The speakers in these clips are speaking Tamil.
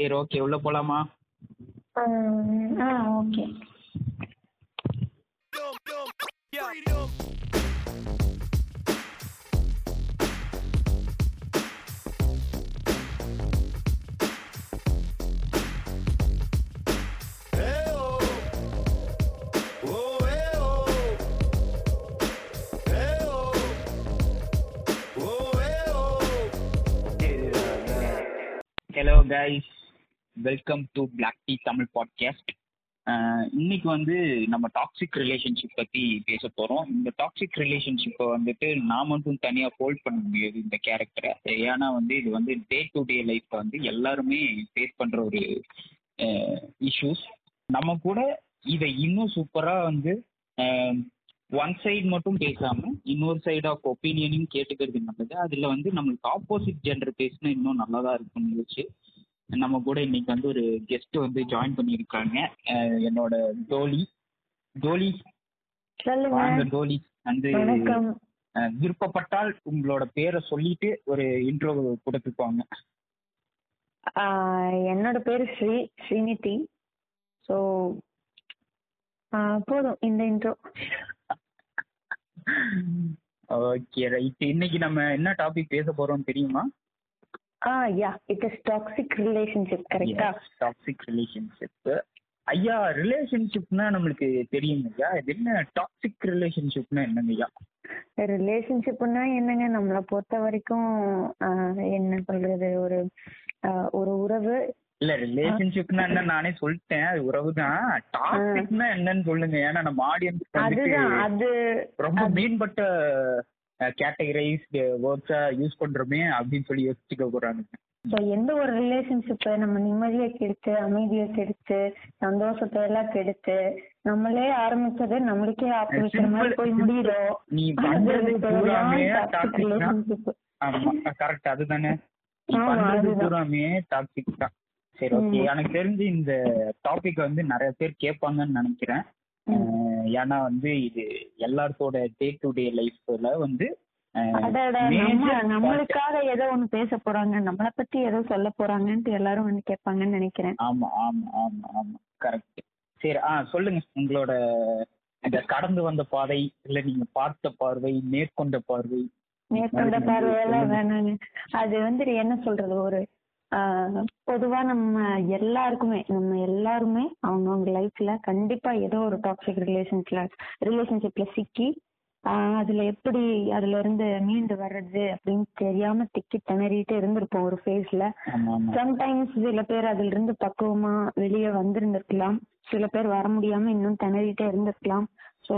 சரி ஓகே உள்ள போலாமா ஆ okay hello guys welcome to Black Tea Tamil podcast இன்னைக்கு வந்து நம்ம டாக்ஸிக் ரிலேஷன்ஷிப் பத்தி பேச போறோம். இந்த டாக்ஸிக் ரிலேஷன்ஷிப்பை வந்துட்டு நான் மட்டும் தனியா ஹோல்ட் பண்ண முடியாது இந்த கேரக்டரை ஏன்னா வந்து இது வந்து டே டு டே லைஃப் வந்து எல்லாருமே ஃபேஸ் பண்ற ஒரு இஷ்யூஸ் நம்ம கூட இதை இன்னும் சூப்பரா வந்து ஒன் சைடு மட்டும் பேசாம இன்னொரு சைடு ஆஃப் ஒப்பீனியனையும் கேட்டுக்கிறது நல்லது. அதுல வந்து நம்மளுக்கு ஆப்போசிட் ஜெண்டர் பேசினா இன்னும் நல்லதா இருக்கும்னு யோசிச்சு நம்ம கூட இன்னைக்கு வந்து ஒரு கெஸ்ட் வந்து ஜாயின் பண்ணியிருக்காங்க. என்னோட டோலி டோலி வாங்க டோலி வந்து விருப்பப்பட்டால் உங்களோட பேரை சொல்லிட்டு ஒரு இன்ட்ரோ கொடுத்துக்கோங்க ஆ, என்னோட பேரு ஸ்ரீ ஸ்ரீநிதி. ஸோ போதும் இந்த இன்ட்ரோ ஓகே ரைட் இன்னைக்கு நம்ம என்ன டாபிக் பேச போறோம் தெரியுமா? ஆ yeah it is toxic relationship கரெக்டா டாக்ஸிக் ரிலேஷன்ஷிப் ஐயா ரிலேஷன்ஷிப்னா நம்மளுக்கு தெரியும் ஐயா. இது என்ன டாக்ஸிக் ரிலேஷன்ஷிப்னா என்னங்க ஐயா? ரிலேஷன்ஷிப்னா என்னங்க நம்மளை பொறுத்த வரைக்கும் ஆ, என்ன சொல்றது ஒரு ஒரு உறவு. இல்ல ரிலேஷன்ஷிப்னா என்ன நானே சொல்லிட்டேன் அது உறவு தான் டாக்ஸிக்னா என்னன்னு சொல்லுங்க ஏன்னா நம்ம ஆடியன்ஸ் அதுதான் அது ரொம்ப மேம்பட்ட கேட்டகரைஸ் வேர்ட்ஸா யூஸ் பண்றோமே அப்படின்னு சொல்லி யோசிச்சுக்க போறாங்க. ஸோ எந்த ஒரு ரிலேஷன்ஷிப்பை நம்ம நிம்மதியை கெடுத்து அமைதியை கெடுத்து சந்தோஷத்தை எல்லாம் கெடுத்து நம்மளே ஆரம்பிச்சது நம்மளுக்கே ஆப்போசிட் மாதிரி போய் முடியுதோ? நீ ஆமா கரெக்ட் அதுதானே. பூராமே டாக்ஸிக் தான். சரி ஓகே எனக்கு தெரிஞ்சு இந்த டாபிக் வந்து நிறைய பேர் கேட்பாங்கன்னு நினைக்கிறேன். ஏன்னா வந்து இது எல்லாத்தோட டே டு டே லைஃப்ல வந்து நம்மளுக்காக ஏதோ ஒண்ணு பேச போறாங்க. நம்மள பத்தி ஏதோ சொல்ல போறாங்கன்ட்டு எல்லாரும் வந்து கேட்பாங்கன்னு நினைக்கிறேன். ஆமா ஆமா ஆமா ஆமா. கரெக்ட் சரி ஆ சொல்லுங்க. உங்களோட இந்த கடந்து வந்த பாதை இல்ல நீங்க பார்த்த பார்வை மேற்கொண்ட பார்வை. மேற்கொண்ட பார்வையெல்லாம் சொல்லுங்க. வேணாங்க. அது வந்து என்ன சொல்றது? ஒரு ஆஹ், பொதுவா நம்ம எல்லாருக்குமே நம்ம எல்லாருமே அவங்கவுங்க லைஃப்ல கண்டிப்பா ஏதோ ஒரு டாக்ஸிக் ரிலேஷன்ஸ்ல ரிலேஷன்ஷிப்ல சிக்கி அதுல எப்படி அதுல இருந்து மீண்டு வர்றது அப்படின்னு தெரியாம திக்கி திணறிட்டு இருந்திருப்போம் ஒரு ஃபேஸ்ல சம்டைம்ஸ் சில பேர் அதுல இருந்து பக்குவமா வெளியே வந்திருந்திருக்கலாம். சில பேர் வர முடியாம இன்னும் திணறிட்டே இருந்திருக்கலாம். ஸோ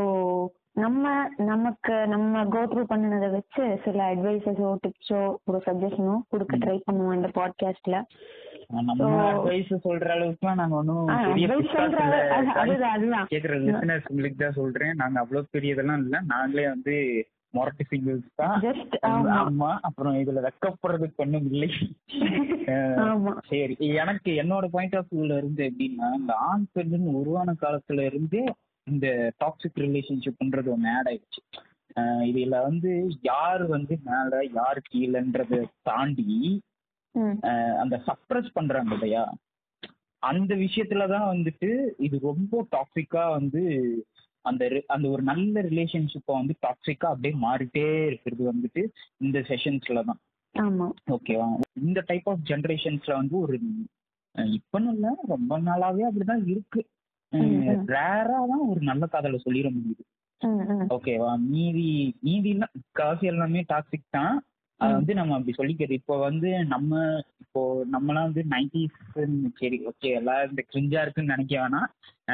நம்ம நமக்கு நம்ம கோ த்ரூ பண்ணினதை வச்சு சில அட்வைசஸோ டிப்ஸோ ஒரு சஜஷனோ கொடுக்க ட்ரை பண்ணுவோம் இந்த பாட்காஸ்ட்ல சொல்ற அளவுக்குலாம் நாங்க அதுதான் கேக்குற லிசனர்ஸ் உங்களுக்கு தான் சொல்றேன். நாங்க அவ்வளவு பெரியதெல்லாம் இல்ல. நாங்களே வந்து மொரட்டு சிங்கிள்ஸ் தான். ஆமா. அப்புறம் இதுல வெக்கப்படுறதுக்கு ஒண்ணும் இல்லை. சரி. எனக்கு என்னோட பாயிண்ட் ஆஃப் வியூல இருந்து எப்படின்னா இந்த ஆண் பெண்ணுன்னு உருவான காலத்துல இருந்தே இந்த டாக்ஸிக் ரிலேஷன்ஷிப்ன்றது ஒன்று ஆட் ஆயிடுச்சு. இதுல வந்து யார் வந்து மேல யார் கீழன்றத தாண்டி அந்த சப்ரஸ் பண்றாங்க இல்லையா? அந்த விஷயத்துலதான் வந்துட்டு இது ரொம்ப டாக்ஸிக்கா வந்து அந்த அந்த ஒரு நல்ல ரிலேஷன்ஷிப்பை வந்து டாக்ஸிக்கா அப்படியே மாறிட்டே இருக்கிறது வந்துட்டு இந்த செஷன்ஸ்ல தான். ஆமா. ஓகேவா இந்த டைப் ஆஃப் ஜெனரேஷன்ஸ்ல வந்து ஒரு இப்பன்னு இல்ல ரொம்ப நாளாவே அப்படிதான் இருக்கு. ரேரா தான் ஒரு நல்ல காதலை சொல்லிட முடியுது. ஓகேவா மீதி மீதி எல்லாம் காசு எல்லாமே டாக்ஸிக் தான். அது. வந்து நம்ம அப்படி சொல்லிக்கிறது. இப்போ வந்து நம்ம இப்போ நம்மலாம் வந்து நைன்டிஸ் சரி ஓகே எல்லாம் இந்த கிரிஞ்சா இருக்குன்னு நினைக்க வேணாம்.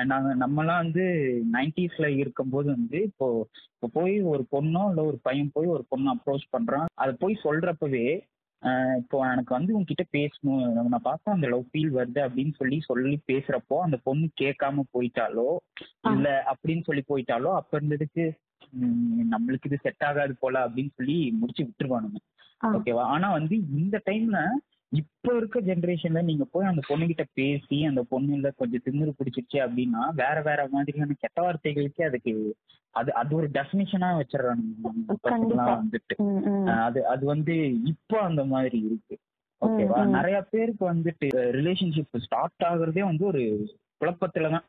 நாங்க நம்மலாம் வந்து நைன்டிஸ்ல இருக்கும்போது வந்து இப்போ இப்போ போய் ஒரு பொண்ணோ இல்லை ஒரு பையன் போய் ஒரு பொண்ணை அப்ரோச் பண்றான். அதை போய் சொல்றப்பவே இப்போ எனக்கு வந்து உன்கிட்ட பேசணும் நான் பார்த்தா அந்த லவ் ஃபீல் வருது அப்படின்னு சொல்லி சொல்லி பேசுறப்போ அந்த பொண்ணு கேட்காம போயிட்டாலோ. இல்ல அப்படின்னு சொல்லி போயிட்டாலோ அப்ப இருந்ததுக்கு நம்மளுக்கு இது செட் ஆகாது போல அப்படின்னு சொல்லி முடிச்சு விட்டுருவானுங்க. ஓகேவா ஆனா வந்து இந்த டைம்ல இப்ப இருக்க ஜெனரேஷன்ல நீங்க போய் அந்த பொண்ணுகிட்ட பேசி அந்த பொண்ணுல கொஞ்சம் திமிரு பிடிச்சிருச்சு அப்படின்னா வேற வேற மாதிரியான கெட்ட வார்த்தைகளுக்கே அதுக்கு அது அது ஒரு டெஃபினிஷனா வச்சிடறாங்க. வந்துட்டு. அது அது வந்து இப்போ அந்த மாதிரி இருக்கு. ஓகேவா. நிறைய பேருக்கு வந்துட்டு ரிலேஷன்ஷிப் ஸ்டார்ட் ஆகுறதே வந்து ஒரு குழப்பத்துல தான்.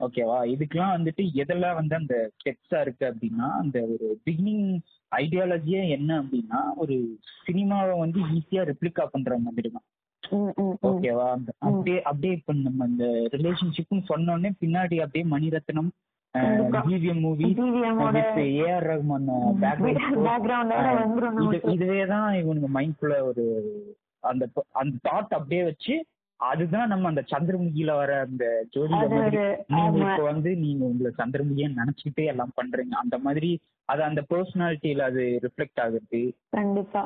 ஓகேவா? இதுக்கெல்லாம் வந்துட்டு எதெல்லாம் வந்து அந்த ஸ்டெப்ஸா இருக்கு அப்படின்னா அந்த ஒரு பிகினிங் ஐடியாலஜியே என்ன அப்படின்னா ஒரு சினிமாவை வந்து ஈஸியா ரெப்ளிகா பண்ற மாதிரி தான். ஓகேவா? அப்படியே அப்படியே இப்ப நம்ம இந்த ரிலேஷன்ஷிப்னு சொன்னோடனே பின்னாடி அப்படியே Mani Ratnam movie A R Rahman background. இதுவே தான் இவனுங்க மைண்ட்குள்ள ஒரு அந்த அந்த தாட் அப்படியே வச்சு அதுதான் நம்ம அந்த சந்திரமுகில வர அந்த நீங்க. இப்ப வந்து நீங்க உங்களை சந்திரமுகியா நினைச்சுக்கிட்டே எல்லாம் பண்றீங்க. அந்த மாதிரி அது அந்த பர்சனாலிட்டியில அது ரிஃப்ளெக்ட் ஆகுது. கண்டிப்பா.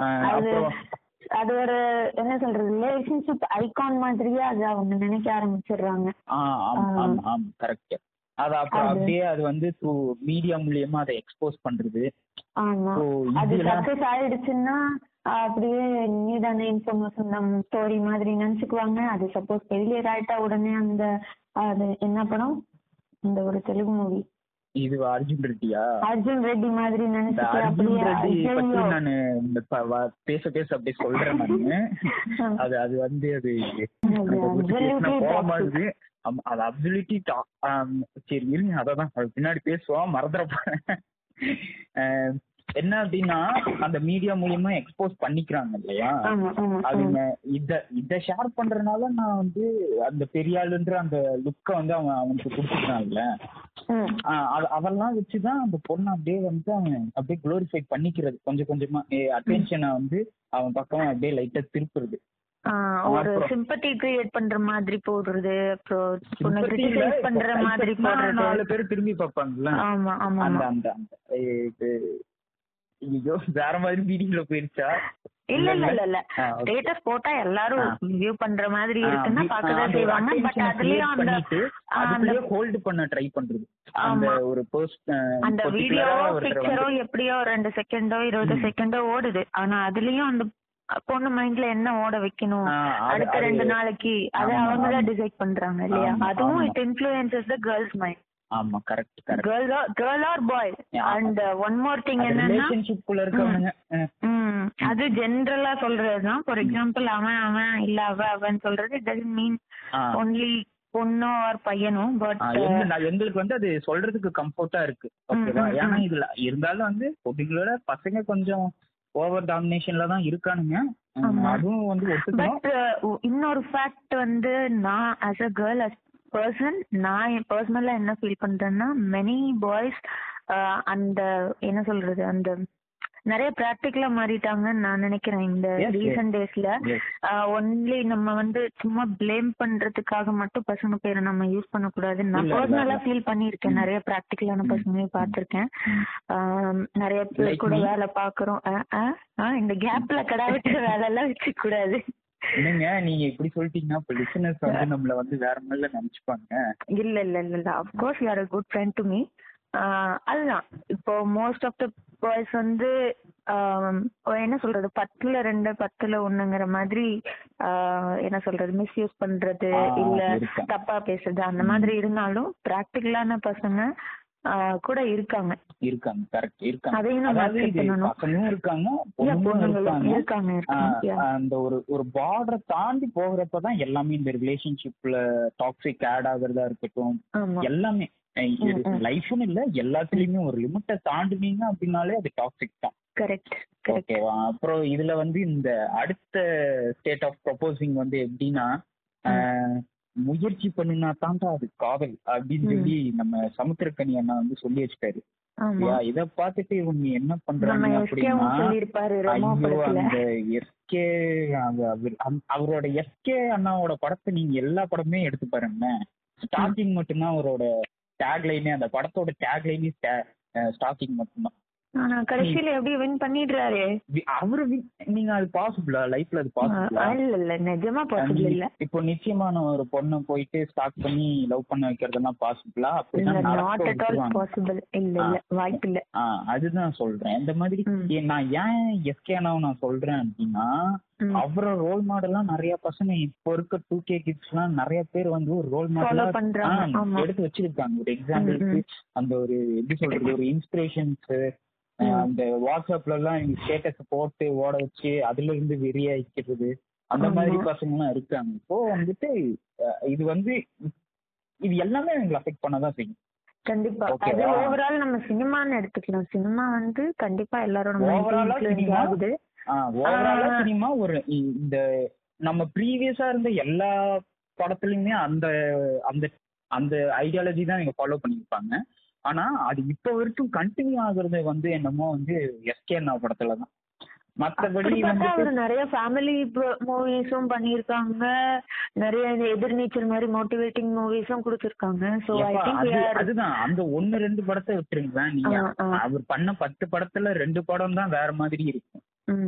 அது ஒரு என்ன சொல்றது ரிலேஷன்ஷிப் ஐகான் மாதிரியே அது அவங்க நினைக்க ஆரம்பிச்சிடுறாங்க. ஆ ஆம். ஆம் ஆம் கரெக்ட் அது அப்புறம் அப்படியே அது வந்து த்ரூ மீடியா மூலியமா அதை எக்ஸ்போஸ் பண்றது. அது சக்சஸ் ஆயிடுச்சுன்னா அப்படியே நீதானே இன்ஃபர்மேஷன் நம் ஸ்டோரி மாதிரி நினைச்சுக்குவாங்க. அது சப்போஸ் ஃபெயிலியர் ஆயிட்டா உடனே அந்த அது என்ன படம்? இந்த ஒரு தெலுங்கு மூவி இது அர்ஜுன் ரெட்டியா? அர்ஜுன் ரெட்டி மாதிரி நினைச்சிட்டு அர்ஜுன் ரெட்டி பத்தி. நானு பேச பேச அப்படியே சொல்றேன் நானு. அது அது வந்து அது அது அதை அது அப்சல்யூட்லி சரி இருங்க அதான் அது பின்னாடி பேசுவோம் அஹ், என்ன அப்படின்னா அந்த மீடியா மூலியமா எக்ஸ்போஸ் பண்ணிக்கிறாங்க இல்லையா? அவங்க இத இத ஷேர் பண்றதுனால நான் வந்து அந்த பெரிய ஆளுன்ற அந்த லுக்க வந்து அவன் அவனுக்கு கொடுத்துட்டான்ல. அதெல்லாம் வச்சுதான் அந்த பொண்ணை அப்படியே வந்து அவன் அப்படியே குளோரிஃபை பண்ணிக்கிறது. கொஞ்சம் கொஞ்சமா அட்டென்ஷனை வந்து அவன் பக்கம் அப்படியே லைட்டா திருப்புறது. ஒரு சிம்பத்தி கிரியேட் பண்ற மாதிரி போடுறது அப்புறம் பொண்ணை கிரிட்டிசைஸ் பண்ற மாதிரி போடுறது. நாலு பேர் திரும்பி பார்ப்பாங்கல்ல? ஆமா ஆமா அந்த அந்த ஐயோ வேற மாதிரி மீட்டிங்ல போயிருச்சா? இல்ல இல்ல இல்ல இல்ல. ஸ்டேட்டஸ் போட்டா எல்லாரும். வியூ பண்ற மாதிரி இருக்குன்னா பாக்கதான் செய்வாங்க. பட் அதுலயும் அந்த அதுக்குள்ளேயே hold பண்ண ட்ரை பண்றது. அந்த. ஒரு அஹ், அந்த ஒருத்தரை பிக்சரோ எப்படியோ ரெண்டு செகண்டோ இருபது. செகண்டோ ஓடுது. ஆனா அதுலயும் அந்த பொண்ணு மைண்ட்ல என்ன ஓட வைக்கணும்? அடுத்த ரெண்டு நாளைக்கு அதை அவங்க. தான் டிசைட் பண்றாங்க இல்லையா? அதுவும். It influences the girls mind ஆமா correct correct girl girl or boy. And one more thing என்னன்னா அது ஜென்ரலா சொல்றதுதான். ஃபார் எக்ஸாம்பிள் அவன் அவன் இல்ல அவ அவன் சொல்றது இட் டசன்ட் மீன். ஒன்லி பொண்ணோ ஆர் பையனோ பட் நான் எங்களுக்கு வந்து அது சொல்றதுக்கு கம்ஃபர்ட்டா இருக்கு. ஓகேவா ஏன்னா. இதுல இருந்தாலும் வந்து பொண்ணுங்களோட பசங்க கொஞ்சம் ஓவர் டாமினேஷன்ல தான் இருக்கானுங்க. அதுவும் வந்து ஒத்துக்கணும் இன்னொரு ஃபேக்ட் வந்து நான் as a girl as person நான் பர்சனலா என்ன ஃபீல் பண்றேன்னா மெனி பாய்ஸ் அந்த என்ன சொல்றது அந்த நிறைய ப்ராக்டிக்கலா மாறிட்டாங்கன்னு நான் நினைக்கிறேன் இந்த. ரீசன்ட் டேஸ்ல. ஒன்லி நம்ம வந்து சும்மா ப்ளேம் பண்றதுக்காக மட்டும் பசங்க பேரை நம்ம யூஸ் பண்ணக்கூடாது நான் பர்சனலா. ஃபீல் பண்ணிருக்கேன். நிறைய ப்ராக்டிக்கலான. பசங்களையும் பார்த்திருக்கேன் நிறைய பேர் கூட? வேலை பாக்குறோம் இந்த கேப்ல கடா விட்டு வேலை எல்லாம் வச்சுக்க கூடாது என்னங்க நீங்க இப்படி சொல்லிட்டீங்கன்னா இப்ப லிசனர்ஸ் வந்து நம்மள வந்து வேற மாதிரி நினைச்சுப்பாங்க இல்ல இல்ல இல்ல இல்ல of course you are good friend to me அதுதான். இப்போ மோஸ்ட் ஆஃப் த பாய்ஸ் வந்து என்ன சொல்றது? பத்துல ரெண்டு பத்துல ஒண்ணுங்கிற மாதிரி என்ன சொல்றது? மிஸ்யூஸ் பண்றது இல்ல. தப்பா பேசுறது அந்த மாதிரி இருந்தாலும் பிராக்டிக்கலான பசங்க கூட இருக்காங்க. இருக்காங்க கரெக்ட் இருக்காங்க. அதையும் நம்ம. பசங்களும் இருக்காங்க பொண்ணுங்களும் இருக்காங்க. அந்த ஒரு ஒரு பார்டரை தாண்டி போகிறப்பதான் எல்லாமே இந்த ரிலேஷன்ஷிப்ல டாக்ஸிக் ஆட் ஆகுறதா இருக்கட்டும் எல்லாமே. லைஃப்னு இல்ல எல்லாத்துலயுமே ஒரு லிமிட்டை தாண்டினீங்க அப்படின்னாலே அது டாக்ஸிக் தான். கரெக்ட் ஓகேவா அப்புறம் இதுல வந்து இந்த அடுத்த ஸ்டேட் ஆஃப் ப்ரொபோசிங் வந்து எப்படின்னா முயற்சி பண்ணுனா தாண்டா அது காதல் அப்படின்னு. சொல்லி நம்ம சமுத்திரக்கனி அண்ணா வந்து சொல்லி வச்சுட்டாரு. இத பார்த்துட்டு இவங்க என்ன பண்றாங்க அப்படின்னா அந்த எஸ்கே அவரோட எஸ்கே அண்ணாவோட படத்தை நீங்க எல்லா படமே எடுத்து பாருங்க ஸ்டார்டிங் மட்டும்தான் அவரோட டேக்லைனே அந்த படத்தோட டேக்லைனே ஸ்டார்டிங் மட்டும்தான். ஆனா கடைசியில எப்படி வின் பண்ணிடுறாரு? அவரு நீங்க அது பாசிபிளா லைஃப்ல அது பாசிபிளா இல்ல இல்ல நிஜமா பாசிபிள் இல்ல. இப்போ நிச்சயமான ஒரு பொண்ணை போயிட்டு ஸ்டார்ட் பண்ணி லவ் பண்ண வைக்கிறதுலாம் பாசிபிளா. பாசிபிள் இல்ல இல்ல வாய்ப்பு இல்ல அதுதான் சொல்றேன். இந்த மாதிரி நான் ஏன் எஸ்கே அண்ணாவை நான் சொல்றேன் அப்படின்னா. அவரோட ரோல் மாடல்லாம் நிறைய பசங்க இப்போ இருக்க டூ கே கிட்ஸ் எல்லாம் நிறைய பேர் வந்து ஒரு ரோல் மாடலா. எடுத்து வச்சிருக்காங்க. ஒரு எக்ஸாம்பிளுக்கு அந்த ஒரு எப்படி சொல்றது ஒரு இன்ஸ்பிரேஷன்ஸ் அந்த வாட்ஸ்அப்ல எல்லாம் ஸ்டேட்டஸ் போட்டு ஓட வச்சு அதுல இருந்து வெறியாக்கிறது அந்த. மாதிரி பசங்க எல்லாம் இருக்காங்க. இப்போ வந்துட்டு இது வந்து இது எல்லாமே எங்களை அஃபெக்ட் பண்ணதான் செய்யும். கண்டிப்பா. அது? ஓவரால் நம்ம சினிமான்னு எடுத்துக்கலாம். சினிமா வந்து கண்டிப்பா எல்லாரோட ஆகுது. ஓவராலா சினிமா ஒரு இந்த நம்ம ப்ரீவியஸா இருந்த எல்லா படத்துலயுமே அந்த அந்த அந்த ஐடியாலஜி தான் இவங்க ஃபாலோ பண்ணியிருப்பாங்க. ஆனா அது இப்போ வரைக்கும் கண்டினியூ ஆகுறது வந்து என்னமோ வந்து எஸ்கே படத்துல தான். மத்தபடி நிறைய ஃபேமிலி மூவிஸும் பண்ணியிருக்காங்க. நிறைய எதிர்நீச்சல் மாதிரி மோட்டிவேட்டிங் மூவிஸும் கொடுத்துருக்காங்க. அது அதுதான். அந்த ஒன்னு ரெண்டு படத்தை விட்டுருங்களேன் நீங்க. அவர் பண்ண பத்து படத்துல ரெண்டு படம் தான் வேற மாதிரி இருக்கும்.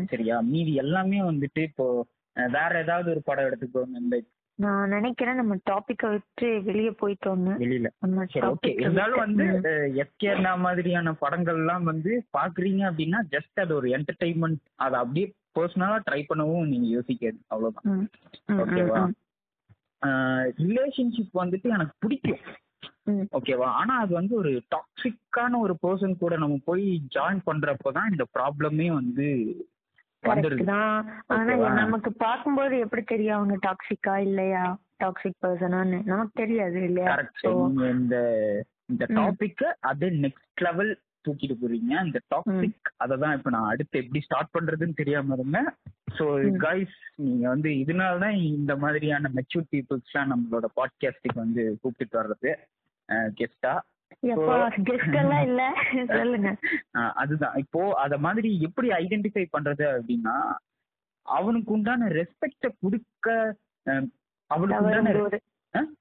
சரியா? மீதி எல்லாமே வந்துட்டு இப்போ வேற ஏதாவது ஒரு படம் எடுத்துக்கோங்க இந்த நான் நினைக்கிறேன் நம்ம டாபிக்கை விட்டு வெளியே போயிட்டோம்னு. வெளியில. சரி ஓகே இருந்தாலும் வந்து விட்டு- எஸ்கே மாதிரியான படங்கள்லாம் வந்து பாக்குறீங்க அப்படின்னா ஜஸ்ட் அது ஒரு என்டர்டைன்மெண்ட் அதை அப்படியே பர்சனலா ட்ரை பண்ணவும் நீங்க யோசிக்காது. அவ்வளவுதான். ஓகேவா ரிலேஷன்ஷிப் வந்துட்டு எனக்கு பிடிக்கும். ஓகேவா? ஆனா அது வந்து ஒரு டாக்ஸிக்கான ஒரு பர்சன் கூட நம்ம போய் ஜாயின் பண்றப்பதான் இந்த ப்ராப்ளமே வந்து ஆனா? நமக்கு பார்க்கும்போது எப்படி தெரியும்? அவங்க டாக்ஸிக்கா இல்லையா? டாக்ஸிக் பர்சனான்னு நமக்கு தெரியாது இல்லையா? இந்த இந்த. டாபிக்க அப்படியே நெக்ஸ்ட் லெவல் தூக்கிட்டு போறீங்க. இந்த டாபிக் அதை தான் இப்ப நான் அடுத்து எப்படி ஸ்டார்ட் பண்றதுன்னு தெரியாம இருந்தேன். ஸோ. கைஸ் நீங்க வந்து இதனால தான் இந்த மாதிரியான மெச்சூர் பீப்புள்ஸ்லாம் நம்மளோட பாட்காஸ்டுக்கு வந்து கூப்பிட்டு வர்றது கெஸ்டா எப்பா கெஸ்ட் எல்லாம் இல்ல. சொல்லுங்க. அதுதான். இப்போ அத மாதிரி எப்படி ஐடென்டிஃபை பண்றது அப்படின்னா அவனுக்கு உண்டான ரெஸ்பெக்ட கொடுக்க அவனுக்கு உண்டான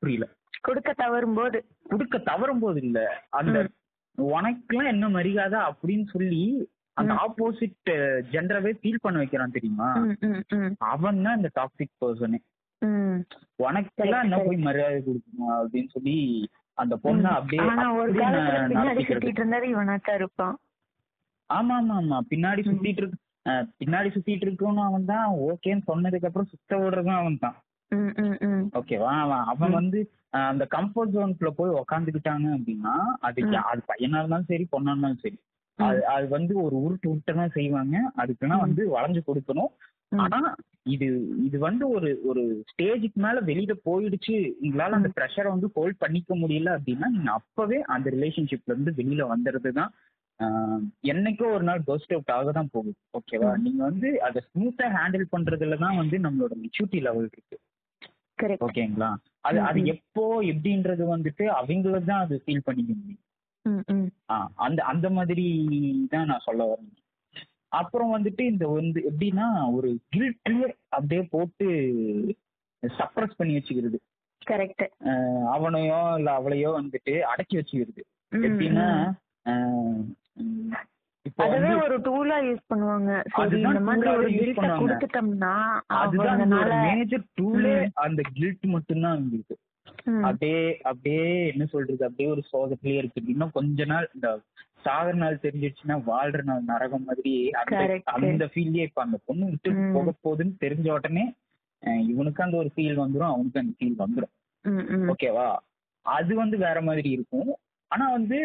புரியல. கொடுக்க தவறும் போது. கொடுக்க தவறும் போது இல்ல. அந்த உனக்குலாம் என்ன மரியாதை அப்படின்னு சொல்லி அந்த. ஆப்போசிட் ஜெண்டரவே ஃபீல் பண்ண வைக்கிறான் தெரியுமா? அவன் தான் இந்த டாக்ஸிக் பர்சனே. உனக்கெல்லாம் என்ன போய் மரியாதை கொடுக்கணும் அப்படின்னு சொல்லி அந்த பொண்ணை அப்படியே பின்னாடி சுத்திட்டு இருந்தாரு இவனாத்தான் இருப்பான். ஆமா ஆமா ஆமா பின்னாடி சுத்திட்டு இருக்கு பின்னாடி சுத்திட்டு இருக்கவனும் அவன் தான் ஓகேன்னு சொன்னதுக்கு அப்புறம் சுத்த விடுறதும் அவன் தான். ஓகேவா அவன் அவன் வந்து அந்த கம்ஃபர்ட் ஜோன்குள்ள போய் உக்காந்துக்கிட்டாங்க அப்படின்னா அதுக்கு. அது பையனா இருந்தாலும் சரி பொண்ணா இருந்தாலும் சரி அது அது வந்து ஒரு உருட்டு உருட்டு தான் செய்வாங்க அதுக்குன்னா. வந்து வளைஞ்சு கொடுக்கணும். ஆனா இது இது வந்து ஒரு ஒரு ஸ்டேஜுக்கு மேல வெளியில போயிடுச்சு உங்களால அந்த ப்ரெஷரை வந்து ஹோல்ட் பண்ணிக்க முடியல அப்படின்னா நீங்க அப்பவே அந்த ரிலேஷன்ஷிப்ல இருந்து வெளியில வந்துறது தான் என்னைக்கோ ஒரு நாள் பர்ஸ்ட் அவுட் ஆக தான் போகுது ஓகேவா. நீங்க வந்து அதை ஸ்மூத்தா ஹேண்டில் பண்றதுல தான் வந்து நம்மளோட மெச்சூரிட்டி லெவல் இருக்கு. ஓகேங்களா அது அது. எப்போ எப்படின்றது வந்துட்டு அவங்கள தான் அது ஃபீல் பண்ணிக்க முடியும் அந்த அந்த மாதிரி தான் நான் சொல்ல வரேன் அப்புறம் வந்துட்டு இந்த வந்து எப்படின்னா ஒரு கில்ட்லயே அப்படியே போட்டு சப்ரஸ் பண்ணி வச்சுக்கிறது. அஹ் அவனையோ இல்ல அவளையோ வந்துட்டு அடக்கி வச்சுக்கிறது. எப்படின்னா அதவே ஒரு டூலா யூஸ் பண்ணுவாங்க. சரி இந்த மாதிரி ஒரு கில்ட்ட. கொடுத்துட்டோம்னா அதுதான் மேஜர் டூலே. அந்த கில்ட் மட்டும்தான் ம், அப்படியே அப்படியே என்ன சொல்றது அப்படியே ஒரு சோகத்திலேயே இருக்கு. இன்னும் கொஞ்ச நாள் இந்த சாகர நாள் தெரிஞ்சிடுச்சுன்னா வாழ்ற நாள் நரகம் மாதிரி அந்த. அந்த ஃபீல்லே இப்ப அந்த பொண்ணு விட்டு. போக போகுதுன்னு தெரிஞ்ச உடனே இவனுக்கு அந்த ஒரு ஃபீல் வந்துரும் அவனுக்கு அந்த ஃபீல் வந்துரும். ம், ம். ஓகேவா அது வந்து வேற மாதிரி இருக்கும். ஆனா வந்து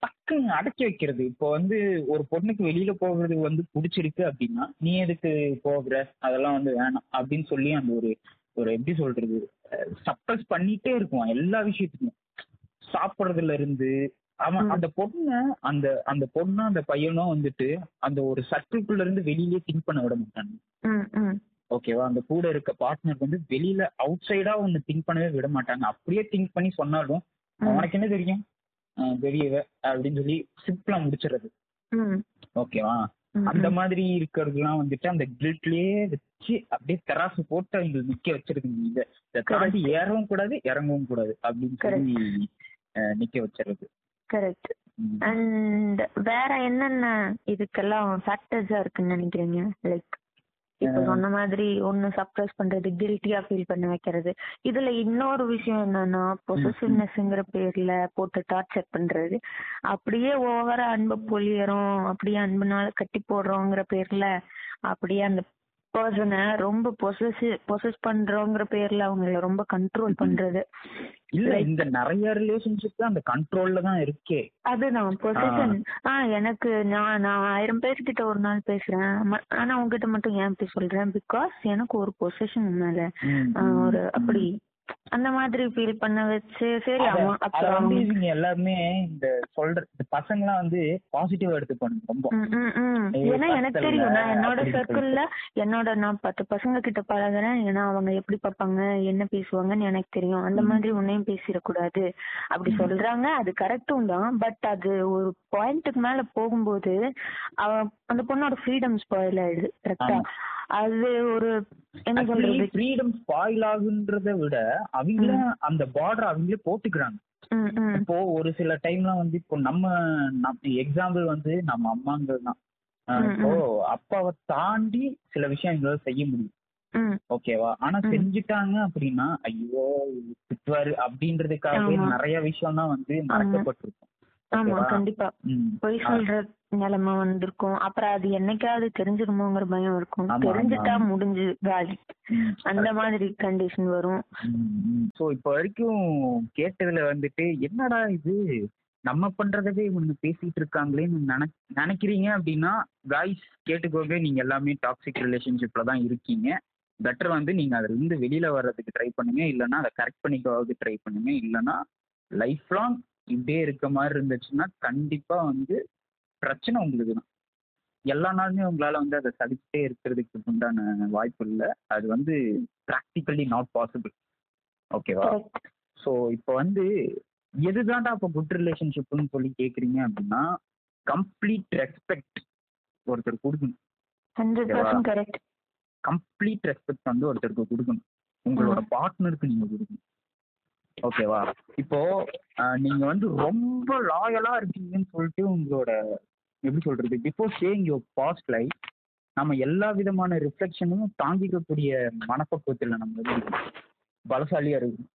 டக்குன்னு அடக்கி வைக்கிறது. இப்போ வந்து ஒரு பொண்ணுக்கு வெளியில போகிறது வந்து பிடிச்சிருக்கு அப்படின்னா நீ எதுக்கு போகிற? அதெல்லாம் வந்து வேணாம் அப்படின்னு சொல்லி அந்த ஒரு ஒரு எப்படி சொல்றது சப்ரஸ் பண்ணிட்டே இருக்கும் எல்லா விஷயத்துக்கும் சாப்பிடுறதுல இருந்து அவன். அந்த பொண்ணை அந்த அந்த பொண்ணும் அந்த பையனும் வந்துட்டு அந்த ஒரு சர்க்கிள்குள்ள இருந்து வெளியிலே திங்க் பண்ண விட மாட்டாங்க. ஓகேவா அந்த கூட இருக்க பார்ட்னர் வந்து வெளியில அவுட் சைடா ஒன்னு திங்க் பண்ணவே விட மாட்டாங்க அப்படியே திங்க் பண்ணி சொன்னாலும். உனக்கு என்ன தெரியும் பெரியவ அப்படின்னு சொல்லி சிம்பிளா முடிச்சிடுறது. ஓகேவா அந்த. மாதிரி இருக்கிறதுலாம் வந்துட்டு அந்த கில்ட்லயே வச்சு அப்படியே தராசு போட்டு அவங்க நிக்க வச்சிருக்குங்க இத இதை தாண்டி ஏறவும் கூடாது இறங்கவும் கூடாது அப்படின்னு சொல்லி நிக்க வச்சிருது. கரெக்ட். அண்ட் வேற என்னென்ன இதுக்கெல்லாம் ஃபேக்டர்ஸா இருக்குன்னு நினைக்கிறீங்க? லைக் இப்ப சொன்ன மாதிரி ஒண்ணு சப்ரஸ் பண்றது கில்ட்டியா ஃபீல் பண்ண வைக்கிறது. இதுல இன்னொரு விஷயம் என்னன்னா பொசசிவ்னஸ்ங்கிற பேர்ல போட்டு டார்ச்சர் பண்றது. அப்படியே ஓவரா அன்பு பொழியறோம் அப்படியே அன்புனால கட்டி போடுறோங்கிற பேர்ல அப்படியே அந்த பர்சனை ரொம்ப பொசஸ் பொசஸ் பண்றோங்கிற பேர்ல அவங்கள ரொம்ப கண்ட்ரோல் பண்றது இல்ல இந்த நிறைய ரிலேஷன்ஷிப் அந்த கண்ட்ரோல்ல தான் இருக்கே அதுதான் பொசிஷன் ஆ எனக்கு நான் நான் ஆயிரம் பேர்கிட்ட ஒரு நாள் பேசுறேன் ஆனா உங்ககிட்ட மட்டும் ஏன் இப்படி சொல்றேன் பிகாஸ் எனக்கு ஒரு பொசிஷன் மேல ஒரு அப்படி அந்த மாதிரி ஃபீல் பண்ண வச்சு சரி அவன் அத வந்து இவங்க எல்லாருமே இந்த சொல்ற இந்த பசங்க எல்லாம் வந்து பாசிட்டிவா ரொம்ப ம், ம். ஏய், ஏன்னா எனக்கு தெரியும் நான் என்னோட சர்க்கிள்ல என்னோட நான் பத்து பசங்க கிட்ட பழகுறேன் ஏன்னா அவங்க எப்படி பார்ப்பாங்க என்ன பேசுவாங்கன்னு எனக்கு தெரியும் அந்த. மாதிரி உன்னையும் பேசிடக்கூடாது அப்படி. சொல்றாங்க அது கரெக்டும் தான் பட் அது ஒரு பாயிண்ட்டுக்கு மேல போகும்போது அந்த பொண்ணோட ஃப்ரீடம் ஸ்பாயில் ஆயிடுது கரெக்டா. அது ஒரு என்ன சொல்றது? ஃப்ரீடம் ஸ்பாயில் ஆகுன்றத விட அவங்கள அந்த பார்டர் அவங்களே போட்டுக்கிறாங்க. இப்போ ஒரு சில டைம்ல வந்து இப்போ நம்ம எக்ஸாம்பிள் வந்து நம்ம அம்மாங்க தான். இப்போ அப்பாவை தாண்டி சில விஷயம் எங்களால செய்ய முடியும். ஓகேவா? ஆனா. செஞ்சுட்டாங்க அப்படின்னா ஐயோ திட்டுவாரு அப்படின்றதுக்காகவே. நிறைய விஷயம் தான் வந்து மறைக்கப்பட்டிருக்கும். ஆமா? கண்டிப்பா. பொய் சொல்ற நிலைமை வந்திருக்கும். அப்புறம் அது என்னைக்காவது தெரிஞ்சிருமோங்கிற பயம் இருக்கும். தெரிஞ்சுட்டா. முடிஞ்சு காலி. அந்த மாதிரி கண்டிஷன் வரும். ஸோ இப்போ வரைக்கும் கேட்டதுல வந்துட்டு என்னடா இது? நம்ம பண்றதவே இவங்க பேசிட்டு இருக்காங்களேன்னு நினை நினைக்கிறீங்க அப்படின்னா காய்ஸ் கேட்டுக்கோங்க. நீங்க எல்லாமே டாக்ஸிக் ரிலேஷன்ஷிப்ல தான் இருக்கீங்க. பெட்டர் வந்து நீங்க அதுல இருந்து வெளியில வர்றதுக்கு ட்ரை பண்ணுங்க. இல்லைன்னா அதை கரெக்ட் பண்ணிக்கவாவது ட்ரை பண்ணுங்க. இல்லைன்னா லைஃப் லாங் இப்படியே இருக்க மாதிரி இருந்துச்சுன்னா கண்டிப்பா வந்து பிரச்சனை உங்களுக்கு தான் எல்லா நாளுமே உங்களால வந்து அதை சகிச்சுட்டே இருக்கிறதுக்கு உண்டான வாய்ப்பு இல்லை. அது வந்து ப்ராக்டிக்கலி நாட் பாசிபிள் ஓகேவா. ஸோ இப்போ வந்து எதுதான்டா இப்போ குட் ரிலேஷன்ஷிப்னு சொல்லி கேட்குறீங்க அப்படின்னா கம்ப்ளீட் ரெஸ்பெக்ட் ஒருத்தர் கொடுக்கணும். கம்ப்ளீட் ரெஸ்பெக்ட் வந்து ஒருத்தருக்கு கொடுக்கணும். உங்களோட பார்ட்னருக்கு நீங்க கொடுக்கணும். ஓகேவா? இப்போ நீங்க வந்து ரொம்ப லாயலா இருக்கீங்கன்னு சொல்லிட்டு உங்களோட எப்படி சொல்றது before saying your past life நம்ம எல்லா விதமான ரிஃப்ளெக்ஷனும் தாங்கிக்கக்கூடிய மனப்பக்குவத்தில் நம்ம வந்து பலசாலியா இருக்கும்.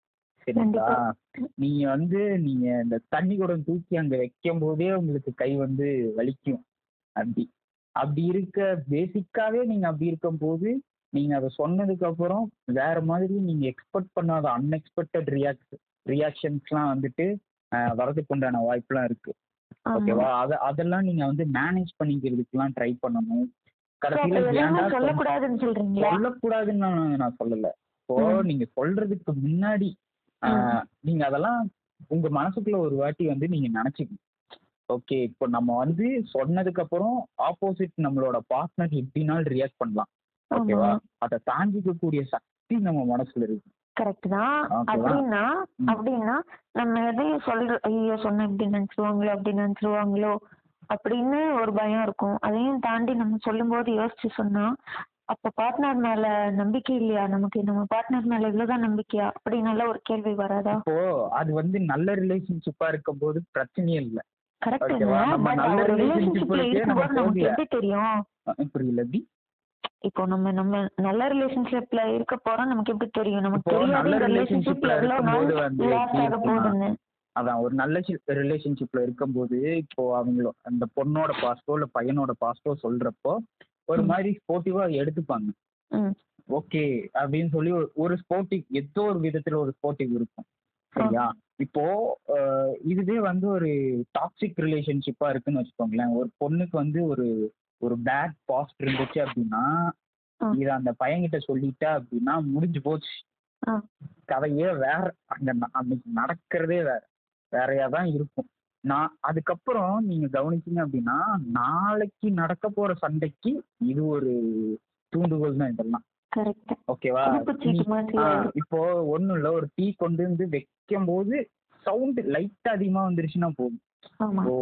சரிங்களா? நீங்க வந்து நீங்க இந்த தண்ணி குடம் தூக்கி அங்க வைக்கும் போதே உங்களுக்கு கை வந்து வலிக்கும். அப்படி. அப்படி இருக்க பேசிக்காவே நீங்க அப்படி இருக்கும் போது நீங்க அதை சொன்னதுக்கு அப்புறம் வேற மாதிரி நீங்க எக்ஸ்பெக்ட் பண்ணாத அன்எக்ஸ்பெக்டட் ரியாக்ட் ரியாக்ஷன்ஸ்லாம் வந்துட்டு வரதுக்கு உண்டான வாய்ப்புலாம் இருக்கு. ஓகேவா அத அதெல்லாம் நீங்க வந்து மேனேஜ் பண்ணிக்கிறதுக்குலாம் ட்ரை பண்ணணும். கடைசியில சொல்லக்கூடாதுன்னு சொல்றீங்களா? சொல்லக்கூடாதுன்னு நான் சொல்லல. இப்போ. நீங்க சொல்றதுக்கு முன்னாடி நீங்க அதெல்லாம் உங்க மனசுக்குள்ள ஒரு வாட்டி வந்து நீங்க நினைச்சுக்கணும். ஓகே இப்போ நம்ம வந்து சொன்னதுக்கு அப்புறம் ஆப்போசிட் நம்மளோட பார்ட்னர் எப்படினாலும் ரியாக்ட் பண்ணலாம். ஓகேவா அதை தாங்கிக்க கூடிய சக்தி நம்ம மனசுல இருக்கு. கரெக்ட் தான்? அப்படின்னா. அப்படின்னா நம்ம எதையும் சொல்ற ஐயோ சொன்ன இப்படி நினைச்சிருவாங்களோ அப்படி நினைச்சிருவாங்களோ அப்படின்னு ஒரு பயம் இருக்கும். அதையும் தாண்டி நம்ம சொல்லும்போது யோசிச்சு சொன்னா அப்ப பார்ட்னர் மேல நம்பிக்கை இல்லையா? நமக்கு நம்ம பார்ட்னர் மேல இவ்வளவுதான் நம்பிக்கையா? அப்படின்னு ஒரு கேள்வி வராதா? இப்போ அது வந்து நல்ல ரிலேஷன்ஷிப்பா இருக்கும் போது பிரச்சனையே இல்லை. கரெக்ட்? நம்ம நல்ல நம்ம இருக்கும்போது நமக்கு. எப்படி தெரியும்? புரியல இப்போ நம்ம நம்ம நல்ல ரிலேஷன்ஷிப்ல இருக்க போறோம் நமக்கு எப்படி தெரியும்? நமக்கு தெரியாது நல்ல இந்த ரிலேஷன்ஷிப் relationshipல எவ்வளவு நாள் வந்து லாஸ்ட் ஆக போகுதுன்னு. அதான் ஒரு நல்ல ரிலேஷன்ஷிப்ல இருக்கும்போது இப்போ அவங்களோ அந்த பொண்ணோட பாஸ்டோ இல்ல பையனோட பாஸ்டோ சொல்றப்போ ஒரு. மாதிரி ஸ்போர்ட்டிவா எடுத்துப்பாங்க. ஓகே அப்படின்னு சொல்லி ஒரு- ஸ்போர்ட்டிவ் ஏதோ ஒரு விதத்துல ஒரு ஸ்போர்ட்டிவ் இருக்கும். சரியா? இப்போ இதுவே வந்து ஒரு டாக்ஸிக் ரிலேஷன்ஷிப்பா இருக்குன்னு வச்சுக்கோங்களேன். ஒரு பொண்ணுக்கு வந்து ஒரு ஒரு பேட் பாஸ்ட் இருந்துச்சு அப்படின்னா. இத அந்த பையன்கிட்ட சொல்லிட்டா அப்படின்னா முடிஞ்சு போச்சு. கதையே வேற அங்க அன்னைக்கு நடக்கிறதே வேற. வேறையா தான் இருக்கும். நான் அதுக்கப்புறம் நீங்க கவனிச்சீங்க அப்படின்னா நாளைக்கு நடக்க போற சண்டைக்கு இது ஒரு தூண்டுகோல் தான் இதெல்லாம். ஓகேவா. இப்போ ஒண்ணும் இல்ல. ஒரு டீ கொண்டு வந்து வைக்கும் போது சவுண்ட் லைட்டா அதிகமா வந்துருச்சுன்னா போதும். ஓ.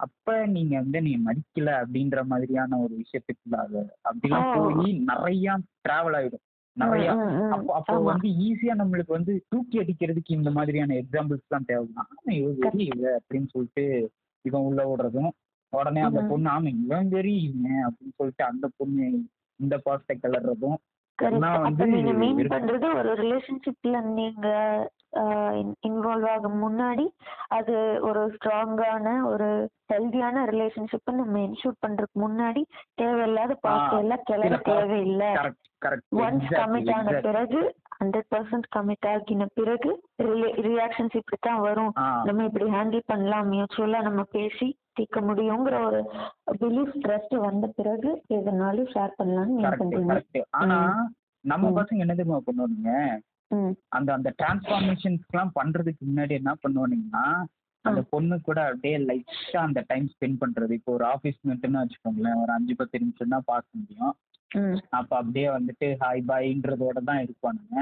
அப்ப நீங்க வந்து நீங்க மதிக்கல அப்படின்ற மாதிரியான ஒரு விஷயத்துக்குள்ள அது அப்படிலாம். போய் நிறைய டிராவல் ஆயிடும் நிறைய. அப்போ அப்போ. வந்து ஈஸியா நம்மளுக்கு வந்து தூக்கி அடிக்கிறதுக்கு இந்த மாதிரியான எக்ஸாம்பிள்ஸ் தான் தேவைதான் இவன் வெறி இவ அப்படின்னு சொல்லிட்டு இவன் உள்ள விடுறதும் உடனே அந்த. பொண்ணு ஆமா இவன் வெறி இவன் அப்படின்னு சொல்லிட்டு அந்த பொண்ணு இந்த பாஸ்டை கிளறதும் கரெக்ட் அப்ப நீங்க இருக்கு. பண்றது ஒரு ரிலேஷன்ஷிப்ல நீங்க இன்வால்வ் ஆகும் முன்னாடி அது ஒரு ஸ்ட்ராங்கான ஒரு ஹெல்தியான ரிலேஷன்ஷிப் நம்ம இன்ஷூட் பண்றதுக்கு முன்னாடி தேவையில்லாத ஆ, எல்லாம் சில தேவையில்லை ஒன்ஸ் கமிட் ஆன பிறகு ஹண்ட்ரட் பர்சன்ட் கமிட் ஆகின பிறகு ரியாக்ஷன்ஸ் இப்படித்தான் வரும். நம்ம இப்படி ஹேண்டில் பண்ணலாம் மியூச்சுவலா நம்ம பேசி தீர்க்க முடியுங்கிற ஒரு பிலீஃப் ட்ரஸ்ட் வந்த பிறகு எதனாலும் ஷேர் பண்ணலாம்னு ஆனா நம்ம. பசங்க என்ன தெரியுமா பண்ணுவானுங்க? அந்த அந்த டிரான்ஸ்ஃபார்மேஷன்ஸ்லாம் பண்றதுக்கு முன்னாடி என்ன பண்ணுவானுங்கன்னா அந்த பொண்ணு கூட அப்படியே லைட்டா அந்த டைம் ஸ்பெண்ட் பண்றது. இப்போ ஒரு ஆஃபீஸ் மீட்டுன்னு வச்சுக்கோங்களேன். ஒரு அஞ்சு பத்து நிமிஷம் தான் பார்க்க முடியும். அப்ப அப்படியே வந்துட்டு ஹாய் பாய்ன்றதோட தான் இருப்பானுங்க.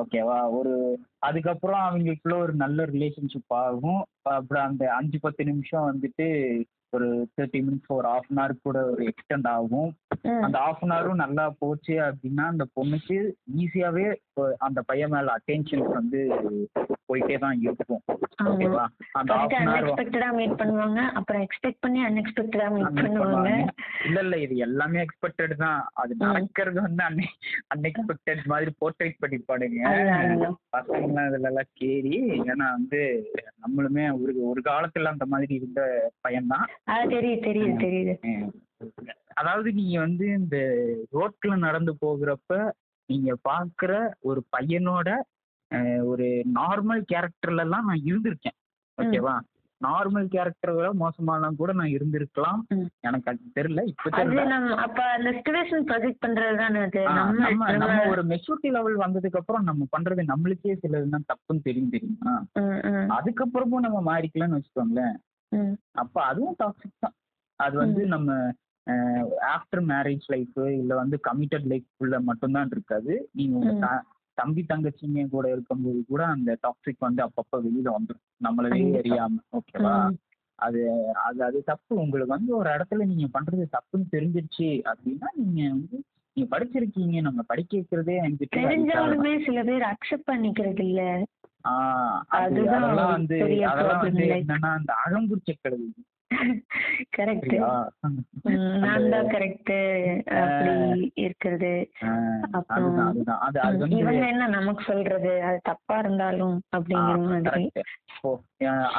ஓகேவா ஒரு அதுக்கப்புறம் அவங்களுக்குள்ள ஒரு நல்ல ரிலேஷன்ஷிப் ஆகும். அப்புறம் அந்த அஞ்சு பத்து நிமிஷம் வந்துட்டு ஒரு தேர்ட்டி மினிட்ஸ் ஒரு ஹாஃப் அன் ஹவர் கூட ஒரு எக்ஸ்டெண்ட் ஆகும் அந்த ஹாஃப் அன் ஹவரும் நல்லா போச்சு அப்படின்னா அந்த பொண்ணுக்கு ஈஸியாவே அந்த பையன் மேல அட்டென்ஷன் வந்து போயிட்டே தான் இருக்கும். ஓகேவா? அந்த கரெக்டா அன் ஹவர் மீட் பண்ணுவாங்க. அப்புறம் எக்ஸ்பெக்ட் பண்ணி அன்எக்ஸ்பெக்டடா மீட் பண்ணுவாங்க. இல்ல இல்ல இது எல்லாமே எக்ஸ்பெக்டட் தான். அது. நடக்கிறது வந்து அன்எக்ஸ்பெக்டட் மாதிரி போர்ட்ரேட் பண்ணிப்பாடுங்க. பசங்களாம் இதுல எல்லாம் கேரி ஏன்னா வந்து நம்மளுமே ஒரு ஒரு காலத்துல அந்த மாதிரி இருந்த பையன்தான் தெரியுது தெரியுது தெரியுது. அதாவது நீங்க வந்து இந்த ரோட்ல நடந்து போகிறப்ப நீங்க பாக்குற ஒரு பையனோட ஒரு நார்மல் கேரக்டர்ல எல்லாம் நான் இருந்திருக்கேன். ஓகேவா? நார்மல் கேரக்டரை விட மோசமாலாம் கூட நான் இருந்திருக்கலாம். எனக்கு அது தெரியல இப்ப அப்ப அந்த சிச்சுவேஷன் ப்ரொஜெக்ட் பண்றது நம்ம நம்ம ஒரு மெச்சூரிட்டி லெவல் வந்ததுக்கு அப்புறம் நம்ம பண்றது நம்மளுக்கே சிலதுதான் தப்புன்னு தெரியும் தெரியுமா? அதுக்கப்புறமும் நம்ம மாறிக்கலாம்னு வச்சுக்கோங்களேன். அப்ப அதுவும் டாக்ஸிக் தான். அது வந்து நம்ம ஆஃப்டர் மேரேஜ் லைஃப் இல்ல வந்து கமிட்டட் லைஃப்குள்ள மட்டும்தான் இருக்காது. நீங்க தம்பி தங்கச்சிங்க கூட இருக்கும்போது கூட அந்த டாக்ஸிக் வந்து அப்பப்ப வெளியில வந்துடும் நம்மளவே. அறியாம ஓகேவா. அது அது அது தப்பு. உங்களுக்கு வந்து ஒரு இடத்துல நீங்க பண்றது தப்புன்னு தெரிஞ்சிருச்சு அப்படின்னா நீங்க வந்து நீங்க படிச்சிருக்கீங்க. நம்ம படிக்க வைக்கிறதே. தெரிஞ்சாலுமே சில பேர் அக்செப்ட் பண்ணிக்கிறது இல்ல. ஆஹ் அதெல்லாம் வந்து அதெல்லாம் வந்து. என்னன்னா அந்த அகம்புரிச்ச கழுது கரெக்ட் நான் தான் கரெக்ட் அப்படி இருக்கிறது. அப்புறம் இவங்க என்ன நமக்கு சொல்றது? அது தப்பா இருந்தாலும் அப்படிங்கிற மாதிரி.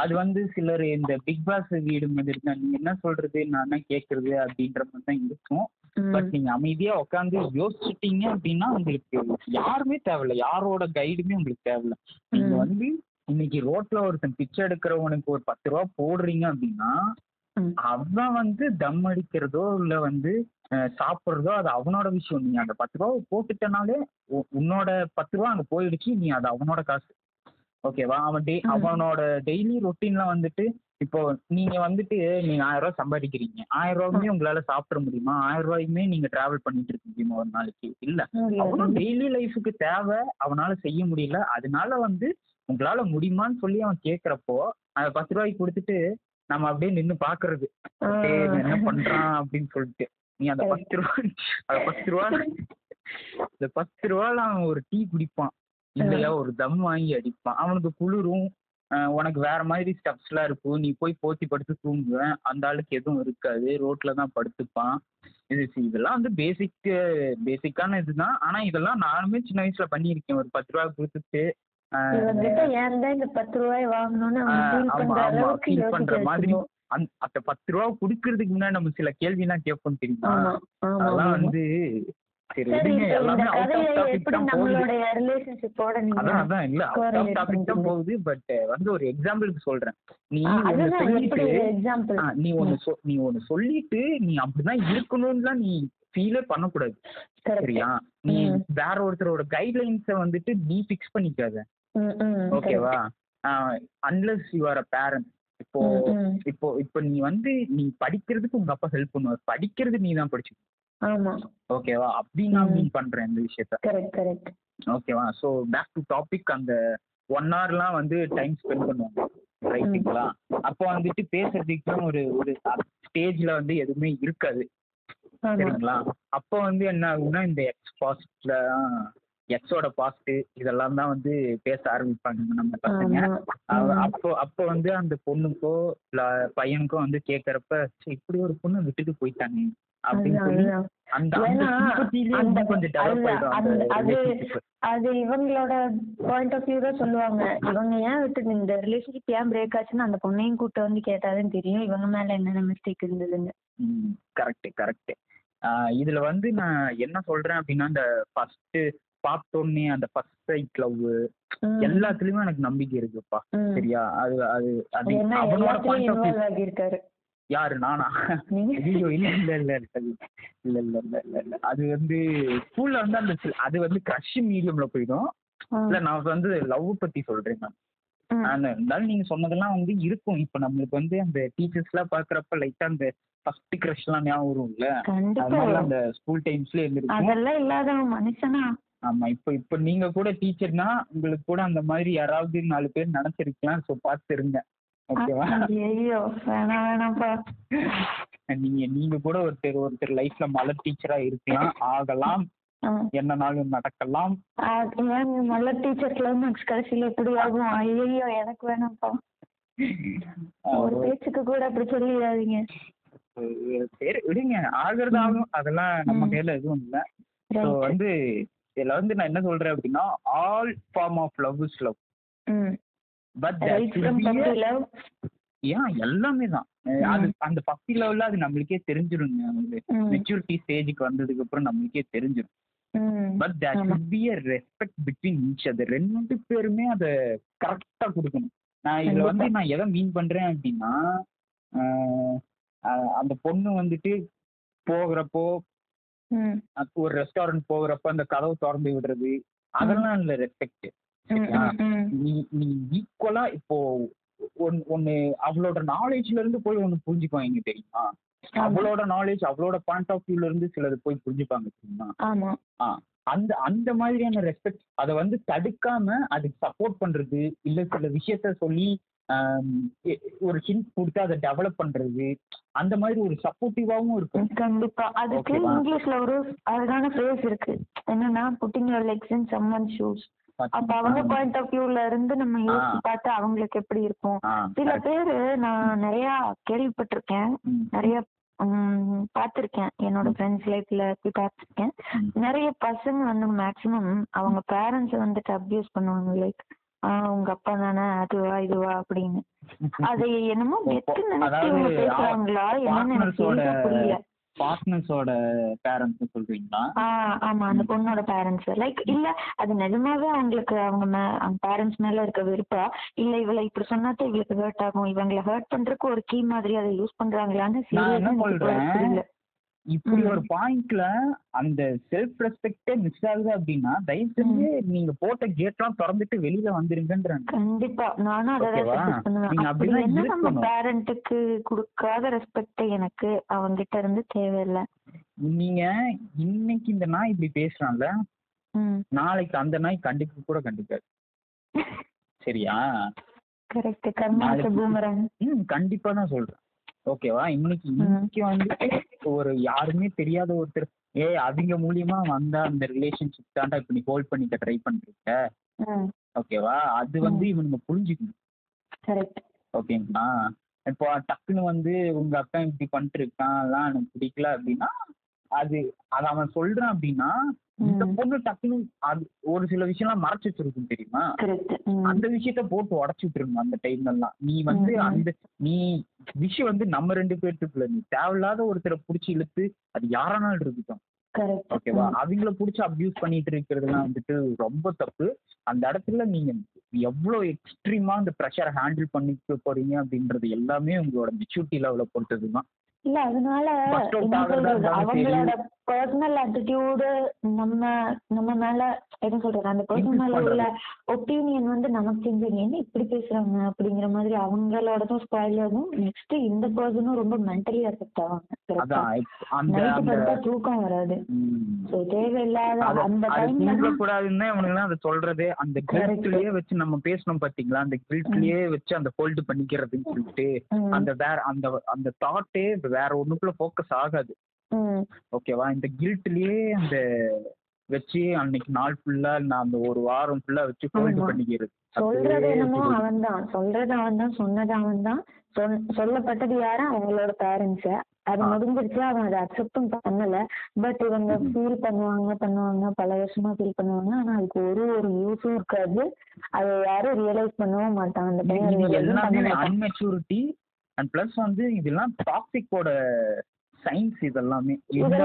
அது வந்து சிலர் இந்த பிக் பாஸ் வீடு மாதிரி தான் நீங்க என்ன சொல்றது? நான் என்ன கேக்குறது அப்படின்ற மாதிரி தான் இருக்கும். பட் நீங்க அமைதியா உட்காந்து யோசிச்சிட்டீங்க அப்படின்னா உங்களுக்கு யாருமே தேவையில்ல. யாரோட கைடுமே உங்களுக்கு தேவையில்ல. நீங்க. வந்து இன்னைக்கு ரோட்ல ஒருத்தன் பிச்சை எடுக்கிறவனுக்கு ஒரு பத்து ரூபா போடுறீங்க அப்படின்னா. அவன் வந்து தம் அடிக்கிறதோ இல்ல வந்து சாப்பிடுறதோ அது அவனோட விஷயம். நீ அந்த பத்து ரூபா போட்டுட்டனாலே உன்னோட பத்து ரூபா அங்க போயிடுச்சு நீ அது அவனோட காசு. ஓகேவா அவன் டே ம். அவனோட டெய்லி ரொட்டீன்ல வந்துட்டு இப்போ நீங்க வந்துட்டு நீங்க ஆயிரம் ரூபாய் சம்பாதிக்கிறீங்க. ஆயிரம் ரூபாயுமே உங்களால சாப்பிட முடியுமா? ஆயிரம் ரூபாயுமே நீங்க டிராவல் பண்ணிட்டு இருக்க முடியுமா ஒரு நாளைக்கு. இல்ல. அவனும். டெய்லி லைஃபுக்கு தேவை. அவனால செய்ய முடியல. அதனால வந்து உங்களால முடியுமான்னு சொல்லி அவன் கேக்குறப்போ அந்த பத்து ரூபாய்க்கு கொடுத்துட்டு நம்ம அப்படியே நின்னு பாக்குறது. ஆ. "டேய், இவன் என்ன பண்றான் அப்படின்னு சொல்லிட்டு. நீ அந்த பத்து ரூபா அந்த பத்து ரூபா இந்த பத்து ரூபால அவன் ஒரு டீ குடிப்பான். இல்லையா ஒரு தம் வாங்கி அடிப்பான். அவனுக்கு குளிரும் உனக்கு வேற மாதிரி ஸ்டப்ஸ் எல்லாம் இருக்கும். நீ போய் போத்தி படுத்து தூங்குவேன். அந்த ஆளுக்கு எதுவும் இருக்காது. ரோட்ல தான் படுத்துப்பான். இது இதெல்லாம் வந்து பேசிக் பேசிக்கான இதுதான். ஆனா இதெல்லாம் நானுமே சின்ன வயசுல பண்ணியிருக்கேன். ஒரு பத்து ரூபா கொடுத்துட்டு இவங்கிட்ட ஏன் தான் இந்த பத்து ரூபாய் வாங்கணும்னு ஃபீல் பண்ற மாதிரி. அந்த பத்து ரூபா குடுக்கறதுக்கு முன்னாடி நம்ம சில கேள்வி எல்லாம் கேட்போம் தெரியுமா? அதெல்லாம். வந்து போகுது. பட் வந்து ஒரு எக்ஸாம்பிளுக்கு சொல்றேன். நீ சொல்லிட்டு நீ சொ- நீ ஒண்ணு சொல்லிட்டு நீ அப்படிதான் இருக்கணும்லாம் நீ ஃபீலே பண்ணக்கூடாது சரியா? நீ. வேற ஒருத்தரோட கைட்லைன்ஸ வந்துட்டு நீ ஃபிக்ஸ் பண்ணிக்காத. ஓகேவா unless you are a parent இப்போ இப்போ இப்போ நீ வந்து நீ படிக்கிறதுக்கு உங்க அப்பா ஹெல்ப் பண்ணுவார். படிக்கிறது நீ தான் படிச்சு. ஆமா. ஓகேவா அப்படி நான். மீன் பண்றேன் இந்த விஷயத்த. கரெக்ட் கரெக்ட் ஓகேவா ஸோ பேக் டு டாபிக் அந்த ஒன் ஹவர்லாம் வந்து டைம் ஸ்பெண்ட் பண்ணுவாங்க. ரைட்டுங்களா அப்போ வந்துட்டு பேசுறதுக்குலாம் ஒரு ஒரு ஸ்டேஜ்ல வந்து எதுவுமே இருக்காது. சரிங்களா? அப்போ வந்து என்ன ஆகும்னா இந்த எக்ஸ்பாஸ்ட்ல எக்ஸோட பாஸ்ட் இதெல்லாம் தான் வந்து பேச ஆரம்பிப்பாங்க நம்ம பசங்க. அப்போ அப்போ வந்து அந்த பொண்ணுக்கோ இல்ல பையனுக்கோ வந்து கேக்குறப்ப "ச்சே, இப்படி ஒரு பொண்ணு விட்டுட்டு போயிட்டாங்க அது- இவங்களோட பாயிண்ட் ஆஃப் வியூ தான் சொல்லுவாங்க. இவங்க ஏன் விட்டு இந்த ரிலேஷன்ஷிப் ஏன் பிரேக் ஆச்சுன்னு அந்த பொண்ணையும் கூட்ட வந்து கேட்டாதான் தெரியும். இவங்க மேல என்னென்ன மிஸ்டேக் இருந்ததுன்னு. கரெக்ட் கரெக்ட் இதுல வந்து நான் என்ன சொல்றேன் அப்படின்னா இந்த ஃபர்ஸ்ட் பார்த்தோன்னே அந்த ஃபர்ஸ்ட் சைட் லவ். எல்லாத்துலயுமே எனக்கு நம்பிக்கை இருக்குப்பா. சரியா? அது அது அது அவனோட பாயிண்ட் ஆஃப் யாரு? நானா? ஐயோ இல்ல இல்ல இல்ல இல்ல இல்ல இல்ல இல்ல இல்ல இல்ல அது வந்து ஸ்கூல்ல வந்து அந்த அது வந்து கிரஷ் மீடியம்ல போயிடும். இல்ல நான் வந்து லவ் பத்தி சொல்றேன் நான் ம். ஆனா, இருந்தாலும் நீங்க சொன்னதெல்லாம் வந்து இருக்கும். இப்ப நம்மளுக்கு வந்து அந்த டீச்சர்ஸ் எல்லாம் பாக்குறப்ப லைட்டா அந்த ஃபர்ஸ்ட் கிரஷ் எல்லாம் ஞாபகம் வரும்ல? வரும். அந்த ஸ்கூல் டைம்ஸ்ல இருந்திருக்கும். அதெல்லாம் இல்லாதவன் மனுஷனா? ஆமா இப்ப இப்ப நீங்க கூட டீச்சர்னா உங்களுக்கு கூட அந்த மாதிரி யாராவது நாலு பேர் நினைச்சிருக்கலாம் சோ பார்த்து இருங்க ஓகேவா ஐயோ வேணாம் வேணாம்ப்பா. நீங்க நீங்க கூட ஒருத்தர் ஒருத்தர் லைஃப்ல மலர் டீச்சரா இருக்கலாம். ஆகலாம். என்னனாலும் நடக்கலாம். நல்ல டீச்சர் கிளைமேக்ஸ் கடைசியில எப்படி ஆகும்? ஐயோ எனக்கு வேணாம்ப்பா. ஒரு பேச்சுக்கு கூட அப்படி சொல்லிடாதீங்க. சரி விடுங்க. ஆகுறது ஆகும் அதெல்லாம் நம்ம. கையில எதுவும் இல்ல. ஸோ. வந்து இதுல வந்து நான் என்ன சொல்றேன் அப்படின்னா all form of love is love but ஏன் எல்லாமே தான். அது அந்த பக்தி லெவல்ல அது நம்மளுக்கே தெரிஞ்சிருங்க. ம். மெச்சூரிட்டி ஸ்டேஜுக்கு வந்ததுக்கு அப்புறம் நம்மளுக்கே தெரிஞ்சிடும் but that should be a respect between each அது ரெண்டு பேருமே அதை கரெக்டா கொடுக்கணும். நான் இதுல வந்து நான் எதை மீன் பண்றேன் அப்படின்னா அந்த பொண்ணு வந்துட்டு போகிறப்போ அப்போ ஒரு ரெஸ்டாரண்ட் போகிறப்ப அந்த கதவு திறந்து விடுறது அதெல்லாம் இல்ல ரெஸ்பெக்ட் நீ நீ ஈக்குவலா இப்போ ஒன் ஒன்னு அவளோட நாலேஜ்ல இருந்து போய் ஒன்னு புரிஞ்சுக்குவாங்க தெரியுமா. அவளோட நாலேஜ் அவளோட பாயிண்ட் ஆஃப் வியூல இருந்து சிலது போய் புரிஞ்சுப்பாங்க தெரியுமா? அந்த அந்த மாதிரியான ரெஸ்பெக்ட் அதை வந்து தடுக்காம அதுக்கு சப்போர்ட் பண்றது இல்ல சில விஷயத்த சொல்லி ஒரு ஹிண்ட் கொடுத்து அதை டெவலப் பண்றது அந்த மாதிரி ஒரு சப்போர்ட்டிவாவும் இருக்கும். கண்டிப்பா. அதுக்கு? இங்கிலீஷ்ல ஒரு அழகான ஃப்ரேஸ் இருக்கு. என்னன்னா putting your legs in someone shoes அப்ப அவங்க பாயிண்ட் ஆஃப் வியூல இருந்து நம்ம யோசிச்சு பார்த்து அவங்களுக்கு எப்படி இருக்கும். சில. பேரு நான் நிறைய கேள்விப்பட்டிருக்கேன். நிறைய பார்த்திருக்கேன். என்னோட ஃப்ரெண்ட்ஸ் லைஃப்ல போய் பார்த்திருக்கேன். நிறைய பசங்க வந்து மேக்சிமம் அவங்க பேரண்ட்ஸ் வந்துட்டு அபியூஸ் பண்ணுவாங்க லைக் உங்க அப்பா தானே அதுவா இதுவா அப்படின்னு. அதை என்னமோ வெத்து நினைச்சு இவங்க பேசுறாங்களா என்னன்னு எனக்கு புரியல. பார்ட்னர்ஸோட பேரண்ட்ஸ் சொல்றீங்களா? ஆஹ் ஆமா அந்த பொண்ணோட பேரண்ட்ஸ் லைக் இல்ல அது நிஜமாவே அவங்களுக்கு அவங்க அவங்க பேரண்ட்ஸ் மேல இருக்க வெறுப்பா? இல்ல இவளை இப்படி சொன்னாதான் இவளுக்கு ஹர்ட் ஆகும்? இவங்களை ஹர்ட் பண்றதுக்கு ஒரு கீ மாதிரி அதை யூஸ் பண்றாங்களான்னு புரியல. இப்படி. ஒரு பாயிண்ட்ல அந்த செல்ஃப் ரெஸ்பெக்டே மிஸ் ஆகுது அப்படின்னா தயவு செஞ்சு நீங்க போட்ட கேட்லாம் திறந்துட்டு வெளியில வந்துருங்கன்றாங்க கண்டிப்பா. நானும் நீங்க அப்படி அப்படிதான் நம்ம. பேரண்ட்டுக்கு கொடுக்காத ரெஸ்பெக்ட் எனக்கு அவங்க கிட்ட இருந்து தேவையில்ல. நீங்க இன்னைக்கு இந்த நாய் இப்படி பேசுறான்ல நாளைக்கு அந்த நாய் கண்டிக்க கூட கண்டிக்காது. சரியா? கரெக்ட் கண்டிப்பா தான் சொல்றேன். ஓகேவா? இன்னைக்கு. இன்னைக்கு வந்து ஒரு யாருமே தெரியாத ஒருத்தர் ஏ அவங்க மூலியமா வந்தா அந்த ரிலேஷன்ஷிப் தாண்டா இப்ப நீ ஹோல்ட் பண்ணிக்க ட்ரை பண்றீங்க? ஓகேவா? அது வந்து இவனுங்க புரிஞ்சுக்கணும். ஓகேங்களா? இப்போ டக்குன்னு வந்து உங்க அக்கா இப்படி பண்ணிட்டு இருக்கான் அதெல்லாம் எனக்கு பிடிக்கல அப்படின்னா அது அது அவன் சொல்றான் அப்படின்னா இந்த. பொண்ணு டக்குன்னு அது ஒரு சில விஷயம்லாம் மறைச்சு வச்சிருக்கும் தெரியுமா? அந்த விஷயத்த போட்டு உடச்சு விட்டுருங்க அந்த டைம்ல எல்லாம். நீ வந்து. அந்த நீ விஷயம் வந்து நம்ம ரெண்டு பேர்த்துக்குள்ள நீ தேவையில்லாத ஒருத்தரை புடிச்சு இழுத்து அது யாரானாலும் இருக்கட்டும் ஓகேவா அவங்கள புடிச்சு அபியூஸ் பண்ணிட்டு இருக்கிறதுலாம் வந்துட்டு ரொம்ப தப்பு. அந்த இடத்துல நீங்க எவ்வளவு எக்ஸ்ட்ரீமா அந்த ப்ரெஷரை ஹேண்டில் பண்ணிக்க போறீங்க அப்படின்றது எல்லாமே உங்களோட மெச்சூரிட்டி லெவல பொறுத்ததுதான். இல்ல அதனால என்ன சொல்றது. அவங்களோட பர்சனல் ஆட்டிடியூடு நம்ம நம்ம மேல என்ன சொல்றது அந்த பர்சன் மேல. உள்ள ஒப்பீனியன் வந்து நமக்கு தெரிஞ்சது என்ன இப்படி பேசுறாங்க? அப்படிங்கிற மாதிரி அவங்களோடதும் ஸ்பாயில் ஆகும். நெக்ஸ்ட் இந்த பர்சனும் ரொம்ப மென்டலி அஃபெக்ட் ஆவாங்க. நைட்டு படுத்தா தூக்கம் வராது. ஸோ தேவையில்லாத அந்த டைம்ல தூங்கக்கூடாதுன்னு அவனுக்கு அதை சொல்றதே. அந்த. கில்ட்லயே வச்சு நம்ம பேசணும் பாத்தீங்களா? அந்த கில்ட்லயே வச்சு அந்த ஹோல்டு பண்ணிக்கிறதுன்னு சொல்லிட்டு அந்த வேற அந்த அந்த தாட்டே வேற ஒண்ணுக்குள்ள ஃபோக்கஸ் ஆகாது. ஓகேவா இந்த கில்ட்லயே அந்த வச்சு அன்னைக்கு நாள் ஃபுல்லா நான் அந்த ஒரு வாரம் ஃபுல்லா வச்சு ஹோல்டு. பண்ணிக்கிறது. சொல்றது என்னமோ. அவன் தான் சொல்றது அவன் தான் சொன்னது அவன் தான் சொல்லப்பட்டது யாரு? அவங்களோட பேரண்ட்ஸ் அது. முடிஞ்சிருச்சு அவன் அதை அக்செப்டும் பண்ணல. பட் இவங்க. ஃபீல் பண்ணுவாங்க பண்ணுவாங்க பல வருஷமா ஃபீல் பண்ணுவாங்க. ஆனா அதுக்கு ஒரு ஒரு யூஸும் இருக்காது. அதை யாரும் ரியலைஸ் பண்ணவும் மாட்டாங்க அந்த எல்லாமே. அன்மெச்சூரிட்டி அண்ட் பிளஸ் வந்து இதெல்லாம் டாக்ஸிக்கோட சயின்ஸ் இதெல்லாமே. இந்த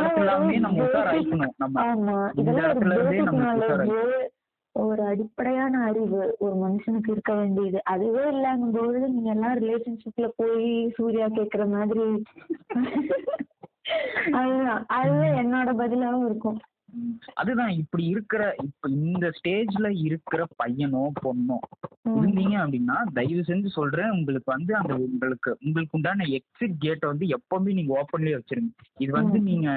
நம்ம உஷார் ஆயிக்கணும் நம்ம இந்த இடத்துல இருந்தே நம்ம உஷார் ஒரு அடிப்படையான அறிவு. ஒரு மனுஷனுக்கு இருக்க வேண்டியது. அதுவே இல்லாம போது நீங்க எல்லாம் ரிலேஷன்ஷிப்ல போய் சூர்யா கேக்குற மாதிரி. அதுதான். அதுதான் என்னோட பதிலாவும் இருக்கும். அதுதான் இப்படி இருக்கிற இப்ப இந்த ஸ்டேஜ்ல இருக்கிற பையனோ பொண்ணோ. இருந்தீங்க அப்படின்னா தயவு செஞ்சு சொல்றேன் உங்களுக்கு வந்து அந்த உங்களுக்கு உங்களுக்கு உண்டான எக்ஸிட் கேட்டை வந்து எப்பவுமே நீங்க ஓப்பன்லயே வச்சிருங்க இது வந்து. நீங்க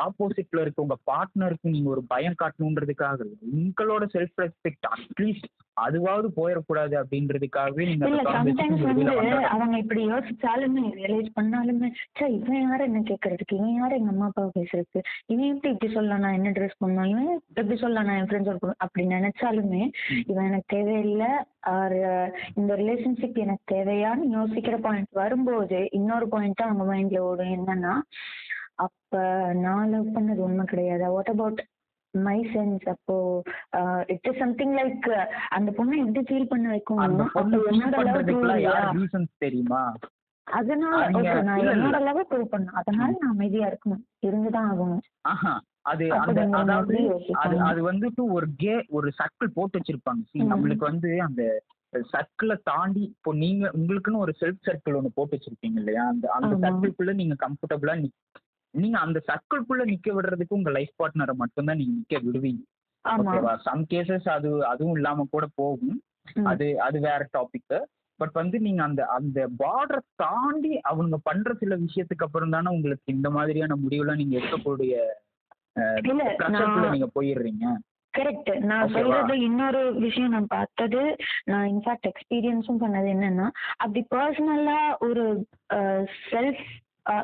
ஆப்போசிட்ல இருக்க உங்க பார்ட்னருக்கு நீங்க ஒரு பயம் காட்டணுன்றதுக்காக. உங்களோட செல்ஃப் ரெஸ்பெக்ட் அட்லீஸ்ட் அதுவாவது போயிடக்கூடாது அப்படின்றதுக்காகவே நீங்க இல்ல சம்டைம்ஸ் வந்து. அவங்க இப்படி யோசிச்சாலுமே ரியலைஸ் பண்ணாலுமே சே இவன் யாரு என்ன கேக்குறதுக்கு இவன் யாரு எங்க அம்மா அப்பாவை பேசுறதுக்கு இவன் எப்படி இப்படி சொல்லலாம் நான் என்ன ட்ரெஸ் பண்ணணும் இவன் எப்படி சொல்லலாம் நான் என் ஃப்ரெண்ட்ஸோட அப்படி நினைச்சாலுமே. இவன் எனக்கு தேவையில்லை ஆர் இந்த ரிலேஷன்ஷிப் எனக்கு தேவையான்னு யோசிக்கிற பாயிண்ட் வரும்போது இன்னொரு பாயிண்ட் அவங்க மைண்ட்ல ஓடும் என்னன்னா அப்ப நான் லவ் பண்ணது உண்மை கிடையாது வாட் அபவுட் மை சென்ஸ் அப்போ இட் இஸ் சம்திங் லைக் அந்த பொண்ணை எப்படி ஃபீல் பண்ண வைக்கும் அந்த பொண்ணு என்னோட? யார் ரீசன்ஸ் தெரியுமா அதனால okay, நான். என்னோட லவ் ப்ரூவ் பண்ணேன் அதனால நான் அமைதியா இருக்கணும் இருந்துதான் ஆகணும் ஆஹா அது அந்த அதாவது அது. அது வந்துட்டு ஒரு கே ஒரு சர்க்கிள் போட்டு வச்சிருப்பாங்க ம். நம்மளுக்கு வந்து அந்த சர்க்கிளை தாண்டி இப்போ நீங்க உங்களுக்குன்னு ஒரு செல்ஃப் சர்க்கிள் ஒன்று போட்டு வச்சிருப்பீங்க இல்லையா அந்த அந்த. சர்க்கிள்குள்ள நீங்க கம்ஃபர்டபுளா நீங்க அந்த சர்க்கிள்குள்ள நிக்க விடுறதுக்கு உங்க லைஃப் பார்ட்னரை மட்டும்தான் நீங்க நிக்க விடுவீங்க. ஆமா. ஓகேவா சம் கேசஸ் அது அதுவும் இல்லாம கூட போகும். அது அது வேற டாபிக் பட் வந்து நீங்க அந்த அந்த பார்டரை தாண்டி அவங்க பண்ற சில விஷயத்துக்கு அப்புறம் தானே உங்களுக்கு இந்த மாதிரியான முடிவுலாம் நீங்க எடுக்கக்கூடிய நீங்க போயிடுறீங்க. கரெக்ட் நான்? சொல்றது இன்னொரு விஷயம் நான் பார்த்தது நான் இன்ஃபேக்ட் எக்ஸ்பீரியன்ஸும் பண்ணது என்னன்னா அப்படி பர்சனலா ஒரு செல்ஃப்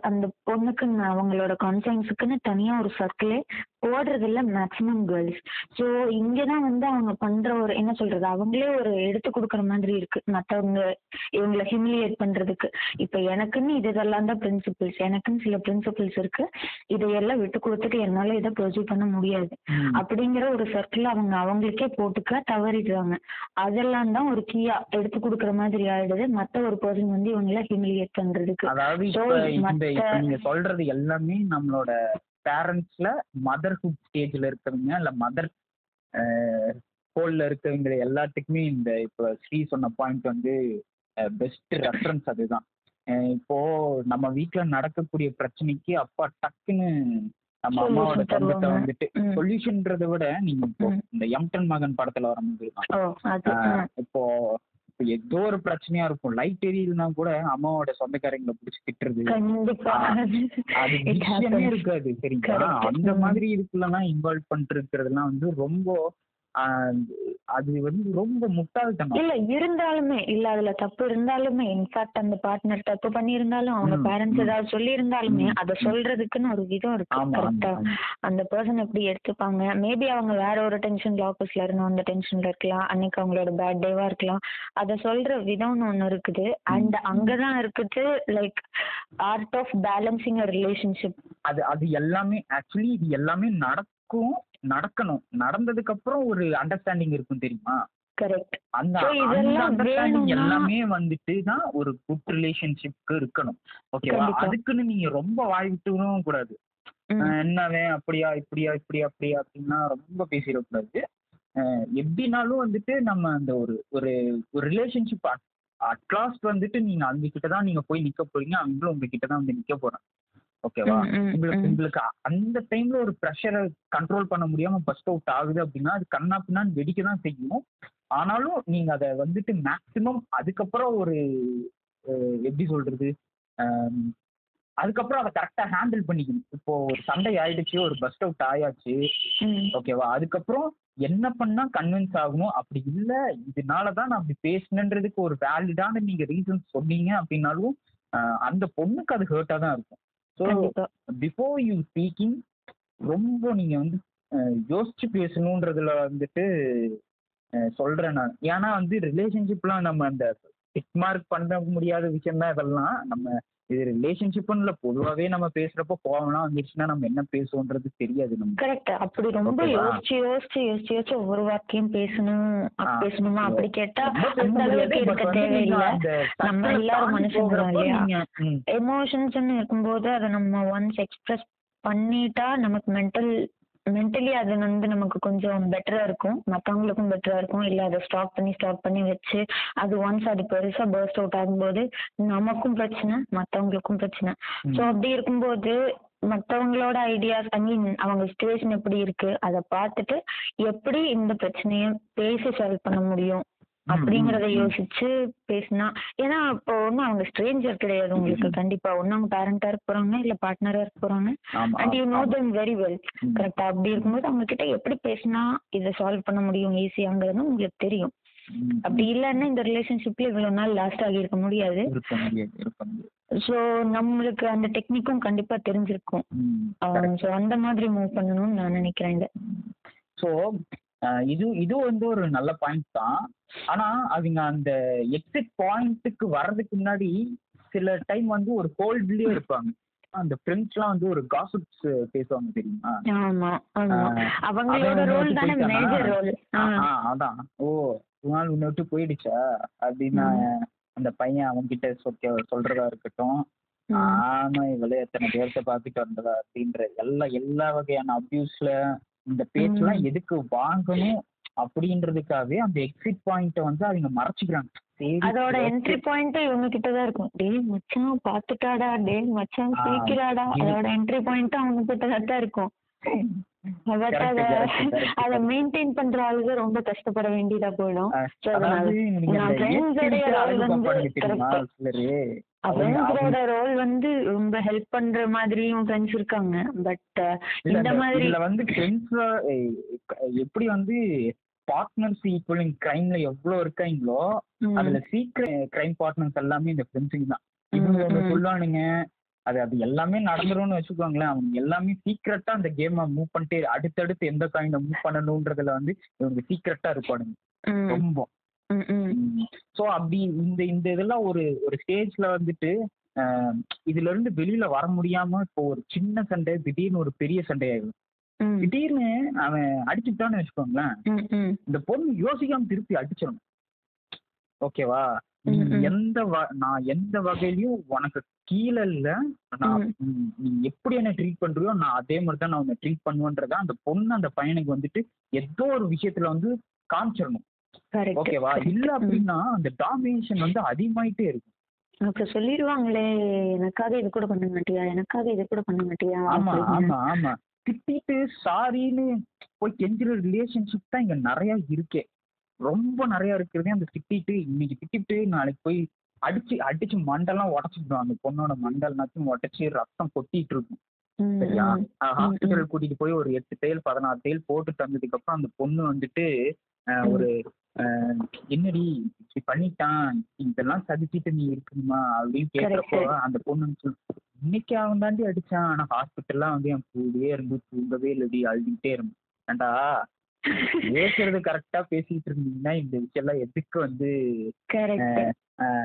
அந்த பொண்ணுக்குன்னு அவங்களோட கான்ஃபிடன்ஸுக்குன்னு தனியா ஒரு சர்க்கிளே போடுறது இல்ல மேக்ஸிமம் கேர்ள்ஸ் ஸோ இங்கதான் வந்து அவங்க பண்ற ஒரு என்ன சொல்றது அவங்களே ஒரு எடுத்து கொடுக்குற மாதிரி இருக்கு. மத்தவங்க இவங்களை ஹிமிலியேட் பண்றதுக்கு. இப்ப எனக்குன்னு இது இதெல்லாம் தான் பிரின்சிபிள்ஸ் எனக்குன்னு சில பிரின்சிபிள்ஸ் இருக்கு. இதையெல்லாம் விட்டு கொடுத்துட்டு என்னால இதை ப்ரொசீவ் பண்ண முடியாது. அப்படிங்கிற ஒரு சர்க்கிள் அவங்க அவங்களுக்கே போட்டுக்க தவறிடுறாங்க. அதெல்லாம் தான் ஒரு கீயா எடுத்து கொடுக்குற மாதிரி ஆயிடுது. மத்த ஒரு பர்சன் வந்து இவங்கள ஹிமிலியேட் பண்றதுக்கு. இந்த இப்ப நீங்க சொல்றது எல்லாமே நம்மளோட பேரண்ட்ஸ்ல மதர்ஹுட் ஸ்டேஜ்ல இருக்கவங்க இல்ல மதர் ஹோல்ல இருக்கவங்க எல்லாத்துக்குமே இந்த இப்ப ஸ்ரீ சொன்ன பாயிண்ட் வந்து பெஸ்ட் ரெஃபரன்ஸ் அதுதான் இப்போ நம்ம வீட்ல நடக்கக்கூடிய பிரச்சனைக்கு அப்பா டக்குன்னு நம்ம அம்மாவோட தங்கத்தை. வந்துட்டு. சொல்யூஷன்றதை விட நீங்க இப்போ. இந்த எம்டன் மகன் படத்துல வர மாதிரி இப்போ இப்போ ஏதோ ஒரு பிரச்சனையா இருக்கும் லைட் எரியுதுன்னா கூட அம்மாவோட சொந்தக்காரங்களை பிடிச்சி திட்டுறது அது விஷயமே. இருக்காது சரிங்களா. அந்த. மாதிரி இதுக்குள்ளலாம் இன்வால்வ் பண்ணிட்டு இருக்கிறதுலாம் வந்து ரொம்ப அது வந்து ரொம்ப முட்டாள்தனம் இல்ல இருந்தாலுமே இல்ல அதுல தப்பு இருந்தாலுமே இன்ஃபேக்ட் அந்த பார்ட்னர் தப்பு பண்ணியிருந்தாலும் அவங்க பேரண்ட்ஸ். ஏதாவது சொல்லி இருந்தாலுமே அத. சொல்றதுக்குன்னு ஒரு விதம் இருக்கு கரெக்டா. அந்த பர்சன் எப்படி எடுத்துப்பாங்க மேபி அவங்க வேற ஒரு டென்ஷன்ல ஆஃபீஸ்ல இருந்தோம் அந்த டென்ஷன்ல இருக்கலாம் அன்னைக்கு அவங்களோட பேட் டேவா இருக்கலாம் அத சொல்ற விதம்னு ஒண்ணு இருக்குது அண்ட். அங்கதான் இருக்குது like art of balancing relationship அது அது எல்லாமே ஆக்சுவலி இது எல்லாமே நடக்கும் நடக்கணும். நடந்ததுக்கு அப்புறம் ஒரு அண்டர்ஸ்டாண்டிங் இருக்கும் தெரியுமா? கரெக்ட் அந்த அண்டர்ஸ்டாண்டிங் எல்லாமே வந்துட்டு தான் ஒரு குட் ரிலேஷன்ஷிப்க்கு இருக்கணும். ஓகேவா. அதுக்குன்னு நீங்க ரொம்ப வாய் விட்டுவும் கூடாது. என்னவே அப்படியா இப்படியா இப்படியா அப்படியா அப்படின்னா ரொம்ப பேசிடக்கூடாது. எப்படினாலும் வந்துட்டு நம்ம அந்த ஒரு ஒரு ஒரு ரிலேஷன்ஷிப் அட்லாஸ்ட் வந்துட்டு நீங்க அவங்க கிட்ட தான் நீங்க போய் நிக்க போறீங்க. அவங்களும் உங்ககிட்ட தான் வந்து நிக்க போறாங்க ஓகேவா? உங்களுக்கு உங்களுக்கு அந்த டைம்ல ஒரு ப்ரெஷரை கண்ட்ரோல் பண்ண முடியாம பஸ்ட் அவுட் ஆகுது அப்படின்னா அது கண்ணா பின்னான்னு வெடிக்க தான் செய்யும். ஆனாலும் நீங்க அதை வந்துட்டு மேக்சிமம் அதுக்கப்புறம் ஒரு எப்படி சொல்றது? அதுக்கப்புறம் அதை கரெக்டா ஹேண்டில் பண்ணிக்கணும். இப்போ ஒரு சண்டை ஆயிடுச்சு ஒரு பஸ்ட் அவுட் ஆயாச்சு ஓகேவா? அதுக்கப்புறம் என்ன பண்ணா கன்வின்ஸ் ஆகணும்? அப்படி இல்ல இதனால தான் நான் அப்படி பேசினன்றதுக்கு ஒரு வேலிடான நீங்க ரீசன் சொன்னீங்க அப்படின்னாலும் அந்த பொண்ணுக்கு அது ஹர்ட்டா தான் இருக்கும். ஸோ பிஃபோர் யூ ஸ்பீக்கிங் ரொம்ப நீங்க வந்து யோசிச்சு பேசணுன்றதுல வந்துட்டு அஹ், சொல்றேன் நான். ஏன்னா வந்து ரிலேஷன்ஷிப்லாம் நம்ம அந்த டிக் மார்க் பண்ண முடியாத விஷயம் தான் இதெல்லாம். நம்ம இது ரிலேஷன்ஷிப்னு இல்லை பொதுவாகவே நம்ம பேசுறப்போ கோவம்லாம் வந்துருச்சுன்னா நம்ம என்ன பேசுவோன்றது தெரியாது நம்ம கரெக்ட் அப்படி ரொம்ப? யோசிச்சு யோசிச்சு யோசிச்சு யோசிச்சு ஒவ்வொரு வாக்கியம் பேசணும். பேசணுமா அப்படி கேட்டா அந்த அளவுக்கு இருக்க தேவையில்லை நம்ம எல்லாரும் மனுஷங்க இல்லையா? எமோஷன்ஸ்னு இருக்கும்போது அதை நம்ம ஒன்ஸ் எக்ஸ்பிரஸ் பண்ணிட்டா நமக்கு மென்டல் மென்டலி அது வந்து நமக்கு கொஞ்சம் பெட்டரா இருக்கும். மற்றவங்களுக்கும் பெட்டரா இருக்கும். இல்ல அதை ஸ்டாப் பண்ணி ஸ்டாப் பண்ணி வச்சு அது ஒன்ஸ் அது பெருசா பர்ஸ்ட் அவுட் ஆகும்போது நமக்கும் பிரச்சனை மற்றவங்களுக்கும் பிரச்சனை. ஸோ அப்படி இருக்கும்போது மற்றவங்களோட ஐடியாஸ் ஐ மீன் அவங்க சுச்சுவேஷன் எப்படி இருக்கு அதை பார்த்துட்டு எப்படி இந்த பிரச்சனையை பேசி சால்வ் பண்ண முடியும்? அப்படிங்கறத. யோசிச்சு பேசினா ஏன்னா இப்போ ஒன்றும் அவங்க ஸ்ட்ரேஞ்சர் கிடையாது உங்களுக்கு. கண்டிப்பா ஒன்னும் அவங்க பேரண்டா இருக்க போறாங்க இல்ல பார்ட்னரா இருக்க போறாங்க. And you know. Them very well. கரெக்டா அப்படி இருக்கும்போது அவங்க கிட்ட எப்படி பேசினா இதை சால்வ் பண்ண முடியும் ஈஸியாங்கிறது உங்களுக்கு தெரியும். அப்படி இல்லைன்னா இந்த ரிலேஷன்ஷிப்ல இவ்வளவு நாள் லாஸ்ட் முடியாது. இருக்க முடியாது ஸோ நம்மளுக்கு அந்த டெக்னிக்கும் கண்டிப்பா தெரிஞ்சிருக்கும். ஸோ அந்த மாதிரி மூவ் பண்ணணும்னு நான் நினைக்கிறேன் இதை. ஸோ இது இது வந்து ஒரு நல்ல பாயிண்ட் தான். ஆனா அவங்க அந்த எக்ஸிட் பாயிண்ட்டுக்கு வர்றதுக்கு முன்னாடி சில டைம் வந்து ஒரு ஹோல்ட்லயே இருப்பாங்க. அந்த ஃப்ரெண்ட்ஸ்லாம் வந்து ஒரு காசிப்ஸ் பேசுவாங்க தெரியுமா? ஆமா அவங்களோட ரோல் தானே? மேஜர் ரோல் அதான். ஓ ஒரு நாள் உன்னை விட்டு போயிடுச்சா? அப்படின்னு அந்த பையன் அவன்கிட்ட சொக்க சொல்றதா இருக்கட்டும். ஆமா இவளே எத்தனை பேர்த்த பாத்துட்டு வந்ததா? அப்படின்ற எல்லா எல்லா வகையான அபியூஸ்ல இந்த பேச்செல்லாம் எதுக்கு வாங்கணும் அப்படின்றதுக்காகவே அந்த எக்ஸிட் பாயிண்ட வந்து அவங்க மறைச்சிக்கிறாங்க. அதோட. என்ட்ரி பாயிண்ட் இவங்க கிட்ட தான் இருக்கும். டேய் மச்சான் பாத்துட்டாடா டேய் மச்சான் சீக்கிராடா அதோட என்ட்ரி பாயிண்ட் அவங்க கிட்ட தான் இருக்கும். பட் அத அத. மெயின்டைன் பண்ற ஆளுங்க ரொம்ப கஷ்டப்பட வேண்டியதா போயிடும். ஃப்ரெண்ட்ஸோட ரோல் வந்து ரொம்ப ஹெல்ப் பண்ற மாதிரியும் ஃப்ரெண்ட்ஸ் இருக்காங்க. பட் இந்த மாதிரி வந்து ஃப்ரெண்ட்ஸ் எப்படி வந்து பார்ட்னர்ஸ் ஈக்குவலிங் கிரைம்ல எவ்வளவு இருக்காங்களோ அதுல சீக்கிரம் கிரைம் பார்ட்னர்ஸ் எல்லாமே இந்த ஃப்ரெண்ட்ஸுங்க தான். இவங்க. சொல்லுவானுங்க அது அது எல்லாமே நடந்துரும்னு வச்சுக்கோங்களேன். அவங்க எல்லாமே சீக்கிரட்டா அந்த கேமை மூவ் பண்ணிட்டு அடுத்தடுத்து எந்த காயினை மூவ் பண்ணணுன்றதுல வந்து இவங்க சீக்கிரட்டா இருப்பானுங்க. ரொம்ப. ஸோ அப்படி இந்த இந்த இதெல்லாம் ஒரு ஒரு ஸ்டேஜ்ல வந்துட்டு இதுல இருந்து வெளியில வர முடியாம இப்போ ஒரு சின்ன சண்டை திடீர்னு ஒரு பெரிய சண்டையாகும் ம், திடீர்னு அவன் அடிச்சுட்டான்னு வச்சுக்கோங்களேன். இந்த பொண்ணு யோசிக்காம திருப்பி அடிச்சிடணும். ஓகேவா. எந்த நான் எந்த வகையிலயும் உனக்கு கீழே இல்ல. நான் எப்படி என்ன ட்ரீட் பண்றியோ நான் அதே மாதிரி தான் நான் உன்னை ட்ரீட் பண்ணுவேன்றத அந்த பொண்ணு அந்த பையனுக்கு வந்துட்டு ஏதோ ஒரு விஷயத்துல வந்து காமிச்சிடணும். ஓகேவா. இல்ல. அப்படின்னா அந்த டாமினேஷன் வந்து அதிகமாயிட்டே இருக்கும். அப்புறம் சொல்லிடுவாங்களே எனக்காக இது கூட பண்ண மாட்டியா? எனக்காக இது கூட பண்ண மாட்டியா? ஆமா. ஆமா ஆமா. திட்டிட்டு சாரின்னு போய் கெஞ்சுற ரிலேஷன்ஷிப் தான் இங்க நிறைய இருக்கே. ரொம்ப நிறைய இருக்கிறதே அந்த திட்டிட்டு இன்னைக்கு திட்டிட்டு நாளைக்கு போய் அடிச்சு அடிச்சு மண்டெல்லாம் உடச்சிடுவோம் அந்த பொண்ணோட மண்டல்னாச்சும் உடச்சி ரத்தம் கொட்டிட்டு இருக்கும் சரியா. ஹாஸ்பிட்டல் கூட்டிட்டு போய் ஒரு எட்டு தையல் பதினாறு தையல் போட்டு தந்ததுக்கு அப்புறம் அந்த பொண்ணு வந்துட்டு ஒரு என்னடி இப்படி பண்ணிட்டான். இதெல்லாம் சதிச்சிட்டு நீ இருக்கணுமா? அப்படின்னு கேட்கறப்போ அந்த பொண்ணு சொல்லு இன்னைக்கு அவன் தாண்டி அடிச்சான். ஆனா ஹாஸ்பிட்டல்லாம் வந்து என் கூடயே இருந்து தூங்கவே இல்லடி. அழுதுகிட்டே இருந்தேன். ஏன்டா பேசுறது கரெக்டா பேசிட்டு இருந்தீங்கன்னா இந்த விஷயம் எல்லாம் எதுக்கு வந்து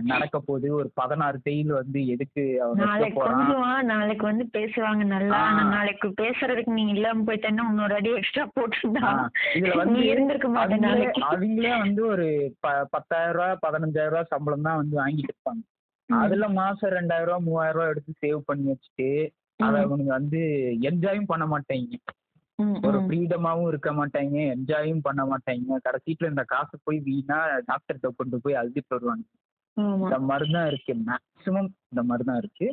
நடக்க போகுது ஒரு பதினாறு தையல் வந்து எதுக்கு நாளைக்கு கொஞ்சம் நாளைக்கு வந்து பேசுவாங்க நல்லா. நாளைக்கு பேசுறதுக்கு நீ இல்லாம போயிட்டேன்னா இன்னொரு அடி எக்ஸ்ட்ரா போட்டுருந்தா. இதுல வந்து இருந்திருக்க மாட்டே அவங்களே வந்து ஒரு பத்தாயிரம் ரூபாய் பதினஞ்சாயிரம் ரூபாய் சம்பளம் தான் வந்து வாங்கிட்டு இருப்பாங்க. அதுல மாசம் ரெண்டாயிரம் ரூபாய் மூவாயிரம் ரூபாய் எடுத்து சேவ் பண்ணி வச்சுட்டு அத. அவங்க வந்து என்ஜாயும் பண்ண மாட்டாங்க. ஒரு. ஃப்ரீடமாவும் இருக்க மாட்டாங்க என்ஜாயும் பண்ண மாட்டாங்க கடைசியில இந்த காசு போய் வீணா டாக்டர்கிட்ட கொண்டு போய் அழுதிட்டு வருவாங்க. இந்த மாதிரி தான் இருக்கு. மேக்சிமம் இந்த மாதிரி தான் இருக்கு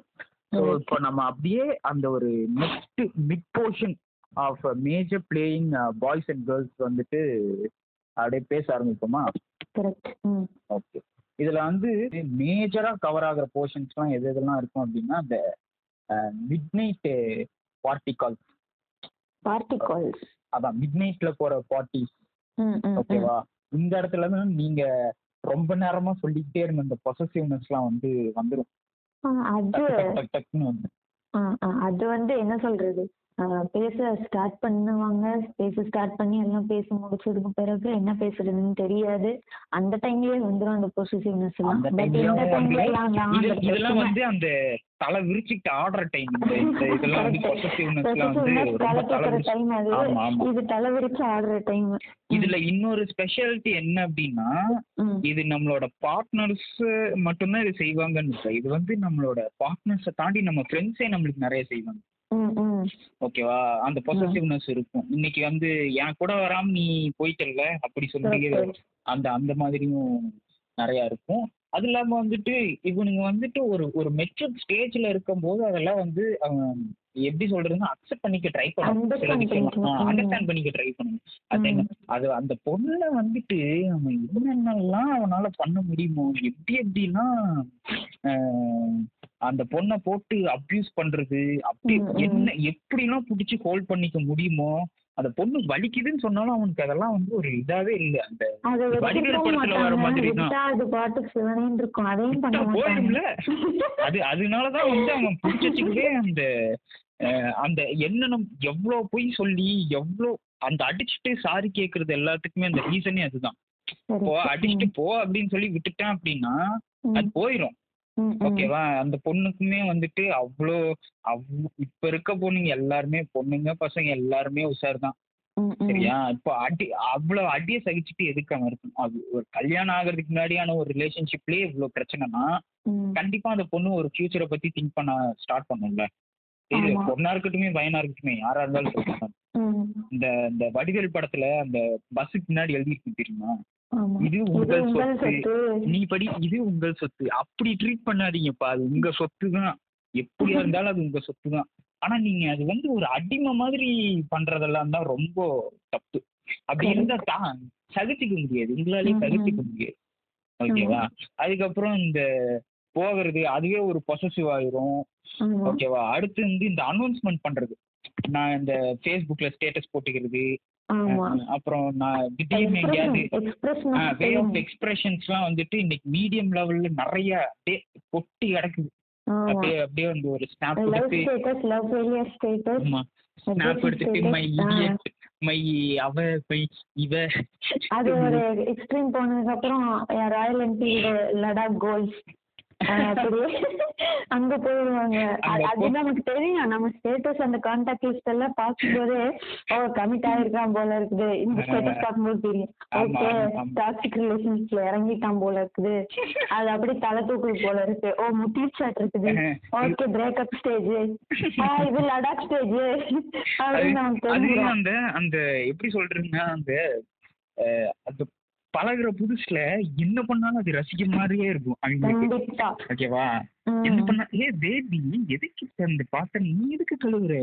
ஸோ. இப்போ நம்ம அப்படியே அந்த ஒரு next mid portion of major playing boys and girls வந்துட்டு அப்படியே பேச ஆரம்பிப்போமா? ஓகே இதுல வந்து மேஜரா கவர் ஆகுற போர்ஷன்ஸ்லாம் எது எதெல்லாம் இருக்கும் அப்படின்னா இந்த midnight party calls party calls அதான் மிட் நைட்ல போற பார்ட்டிஸ் ம் ஓகேவா இந்த இடத்துல இருந்து நீங்க ரொம்ப நேரமா சொல்லிக்கிட்டே இருந்த இந்த பொசசிவ்னஸ்லாம் வந்து வந்துடும் அது அது வந்து என்ன சொல்றது? பேச ஸ்டார்ட் பண்ணுவாங்க. பேச ஸ்டார்ட் பண்ணி எல்லாம் பேசி முடிச்சதுக்கு பிறகு என்ன பேசுறதுன்னு தெரியாது. அந்த டைம்லயே வந்துரும் அந்த பொசிசிவ்னஸ் எல்லாம். பட் இந்த டைம்ல இதெல்லாம் வந்து அந்த தலை விரிச்சுக்கிட்டு ஆடுற டைம் இதெல்லாம் வந்து. பொசசிவ்னஸ்லாம் வந்து தலை தலை டைம் அது. இது தலை விரிச்சு ஆடுற டைம் இதுல இன்னொரு ஸ்பெஷாலிட்டி என்ன அப்படின்னா இது நம்மளோட பார்ட்னர்ஸ் மட்டும்தான் இது செய்வாங்கன்னு இது வந்து நம்மளோட பார்ட்னர்ஸை தாண்டி நம்ம ஃப்ரெண்ட்ஸே நம்மளுக்கு நிறைய செய்வாங்க. ஓகேவா அந்த பொசசிவ்னஸ் இருக்கும். இன்னைக்கு வந்து என் கூட வராம நீ போயிட்டல்ல? அப்படி சொல்லி அந்த அந்த மாதிரியும் நிறைய இருக்கும். அது இல்லாம வந்துட்டு இவனுங்க வந்துட்டு ஒரு ஒரு மெச்சூர் ஸ்டேஜ்ல இருக்கும்போது அதெல்லாம் வந்து எப்படி சொல்றதுன்னா அக்செப்ட் பண்ணிக்க ட்ரை பண்ணும் சில விஷயம். அண்டர்ஸ்டாண்ட் பண்ணிக்க ட்ரை பண்ணும் அது அந்த பொண்ணை வந்துட்டு அவன் என்னென்னலாம் அவனால பண்ண முடியுமோ எப்படி எப்படிலாம் ஆஹ், அந்த பொண்ணை போட்டு அப்யூஸ் பண்றது அப்படி. என்ன எப்படிலாம் பிடிச்சி ஹோல்ட் பண்ணிக்க முடியுமோ அந்த பொண்ணு வலிக்குதுன்னு சொன்னாலும் அவனுக்கு அதெல்லாம் வந்து ஒரு இதாவே இல்லை. அந்த போயிடும்ல. அது அதனாலதான் வந்து அவன் பிடிச்சதுக்கே அந்த அந்த என்னென்ன எவ்வளவு பொய் சொல்லி எவ்வளவு அந்த அடிச்சுட்டு சாரி கேக்குறது எல்லாத்துக்குமே அந்த ரீசனே அதுதான். போ அடிச்சுட்டு போ அப்படின்னு சொல்லி விட்டுட்டான் அப்படின்னா அது போயிடும். ஓகேவா அந்த பொண்ணுக்குமே வந்துட்டு அவ்வளோ அவ் இப்ப இருக்க பொண்ணுங்க எல்லாருமே பொண்ணுங்க பசங்க எல்லாருமே உஷார் தான். சரியா இப்போ அடி அவ்வளவு அடியை சகிச்சுட்டு எதுக்கு அவன் இருக்கணும் அது ஒரு கல்யாணம் ஆகிறதுக்கு முன்னாடியான ஒரு ரிலேஷன்ஷிப்லயே இவ்வளவு பிரச்சனைனா. கண்டிப்பா அந்த பொண்ணு ஒரு ஃபியூச்சரை பத்தி திங்க் பண்ண ஸ்டார்ட் பண்ணும்ல இது. பொண்ணா இருக்கட்டுமே பையனா இருக்கட்டுமே யாரா இருந்தாலும். இந்த இந்த வடிவேல் படத்துல அந்த பஸ்ஸுக்கு பின்னாடி எழுதிருக்கு தெரியுமா. இது உங்கள் சொத்து. நீ படி இது உங்கள் சொத்து. அப்படி ட்ரீட் பண்ணாதீங்கப்பா. அது உங்க சொத்து தான் எப்படியா இருந்தாலும் அது உங்க சொத்து தான் ஆனா நீங்க அது வந்து ஒரு அடிமை மாதிரி பண்றதெல்லாம் தான் ரொம்ப தப்பு. அப்படி. இருந்தா தான் சகிச்சுக்க முடியாது. உங்களாலே ம், ம். சகிச்சுக்க முடியாது. ஓகேவா? அதுக்கப்புறம் இந்த போகிறது அதுவே ஒரு பொசசிவ் ஆயிரும். ஓகேவா? அடுத்து வந்து இந்த அனௌன்ஸ்மெண்ட் பண்றது. நான் இந்த ஃபேஸ்புக்ல ஸ்டேட்டஸ் போட்டுக்கிறது. அப்புறம் நான் திடீர்னு எங்கேயாவது வே ஆஃப். எக்ஸ்பிரஷன்ஸ்லாம் வந்துட்டு இன்னைக்கு மீடியம் லெவல்ல நிறைய அப்படியே கொட்டி கிடக்குது. அப்படியே அப்படியே வந்து ஒரு ஸ்னாப் எடுத்து. ஆமா ஸ்னாப் எடுத்துட்டு. மை. இடியட் மை அவ மை இவ அது ஒரு எக்ஸ்ட்ரீம் போனதுக்கு அப்புறம் ராயல் என்ஃபீல்டு லடாக் கோல்ஸ் அங்க போயிடுவாங்க அங்க அது- நமக்கு தெரியும். நம்ம ஸ்டேட்டஸ் அந்த கான்டாக்ட் லிஸ்ட் எல்லாம் பார்க்கும்போதே ஓ கமிட் ஆயிருக்கான் போல இருக்குது. இந்த ஸ்டேட்டஸ் பார்க்கும்போது தெரியும். ஓகே. டாக்ஸிக் ரிலேஷன்ஸ்ல இறங்கிட்டான் போல இருக்குது. அது அப்படியே தலை தூக்குது போல இருக்கு. ஓ முட்டிச்சாட் இருக்குது. ஓகே பிரேக்கப் ஸ்டேஜ் இது லடாக் ஸ்டேஜ் அப்படின்னு நமக்கு தெரிஞ்சிடும் அந்த அந்த எப்படி சொல்றதுன்னா அந்த அந்த பழகுற புதுசுல என்ன பண்ணாலும் அது ரசிக்க மாதிரியே இருக்கும். அவங்களுக்கு ஓகேவா. என்ன பண்ணா ஏ பேபி எதுக்கு இந்த பாத்திரம் நீ எதுக்கு கழுவுற?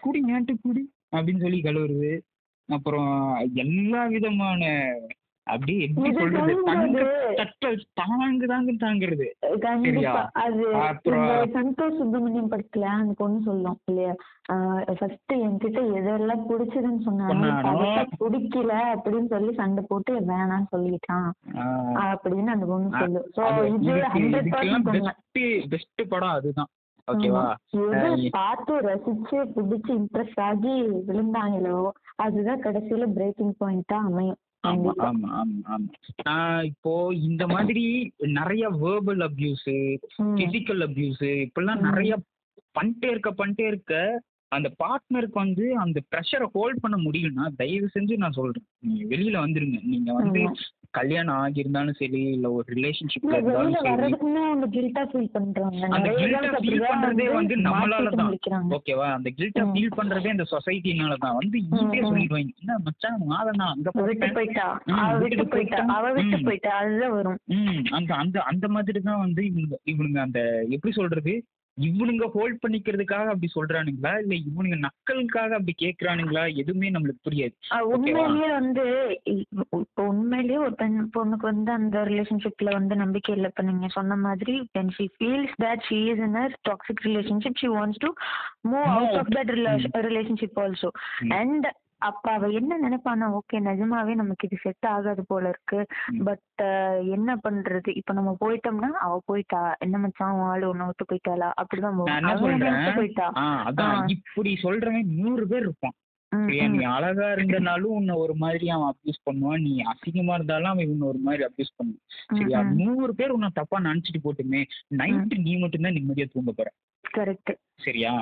குடி ஏன்ட்டு குடி அப்படின்னு சொல்லி கழுவுறது. அப்புறம் எல்லா விதமான அப்படியே எப்படி சொல்றது? தங்க தட்டல் தாங்கு தாங்கு தாங்குறது? அது சந்தோஷ் சுப்பிரமணியம் படத்துல அந்த பொண்ணு சொல்லும் இல்லையா? ஃபர்ஸ்ட் என்கிட்ட எதெல்லாம் பிடிச்சதுன்னு. அதெல்லாம் பிடிக்கல அப்படின்னு சொல்லி சண்டை போட்டு வேணாம்னு சொல்லிட்டான் அப்படின்னு அந்த பொண்ணு சொல்லும் சோ இது ஹண்ட்ரட் பர்சன்ட் பெஸ்ட் பெஸ்ட் படம் அதுதான். ஓகேவா? பார்த்து ரசிச்சு பிடிச்சு இம்ப்ரெஸ் ஆகி விழுந்தாங்களோ அதுதான் கடைசியில பிரேக்கிங் பாயிண்டா அமையும். ஆமா. ஆமா ஆமா ஆமா நான் இப்போ இந்த மாதிரி நிறைய வேர்பல் அபியூஸ். பிசிக்கல் அபியூஸ் இப்பெல்லாம் ம். நிறைய பண்ணிட்டே இருக்க பண்ணிட்டே இருக்க அந்த பார்ட்னருக்கு வந்து அந்த ப்ரெஷரை ஹோல்ட் பண்ண முடியும்னா தயவு செஞ்சு நான் சொல்றேன். நீங்க வெளியில வந்துருங்க. நீங்க வந்து. கல்யாணம் ஆகியிருந்தாலும் சரி இல்ல ஒரு ரிலேஷன்ஷிப்ல இருந்தாலும் சரி. அவங்க கில்ட்டா ஃபீல் அந்த பண்றதே வந்து நம்மளால தான். ஓகேவா அந்த கில்ட்டை. ஃபீல் பண்றதே இந்த சொசைட்டினால தான். வந்து ஈஸியா. சொல்லிடுவாங்க. என்ன மச்சான் மாதனா அங்க போயிட்டா. விட்டு போயிட்டா. அவ விட்டு. போயிட்டா. அதுதான் வரும். அந்த அந்த அந்த மாதிரி தான் வந்து இவனுங்க இவனுங்க அந்த எப்படி சொல்றது? இவனுங்க ஹோல்ட் பண்ணிக்கிறதுக்காக அப்படி சொல்றானுங்களா? இல்ல இவனுங்க நக்கலுக்காக அப்படி கேக்குறானுங்களா? எதுவுமே நம்மளுக்கு புரியாது? உண்மையிலேயே வந்து இப்போ உண்மையிலேயே ஒரு பெண் பொண்ணுக்கு வந்து அந்த ரிலேஷன்ஷிப்ல வந்து நம்பிக்கை இல்லை. இப்ப நீங்க சொன்ன மாதிரி when she feels that she is in a toxic relationship she wants to move out of that rela- relationship also. ம். and அப்ப அவ என்ன நினைப்பானா ஓகே நிஜமாவே நமக்கு இது செட் ஆகாது போல இருக்கு. பட் என்ன பண்றது? இப்ப நம்ம போயிட்டோம்னா அவ போயிட்டா. என்ன மச்சான் ஆளு உன்னை விட்டு போயிட்டாளா? அப்படிதான் போயிட்டா. இப்படி சொல்றவன் நூறு பேர் இருப்பான். நீ அழகா இருந்தனாலும் உன்னை ஒரு மாதிரி அவன் அப்யூஸ் பண்ணுவான். நீ அசிங்கமா இருந்தாலும் அவன் உன்னை ஒரு மாதிரி அப்யூஸ் பண்ணுவான். சரியா. நூறு பேர் உன்னை தப்பா நினைச்சிட்டு போட்டுமே. நைட்டு நீ மட்டும்தான் நிம்மதியா தூங்க போற. கரெக்ட் சரியா?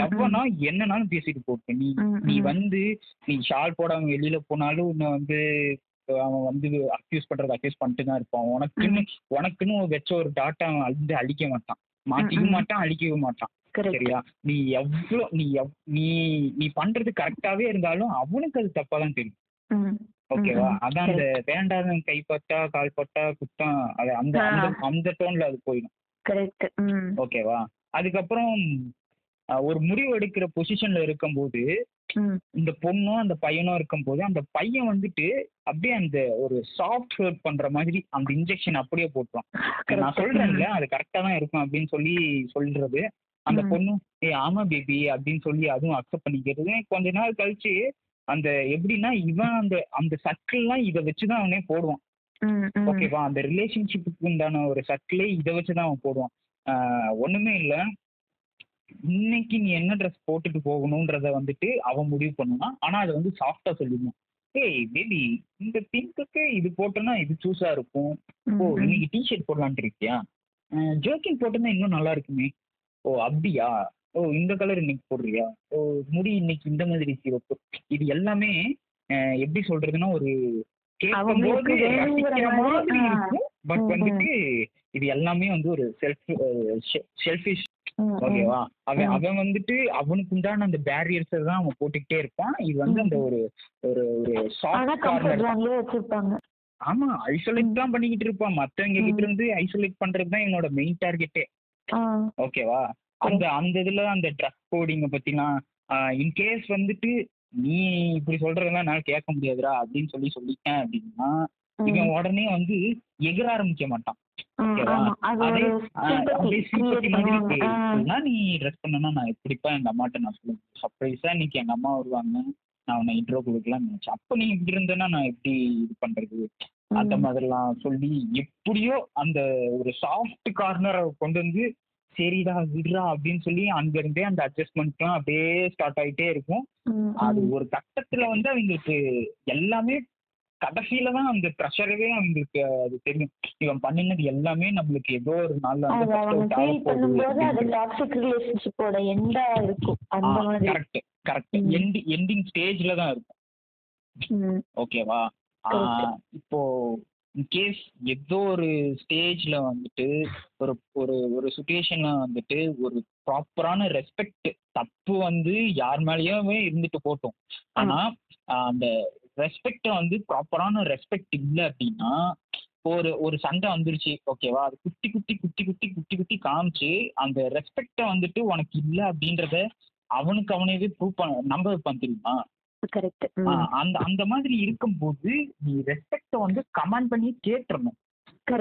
எவனா என்னனாலும் பேசிட்டு போட்டு நீ நீ. வந்து நீ ஷால் போடாம வெளியில போனாலும் உன்னை வந்து அவன் வந்து அக்யூஸ் பண்றது அக்யூஸ் பண்ணிட்டு தான் இருப்பான். உனக்குன்னு உனக்குன்னு வச்ச ஒரு டாட்டா அவன் வந்து அழிக்க மாட்டான். மாத்திக்கவும் ம். மாட்டான் அழிக்கவும் மாட்டான். சரியா? நீ எவ்வளோ நீ எவ் நீ நீ பண்றது கரெக்டாவே இருந்தாலும் அவனுக்கு அது தப்பா தான் தெரியும். ஓகேவா. அதான் அந்த வேண்டாதவன் கைப்பட்டா கால் பட்டா குத்தம் அது அந்த. அந்த டோன்ல அது போயிடும். கரெக்ட் ஓகேவா அதுக்கப்புறம் ஒரு முடிவு எடுக்கிற பொசிஷன்ல இருக்கும்போது இந்த பொண்ணும் அந்த பையனும் இருக்கும்போது அந்த பையன் வந்துட்டு அப்படியே அந்த ஒரு சாஃப்ட் ஹர்ட் பண்ற மாதிரி அந்த இன்ஜெக்ஷன் அப்படியே போட்டுருவான் நான். சொல்றேன்ல அது கரெக்டா தான் இருக்கும் அப்படின்னு சொல்லி சொல்றது. அந்த. பொண்ணும் ஏ ஆமா பேபி அப்படின்னு சொல்லி அதுவும் அக்செப்ட் பண்ணிக்கிறது. கொஞ்ச நாள் கழிச்சு அந்த எப்படின்னா இவன் அந்த அந்த சர்க்கிள்லாம் இதை வச்சுதான் அவனே போடுவான். ஓகேவா? அந்த ரிலேஷன்ஷிப்புக்கு உண்டான ஒரு சர்க்கிளே இதை வச்சுதான் அவன் போடுவான். ஒண்ணுமே இல்ல. இன்னைக்கு நீ என்ன ட்ரெஸ் போட்டுட்டு போகணுன்றத வந்துட்டு அவன் முடிவு பண்ணுவான். ஆனா அதை வந்து சாஃப்டா சொல்லிடுவான். ஏய் பேபி இந்த பிங்க்குக்கு இது போட்டோன்னா இது சூஸா இருக்கும். ஓ. இன்னைக்கு டிஷர்ட் போடலான்ட்டு இருக்கியா? ஜோக்கிங் போட்டோன்னா இன்னும் நல்லா இருக்குமே. ஓ அப்படியா? ஓ இந்த கலர் இன்னைக்கு போடுறியா? ஓ முடி இன்னைக்கு இந்த மாதிரி சிவப்பு. இது எல்லாமே எப்படி சொல்றதுன்னா ஒரு கேட்கும்போது பட். வந்துட்டு இது எல்லாமே வந்து ஒரு செல்ஃப் செல்ஃபிஷ். ஓகேவா? அவன். அவன் வந்துட்டு அவனுக்கு உண்டான அந்த பேரியர்ஸை தான் அவன் போட்டுக்கிட்டே இருப்பான். இது வந்து. அந்த ஒரு ஒரு ஒரு சாஃப்ட் கார்னர் வச்சிருப்பாங்க. ஆமா ஐசோலேட் தான் பண்ணிக்கிட்டு இருப்பான். மத்தவங்க. கிட்ட இருந்து ஐசோலேட் பண்றது தான் என்னோட மெயின் டார்கெட்டே ஓகேவா? அந்த அந்த இதுல அந்த ட்ரக் கோடிங்க பத்திலாம் இன்கேஸ் வந்துட்டு நீ இப்படி சொல்றதெல்லாம் என்னால கேட்க முடியாதுடா அப்படின்னு சொல்லி சொல்லிட்டேன் அப்படின்னா. இவன் உடனே வந்து எகிர ஆரம்பிக்க மாட்டான். நீ ட்ரெஸ் பண்ணனா நான் எப்படிப்பா எங்க அம்மாட்ட நான் சொல்லுவேன். சர்ப்ரைஸா இன்னைக்கு எங்க அம்மா வருவாங்க. நான் உன்னை இன்ட்ரோ கொடுக்கலாம்னு நினைச்சேன். அப்ப நீ இப்படி இருந்தேன்னா நான் எப்படி இது பண்றது? அந்த. மாதிரிலாம் சொல்லி எப்படியோ அந்த ஒரு சாஃப்ட் கார்னரை கொண்டு வந்து சரிடா விடுறா அப்படின்னு சொல்லி அங்க இருந்தே அந்த அட்ஜஸ்ட்மெண்ட்லாம் அப்படியே ஸ்டார்ட் ஆயிட்டே இருக்கும். அது. ஒரு கட்டத்துல வந்து அவங்களுக்கு எல்லாமே கடைசியில தான் அந்த ப்ரெஷரவே அவங்களுக்கு அது தெரியும். இவன் பண்ணினது எல்லாமே நம்மளுக்கு ஏதோ ஒரு மாதிரி. கரெக்ட் கரெக்ட் எண்டிங் ஸ்டேஜ்ல தான் இருக்கும். ஓகேவா. இப்போ இன்கேஸ் ஏதோ ஒரு ஸ்டேஜ்ல வந்துட்டு ஒரு ஒரு ஒரு சுச்சுவேஷன்ல வந்துட்டு ஒரு ப்ராப்பரான ரெஸ்பெக்ட் தப்பு வந்து யார் மேலேயுமே இருந்துட்டு போட்டோம். ஆனா அந்த ரெஸ்பெக்ட வந்து ப்ராப்பரான ரெஸ்பெக்ட் இல்லை அப்படின்னா ஒரு ஒரு சண்டை வந்துருச்சு ஓகேவா அது குட்டி குட்டி குட்டி குட்டி குட்டி குட்டி காமிச்சு அந்த ரெஸ்பெக்ட வந்துட்டு உனக்கு இல்லை அப்படின்றத அவனுக்கு அவனவே ப்ரூவ் பண்ண நம்ப வைப்பான் தெரியுமா? அந்த அந்த மாதிரி இருக்கும்போது நீ ரெஸ்பெக்ட வந்து கமெண்ட் பண்ணி கேட்டுறணும்.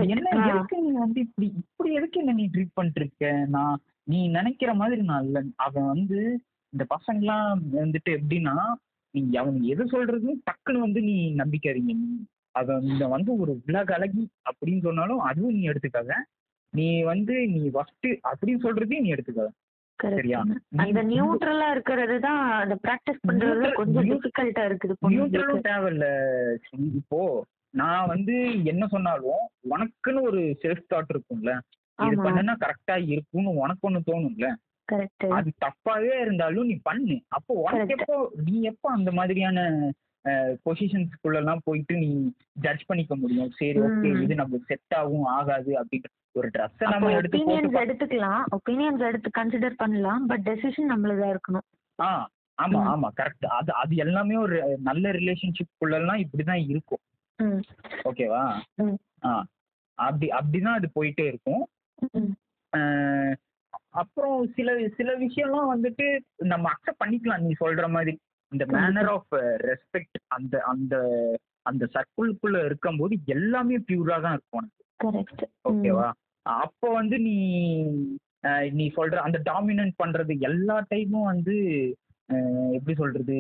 என்ன எதுக்கு நீ வந்து இப்படி இப்படி எதுக்கு என்ன நீ ட்ரீட் பண்ணிட்டு இருக்க நான் நீ நினைக்கிற மாதிரி நான் இல்ல. அவன் வந்து இந்த பசங்கலாம் வந்துட்டு எப்படின்னா நீ அவன் எது சொல்றதும் டக்குன்னு வந்து நீ நம்பிக்காதீங்க. நீ அதை இந்த வந்து ஒரு உலக அழகி அப்படின்னு சொன்னாலும் அதுவும் நீ எடுத்துக்காத. நீ வந்து நீ ஃபர்ஸ்ட் அப்படின்னு சொல்றதையும் நீ எடுத்துக்காத. சரியா? அந்த நியூட்ரலா இருக்கிறது தான் அந்த பிராக்டிஸ் பண்றது கொஞ்சம் டிஃபிகல்ட்டா இருக்குது நியூட்ரலும் தேவையில்ல. இப்போ நான் வந்து என்ன சொன்னாலும் உனக்குன்னு ஒரு செல்ஃப் தாட் இருக்கும்ல. இது. பண்ணுனா கரெக்டா இருக்கும்னு உனக்கு ஒண்ணு தோணும்ல. அது தப்பாவே இருந்தாலும் நீ பண்ணு. அப்போ உனக்கு. எப்போ நீ எப்போ அந்த மாதிரியான பொசிஷன்ஸ்குள்ள எல்லாம் போயிட்டு நீ ஜட்ஜ் பண்ணிக்க முடியும். சரி ஓகே. இது நம்மளுக்கு செட் ஆகும் ஆகாது அப்படின்ற ஒரு ட்ரெஸ் நம்ம எடுத்து எடுத்துக்கலாம். ஒப்பீனியன்ஸ் எடுத்து கன்சிடர் பண்ணலாம். பட் டெசிஷன் நம்மளதா இருக்கணும். ஆ ஆமா. ஆமா கரெக்ட் அது அது எல்லாமே ஒரு நல்ல ரிலேஷன்ஷிப் குள்ளலாம் இப்படிதான் இருக்கும். ஓகேவா. ஆ அப்படி அப்படிதான் அது போயிட்டே இருக்கும். அப்புறம் சில சில விஷயம்லாம் வந்துட்டு நம்ம அக்செப்ட் பண்ணிக்கலாம் நீ சொல்ற மாதிரி. இந்த மேனர் ஆஃப் ரெஸ்பெக்ட் அந்த அந்த அந்த சர்க்கிள்குள்ள இருக்கும்போது எல்லாமே பியூரா தான் இருக்கும் ஓகேவா அப்போ வந்து நீ நீ சொல்ற அந்த டாமினன்ட் பண்றது எல்லா டைமும் வந்து எப்படி சொல்றது?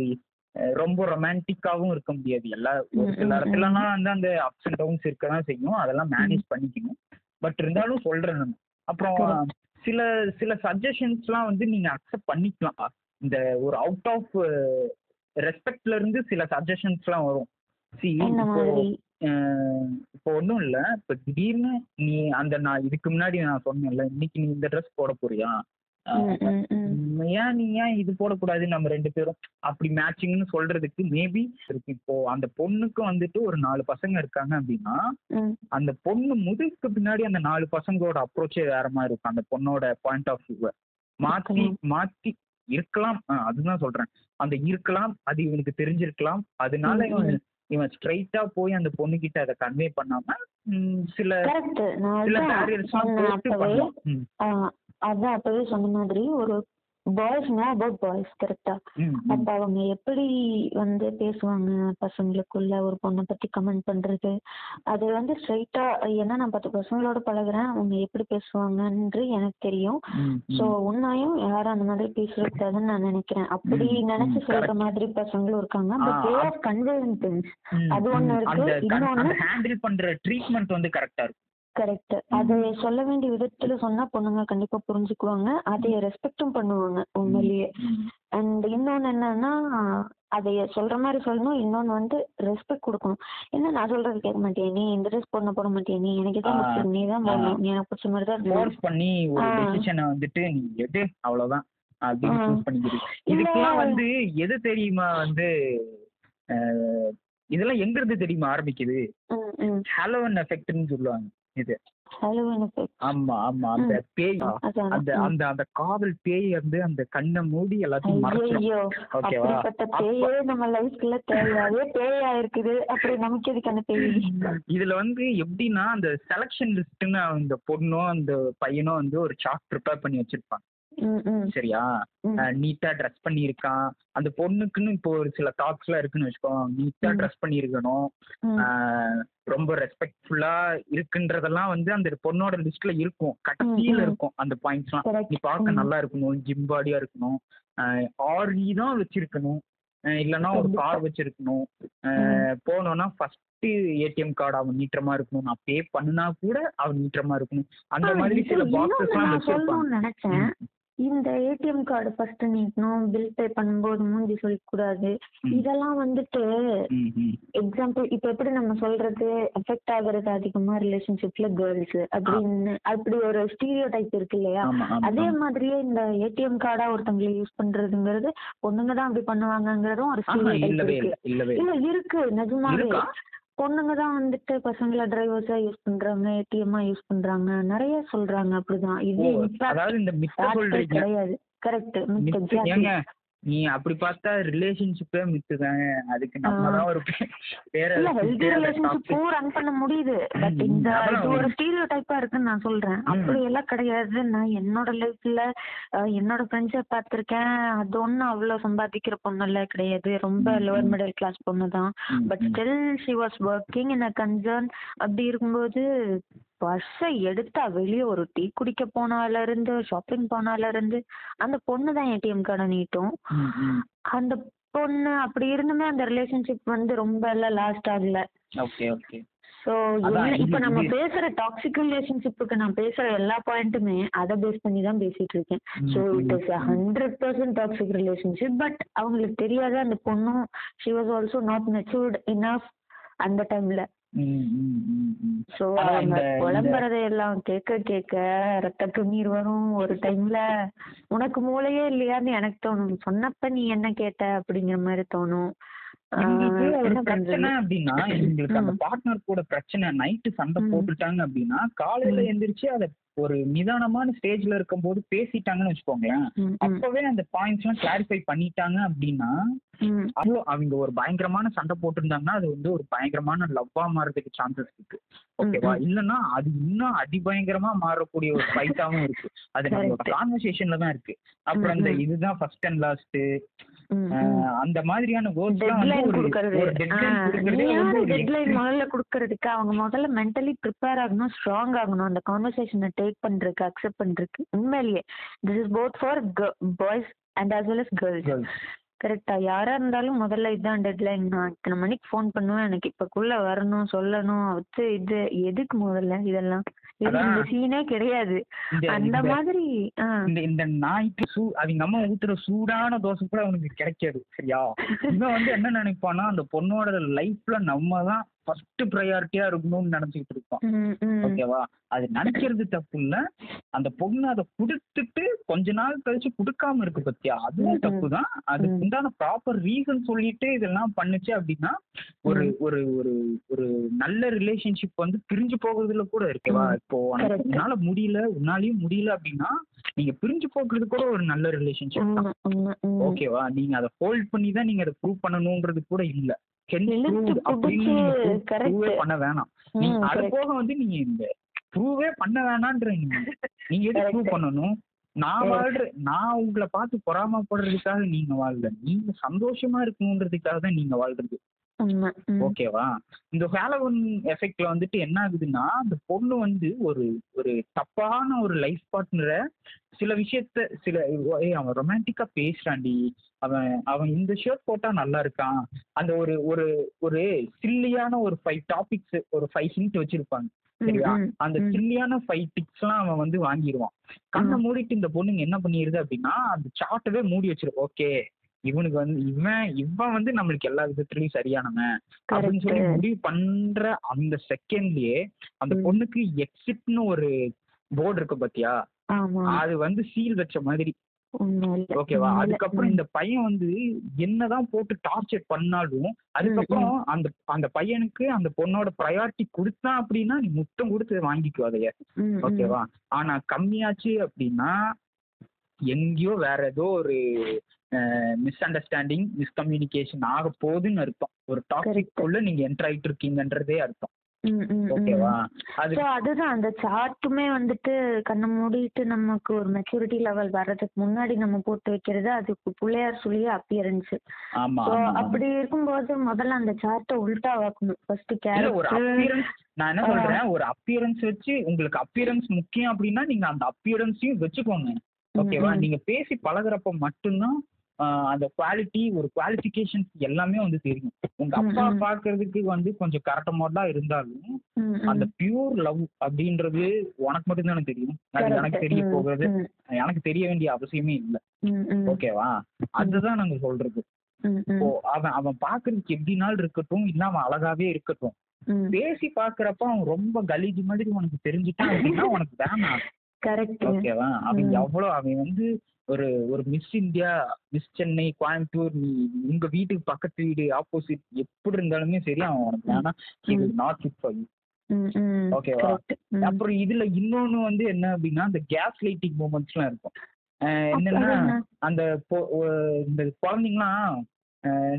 ரொம்ப ரொமான்டிக்காவும் இருக்க முடியாது. எல்லா ஒரு சில இடத்துலலாம் வந்து அந்த அப்ஸ் அண்ட் டவுன்ஸ் இருக்க தான் செய்யும். அதெல்லாம் மேனேஜ் பண்ணிக்கணும். பட் இருந்தாலும் சொல்றேன் நான். அப்புறம். சில சில சஜஷன்ஸ்லாம் வந்து நீங்க அக்செப்ட் பண்ணிக்கலாம். இந்த ஒரு அவுட் ஆஃப் ரெஸ்பெக்ட்ல இருந்து சில சஜஷன்ஸ்லாம் வரும். சி இப்போ ஒன்றும் இல்லை. இப்போ திடீர்னு நீ அந்த நான் இதுக்கு முன்னாடி நான் சொன்னேன்ல இன்னைக்கு நீ இந்த ட்ரெஸ் போட போறியா? ஏன் நீ ஏன் இது போடக்கூடாது? நம்ம ரெண்டு பேரும் அப்படி மேட்சிங்னு சொல்றதுக்கு மேபி இருக்கு. இப்போ அந்த பொண்ணுக்கு வந்துட்டு ஒரு நாலு பசங்க இருக்காங்க அப்படின்னா. அந்த பொண்ணு முதுகுக்கு பின்னாடி அந்த நாலு பசங்களோட அப்ரோச்சே வேற மாதிரி இருக்கும். அந்த பொண்ணோட பாயிண்ட் ஆஃப் வியூவை மாத்தி. மாத்தி இருக்கலாம். அதுதான் சொல்றேன். அந்த இருக்கலாம் அது இவனுக்கு தெரிஞ்சிருக்கலாம். அதனால இவன் ஸ்ட்ரைட்டா போய் அந்த பொண்ணு கிட்ட அதை கன்வே பண்ணாம சில சில பேரியர்ஸ் அதான் அப்பவே சொன்ன மாதிரி ஒரு பாய்ஸ் நோ அபவுட் பாய்ஸ் கரெக்டா. அப்ப அவங்க எப்படி வந்து பேசுவாங்க பசங்களுக்குள்ள ஒரு பொண்ணை பத்தி கமெண்ட் பண்றது அது வந்து ஸ்ட்ரைட்டா ஏன்னா நான் பத்து பசங்களோட பழகுறேன் அவங்க எப்படி பேசுவாங்கன்று எனக்கு தெரியும் சோ. உன்னையும் யாரும் அந்த மாதிரி பேசக்கூடாதுன்னு நான் நினைக்கிறேன் அப்படி நினைச்சு சொல்ற. மாதிரி பசங்களும் இருக்காங்க but way of conveying things அது ஒண்ணு. இருக்கு. இன்னொன்னு- ஹேண்டில் பண்ற ட்ரீட்மெண்ட் வந்து கரெக்டா இருக்கும் கரெக்ட் அதை சொல்ல வேண்டிய விதத்துல சொன்னா பொண்ணுங்க கண்டிப்பா புரிஞ்சுக்குவாங்க. அதை ரெஸ்பெக்டும் பண்ணுவாங்க உண்மையிலேயே. அண்ட் இன்னொன்னு என்னன்னா அதை சொல்ற மாதிரி சொல்லணும். இன்னொன்னு வந்து ரெஸ்பெக்ட் கொடுக்கணும். என்ன நான் சொல்றது கேட்க மாட்டேன். நீ இந்த ட்ரெஸ் போட போட மாட்டேன். நீ எனக்கு தான் ஆ. பிடிச்சிருக்கு நீ தான் போடணும். நீ எனக்கு பிடிச்ச மாதிரி தான். ஃபோர்ஸ் பண்ணி ஒரு. டெசிஷனை வந்துட்டு நீ எது அவ்வளவுதான். அப்படின்னு. சூஸ் பண்ணிக்கிறது. இதுக்கெல்லாம் வந்து எது தெரியுமா வந்து இதெல்லாம் எங்க இருந்து தெரியுமா ஆரம்பிக்குது. ஹலோவன் எஃபெக்ட்னு சொல்லுவாங்க. இது. ஆமா ஆமா. அந்த பேய். அந்த. அந்த அந்த காதல் பேய் வந்து அந்த கண்ணை மூடி எல்லாத்தையும் மறைச்சிடும் ஓகேவா பேயே நம்ம லைஃப்ல தேவையாவே பேயா இருக்குது. அப்படி நமக்கு எதுக்கு அந்த பேய்? இதுல வந்து எப்படின்னா அந்த செலக்ஷன் லிஸ்ட்னு அந்த பொண்ணோ அந்த பையனோ வந்து ஒரு சார்ட் ப்ரிப்பேர் பண்ணி வச்சிருப்பாங்க. சரியா. நீட்டா ட்ரெஸ் பண்ணியிருக்கான். அந்த பொண்ணுக்குன்னு இப்போ ஒரு சில தாட்ஸ் எல்லாம் இருக்குன்னு வச்சுக்கோ நீட்டா. ட்ரெஸ் பண்ணியிருக்கணும். ரொம்ப ரெஸ்பெக்ட்ஃபுல்லா இருக்குன்றதெல்லாம் வந்து அந்த பொண்ணோட லிஸ்ட்ல இருக்கும். கடைசியில. இருக்கும் அந்த பாயிண்ட்ஸ்லாம் Correct. நீ பார்க்க. நல்லா இருக்கணும் ஜிம் பாடியா இருக்கணும். ஆர்இ தான் வச்சிருக்கணும். இல்லைன்னா ஒரு. கார் வச்சிருக்கணும். போனோம்னா ஃபர்ஸ்ட் ஏடிஎம் கார்டு அவன் நீட்டமா இருக்கணும். நான் பே பண்ணுனா கூட அவன் நீட்டமா இருக்கணும். அந்த மாதிரி சில பாக்ஸஸ் எல்லாம் நினைச்சேன். இந்த ஏடிஎம் கார்டு ஃபர்ஸ்ட் நீட்டணும் பில் பே பண்ணும்போது மூஞ்சி சொல்லக்கூடாது. இதெல்லாம் வந்துட்டு. எக்ஸாம்பிள் இப்ப எப்படி நம்ம சொல்றது அஃபெக்ட் ஆகுறது அதிகமா ரிலேஷன்ஷிப்ல கேர்ள்ஸ் அப்படின்னு அப்படி ஒரு ஸ்டீரியோ டைப் இருக்கு இல்லையா அதே. மாதிரியே இந்த ஏடிஎம் கார்டா ஒருத்தங்களை யூஸ் பண்றதுங்கிறது பொண்ணுங்க தான் அப்படி பண்ணுவாங்கங்கிறதும் ஒரு ஸ்டீரியோ டைப் இருக்கு இல்லை இருக்கு நிஜமாவே பொண்ணுங்க தான் வந்துட்டு பசங்களை டிரைவர்ஸா யூஸ் பண்றாங்க ஏடிஎம் யூஸ் பண்றாங்க. நிறைய சொல்றாங்க அப்படிதான். இது அதாவது இந்த கிடையாது. கரெக்ட் ஏங்க நீ அப்படி பார்த்தா ரிலேஷன்ஷிப்பே மித்து தாங்க அதுக்கு நம்ம. தான் ஒரு வேற இல்ல ஹெல்தி. ரிலேஷன்ஷிப்பும் ரன் பண்ண முடியுது பட் இந்த இது ஒரு. ஸ்டீரியோ டைப்பா இருக்குன்னு நான் சொல்றேன். அப்படி எல்லாம் கிடையாது நான் என்னோட லைஃப்ல என்னோட ஃப்ரெண்ட்ஸை பார்த்திருக்கேன் அது ஒண்ணும் அவ்வளவு சம்பாதிக்கிற பொண்ணு எல்லாம் கிடையாது ரொம்ப லோவர். மிடில் கிளாஸ் பொண்ணு தான் but. Still she was working in a concern அப்படி இருக்கும்போது பர்ஸை எடுத்தா வெளியே ஒரு டீ குடிக்க போனால இருந்து ஷாப்பிங் போனால இருந்து அந்த பொண்ணு தான் ஏடிஎம் கார்டை நீட்டும். அந்த பொண்ணு அப்படி இருந்துமே அந்த ரிலேஷன்ஷிப் வந்து ரொம்ப எல்லாம் லாஸ்ட் ஆகல ஓகே ஓகே சோ இப்ப நம்ம பேசுற டாக்ஸிக் ரிலேஷன்ஷிப்புக்கு நான் பேசுற எல்லா பாயிண்ட்டுமே அதை பேஸ் பண்ணி தான் பேசிட்டு இருக்கேன் so it is. Hundred percent toxic relationship but அவங்களுக்கு தெரியாத அந்த பொண்ணும் she was also not matured enough அந்த டைம்ல. சோ அவங்க புலம்புறதை எல்லாம் கேட்க கேட்க ரத்த கண்ணீர் வரும் ஒரு டைம்ல உனக்கு மூளையே இல்லையான்னு எனக்கு தோணும் சொன்னப்ப நீ என்ன கேட்ட அப்படிங்கிற மாதிரி தோணும் பிரச்சனை அப்படின்னா இவங்களுக்கு அந்த. பார்ட்னர் கூட பிரச்சனை நைட்டு சண்டை. போட்டுட்டாங்க அப்படின்னா காலையில. எந்திரிச்சு அத ஒரு நிதானமான ஸ்டேஜ்ல இருக்கும்போது பேசிட்டாங்கன்னு வச்சுக்கோங்களேன் அப்பவே அந்த பாயிண்ட்ஸ் எல்லாம் கிளாரிஃபை பண்ணிட்டாங்க அப்படின்னா. அவ்வளோ அவங்க ஒரு பயங்கரமான சண்டை போட்டிருந்தாங்கன்னா அது வந்து ஒரு பயங்கரமான லவ்வா மாறதுக்கு சான்சஸ் இருக்கு ஓகேவா. இல்லைன்னா அது இன்னும் அதிபயங்கரமா மாறக்கூடிய ஒரு ஃபைட்டாவும் இருக்கு அது Correct. கான்வர்சேஷன்ல தான் இருக்கு அப்புறம் இந்த. இதுதான் ஃபர்ஸ்ட் அண்ட் லாஸ்ட். அந்த மாதிரியான டெட்லைன். முதல்ல கொடுக்கறதுக்கு? அவங்க முதல்ல மென்டலி ப்ரிப்பேர் ஆகணும் ஸ்ட்ராங் ஆகணும். அந்த கான்வர்சேஷனை டேக் பண்றதுக்கு அக்செப்ட் பண்றதுக்கு. உண்மையிலேயே this is both for boys and as well as girls கரெக்டா யாரா இருந்தாலும் முதல்ல இதான் டெட்லைன் நான் இத்தனை மணிக்கு ஃபோன் பண்ணுவேன். எனக்கு இப்பக்குள்ள வரணும் சொல்லணும் அது இது எதுக்கு முதல்ல இதெல்லாம்? இது. இந்த சீனே கிடையாது. அந்த மாதிரி இந்த இந்த நாய்க்கு சூ அவங்க அம்மா ஊத்துற சூடான தோசை கூட அவனுக்கு கிடைக்காது. சரியா? இவன் வந்து என்ன நினைப்பான்னா அந்த பொண்ணோட லைஃப்ல நம்ம தான் ஃபர்ஸ்ட் ப்ரையாரிட்டியா இருக்கணும்னு நினைச்சுக்கிட்டு இருப்பான் ம், ம். ஓகேவா அது நினைக்கிறது தப்பு இல்ல. அந்த பொண்ணு அதை கொடுத்துட்டு கொஞ்ச நாள் கழிச்சு கொடுக்காம இருக்கு பத்தியா? அதுவும் தப்பு தான். அதுக்கு. உண்டான ப்ராப்பர் ரீசன் சொல்லிட்டு இதெல்லாம் பண்ணுச்சு அப்படின்னா ஒரு ஒரு ஒரு ஒரு நல்ல ரிலேஷன்ஷிப் வந்து பிரிஞ்சு போகிறதுல கூட இருக்குவா. இப்போ. உன்னால முடியல உன்னாலயும் முடியல அப்படின்னா நீங்க பிரிஞ்சு போகிறது கூட ஒரு நல்ல ரிலேஷன்ஷிப் தான். ஓகேவா நீங்க அதை ஹோல்ட் பண்ணி தான் நீங்க அதை ப்ரூவ் பண்ணணும்ன்றது கூட இல்ல. பண்ண வேணாம் அது. போக வந்து நீங்க இந்த ப்ரூவே பண்ண வேணான்ற நீங்க எது. ப்ரூவ் பண்ணணும் நான். வாழ்ற நான் உங்களை பார்த்து பொறாமப்படுறதுக்காக நீங்க வாழல நீங்க சந்தோஷமா இருக்கணுன்றதுக்காக தான் நீங்க வாழ்றது. ஓகேவா? இந்த ஹாலோவன் எஃபெக்ட்ல வந்துட்டு என்ன ஆகுதுன்னா அந்த பொண்ணு வந்து ஒரு ஒரு தப்பான ஒரு லைஃப் பார்ட்னரை சில விஷயத்த சில அவன் ரொமான்டிக்கா பேசுறான்டி. அவன் அவன் இந்த ஷர்ட் போட்டா நல்லா இருக்கான். அந்த ஒரு ஒரு ஒரு சில்லியான ஒரு ஃபைவ் டாபிக்ஸ் ஒரு ஃபைவ் ஹிண்ட் வச்சிருப்பாங்க. சரியா? அந்த. சில்லியான ஃபைவ் டிக்ஸ் எல்லாம் அவன் வந்து வாங்கிடுவான் கண்ணை மூடிட்டு இந்த பொண்ணுங்க என்ன பண்ணிருது அப்படின்னா அந்த சார்ட்டவே மூடி வச்சிரும் ஓகே. இவனுக்கு வந்து இவன் இவன் வந்து நம்மளுக்கு எல்லா விதத்துலயும் சரியானவன் அப்படின்னு சொல்லி. முடிவு பண்ற அந்த செகண்ட்லயே அந்த. பொண்ணுக்கு எக்ஸிட்னு ஒரு போர்டு இருக்கு பாத்தியா அது வந்து சீல் வச்ச மாதிரி ஓகேவா. அதுக்கப்புறம். இந்த பையன் வந்து என்னதான் போட்டு டார்ச்சர் பண்ணாலும் அதுக்கப்புறம் அந்த அந்த பையனுக்கு அந்த பொண்ணோட ப்ரையாரிட்டி கொடுத்தான் அப்படின்னா நீ முத்தம் கொடுத்து வாங்கிக்கோ அதைய. ஓகேவா ஆனா கம்மியாச்சு அப்படின்னா எங்கேயோ வேற ஏதோ ஒரு மிஸ் அண்டர்ஸ்டாண்டிங் மிஸ்கம்யூனிகேஷன் ஆக போகுதுன்னு அர்த்தம். ஒரு டாபிக் உள்ள நீங்க என்டர் ஆயிட்டு இருக்கீங்கன்றதே அர்த்தம். ஓகேவா அது அதுதான். அந்த சார்ட்டுமே வந்துட்டு கண்ணை மூடிட்டு நமக்கு ஒரு மெச்சூரிட்டி லெவல் வர்றதுக்கு முன்னாடி நம்ம போட்டு வைக்கிறது அதுக்கு பிள்ளையார் சொல்லிய அப்பியரன்ஸ். அப்படி இருக்கும்போது முதல்ல அந்த சார்ட்டை உல்டா வாக்கணும். ஃபர்ஸ்ட் கேரக்டர் நான் என்ன. சொல்றேன்? ஒரு அப்பியரன்ஸ் வச்சு உங்களுக்கு அப்பியரன்ஸ் முக்கியம் அப்படின்னா நீங்க அந்த அப்பியரன்ஸையும் வச்சுக்கோங்க. ஓகேவா நீங்க பேசி பழகுறப்ப மட்டும்தான் அந்த குவாலிட்டி ஒரு குவாலிஃபிகேஷன் எல்லாமே வந்து தெரியும். உங்க அப்பா. பாக்குறதுக்கு வந்து கொஞ்சம் கரெக்ட் மாடலா இருந்தாலும் அந்த பியூர் லவ் அப்படின்றது உனக்கு மட்டும் தானே தெரியும். அது எனக்கு தெரிய போகிறது எனக்கு தெரிய வேண்டிய அவசியமே இல்ல. ஓகேவா? அதுதான் நாங்க சொல்றது. இப்போ அவன் அவன் பாக்குறதுக்கு எப்படி நாள் இருக்கட்டும் இல்ல அவன் அழகாவே இருக்கட்டும். பேசி பாக்குறப்ப அவன் ரொம்ப கலீஜ் மாதிரி உனக்கு தெரிஞ்சுட்டான் அப்படின்னா உனக்கு வேணாம். கரெக்ட் ஓகேவா? அவன். எவ்வளவு அவன் வந்து ஒரு ஒரு Miss India Miss Chennai Coimbatore நீ உங்க வீட்டுக்கு பக்கத்து வீடு ஆப்போசிட் எப்படி இருந்தாலுமே சரி அவன் உனக்கு வேணாம். இது நாட் ஃபிட் ஃபார் யூ ஓகேவா? அப்புறம் இதுல இன்னொன்னு வந்து என்ன அப்படின்னா இந்த கேஸ் லைட்டிங் மூமெண்ட்ஸ்லாம் இருக்கும். அஹ் என்னன்னா அந்த இந்த குழந்தைங்களாம்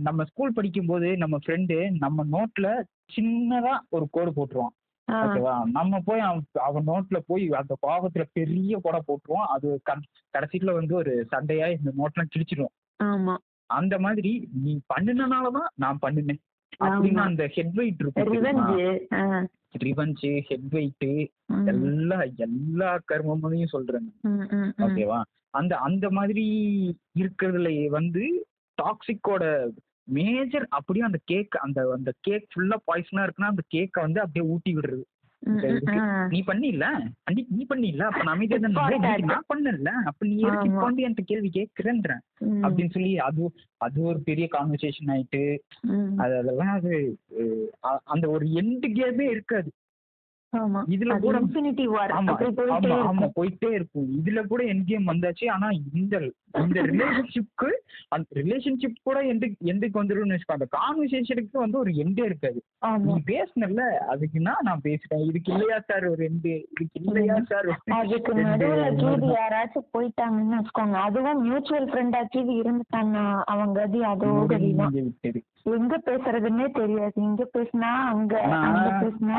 நம்ம ஸ்கூல் படிக்கும்போது நம்ம ஃப்ரெண்டு நம்ம நோட்ல சின்னதா ஒரு கோடு போட்டுருவான். ஓகேவா நம்ம போய் அவன் நோட்ல போய் அந்த பாவத்துல பெரிய கோடை போட்டுருவோம். அது கட- கடைசியில வந்து ஒரு சண்டையா இந்த நோட்லாம் கிழிச்சிடுவோம் ஆமா. அந்த மாதிரி நீ பண்ணுனனாலதான் நான் பண்ணுனேன். அப்படின்னு. அந்த ஹெட் வெயிட் இருக்கும் ரிவெஞ்சு ஹெட் வெயிட் எல்லா எல்லா கர்மங்களையும் சொல்றேன் ஓகேவா அந்த அந்த மாதிரி இருக்கிறதுல வந்து டாக்ஸிக்கோட மேஜர் அப்படியே அந்த கேக் அந்த அந்த கேக் ஃபுல்லா பாய்சனா இருக்குன்னா அந்த கேக்கை வந்து அப்படியே ஊட்டி விடுறது. நீ பண்ணில அன்னைக்கு நீ பண்ணில அப்ப நான் அமைதியா நான் பண்ணல. அப்ப நீ எதுக்கு இப்ப. வந்து என்கிட்ட கேள்வி கேட்கிறேன்றேன் அப்படின்னு சொல்லி அது அது ஒரு பெரிய கான்வர்சேஷன் ஆயிட்டு அது அதெல்லாம் அது அந்த ஒரு எண்டு கேமே இருக்காது. இதுல கூட ஆமா போயிட்டே இருக்கும். இதுல கூட எண்ட் கேம் வந்தாச்சு. ஆனா இந்த இந்த ரிலேஷன்ஷிப்க்கு அந்த ரிலேஷன்ஷிப் கூட எண்டுக்கு வந்துரும்னு வச்சுக்கோ அந்த கான்வர்சேஷனுக்கு வந்து ஒரு எண்டே இருக்காது. நீ பேசுனல அதுக்குன்னா நான் பேசுறேன் இதுக்கு இல்லையா சார் ஒரு எண்டு இதுக்கு இல்லையா சார் அதுக்கு நடுவுல கீது யாராச்சும் போயிட்டாங்கன்னு வச்சுக்கோங்க. அதுவும் மியூச்சுவல் ஃப்ரெண்டா கீது இருந்துட்டாங்கன்னா அவங்க அதோ விட்டது எங்க பேசுறதுன்னே தெரியாது. இங்க பேசினா அங்க அங்க பேசினா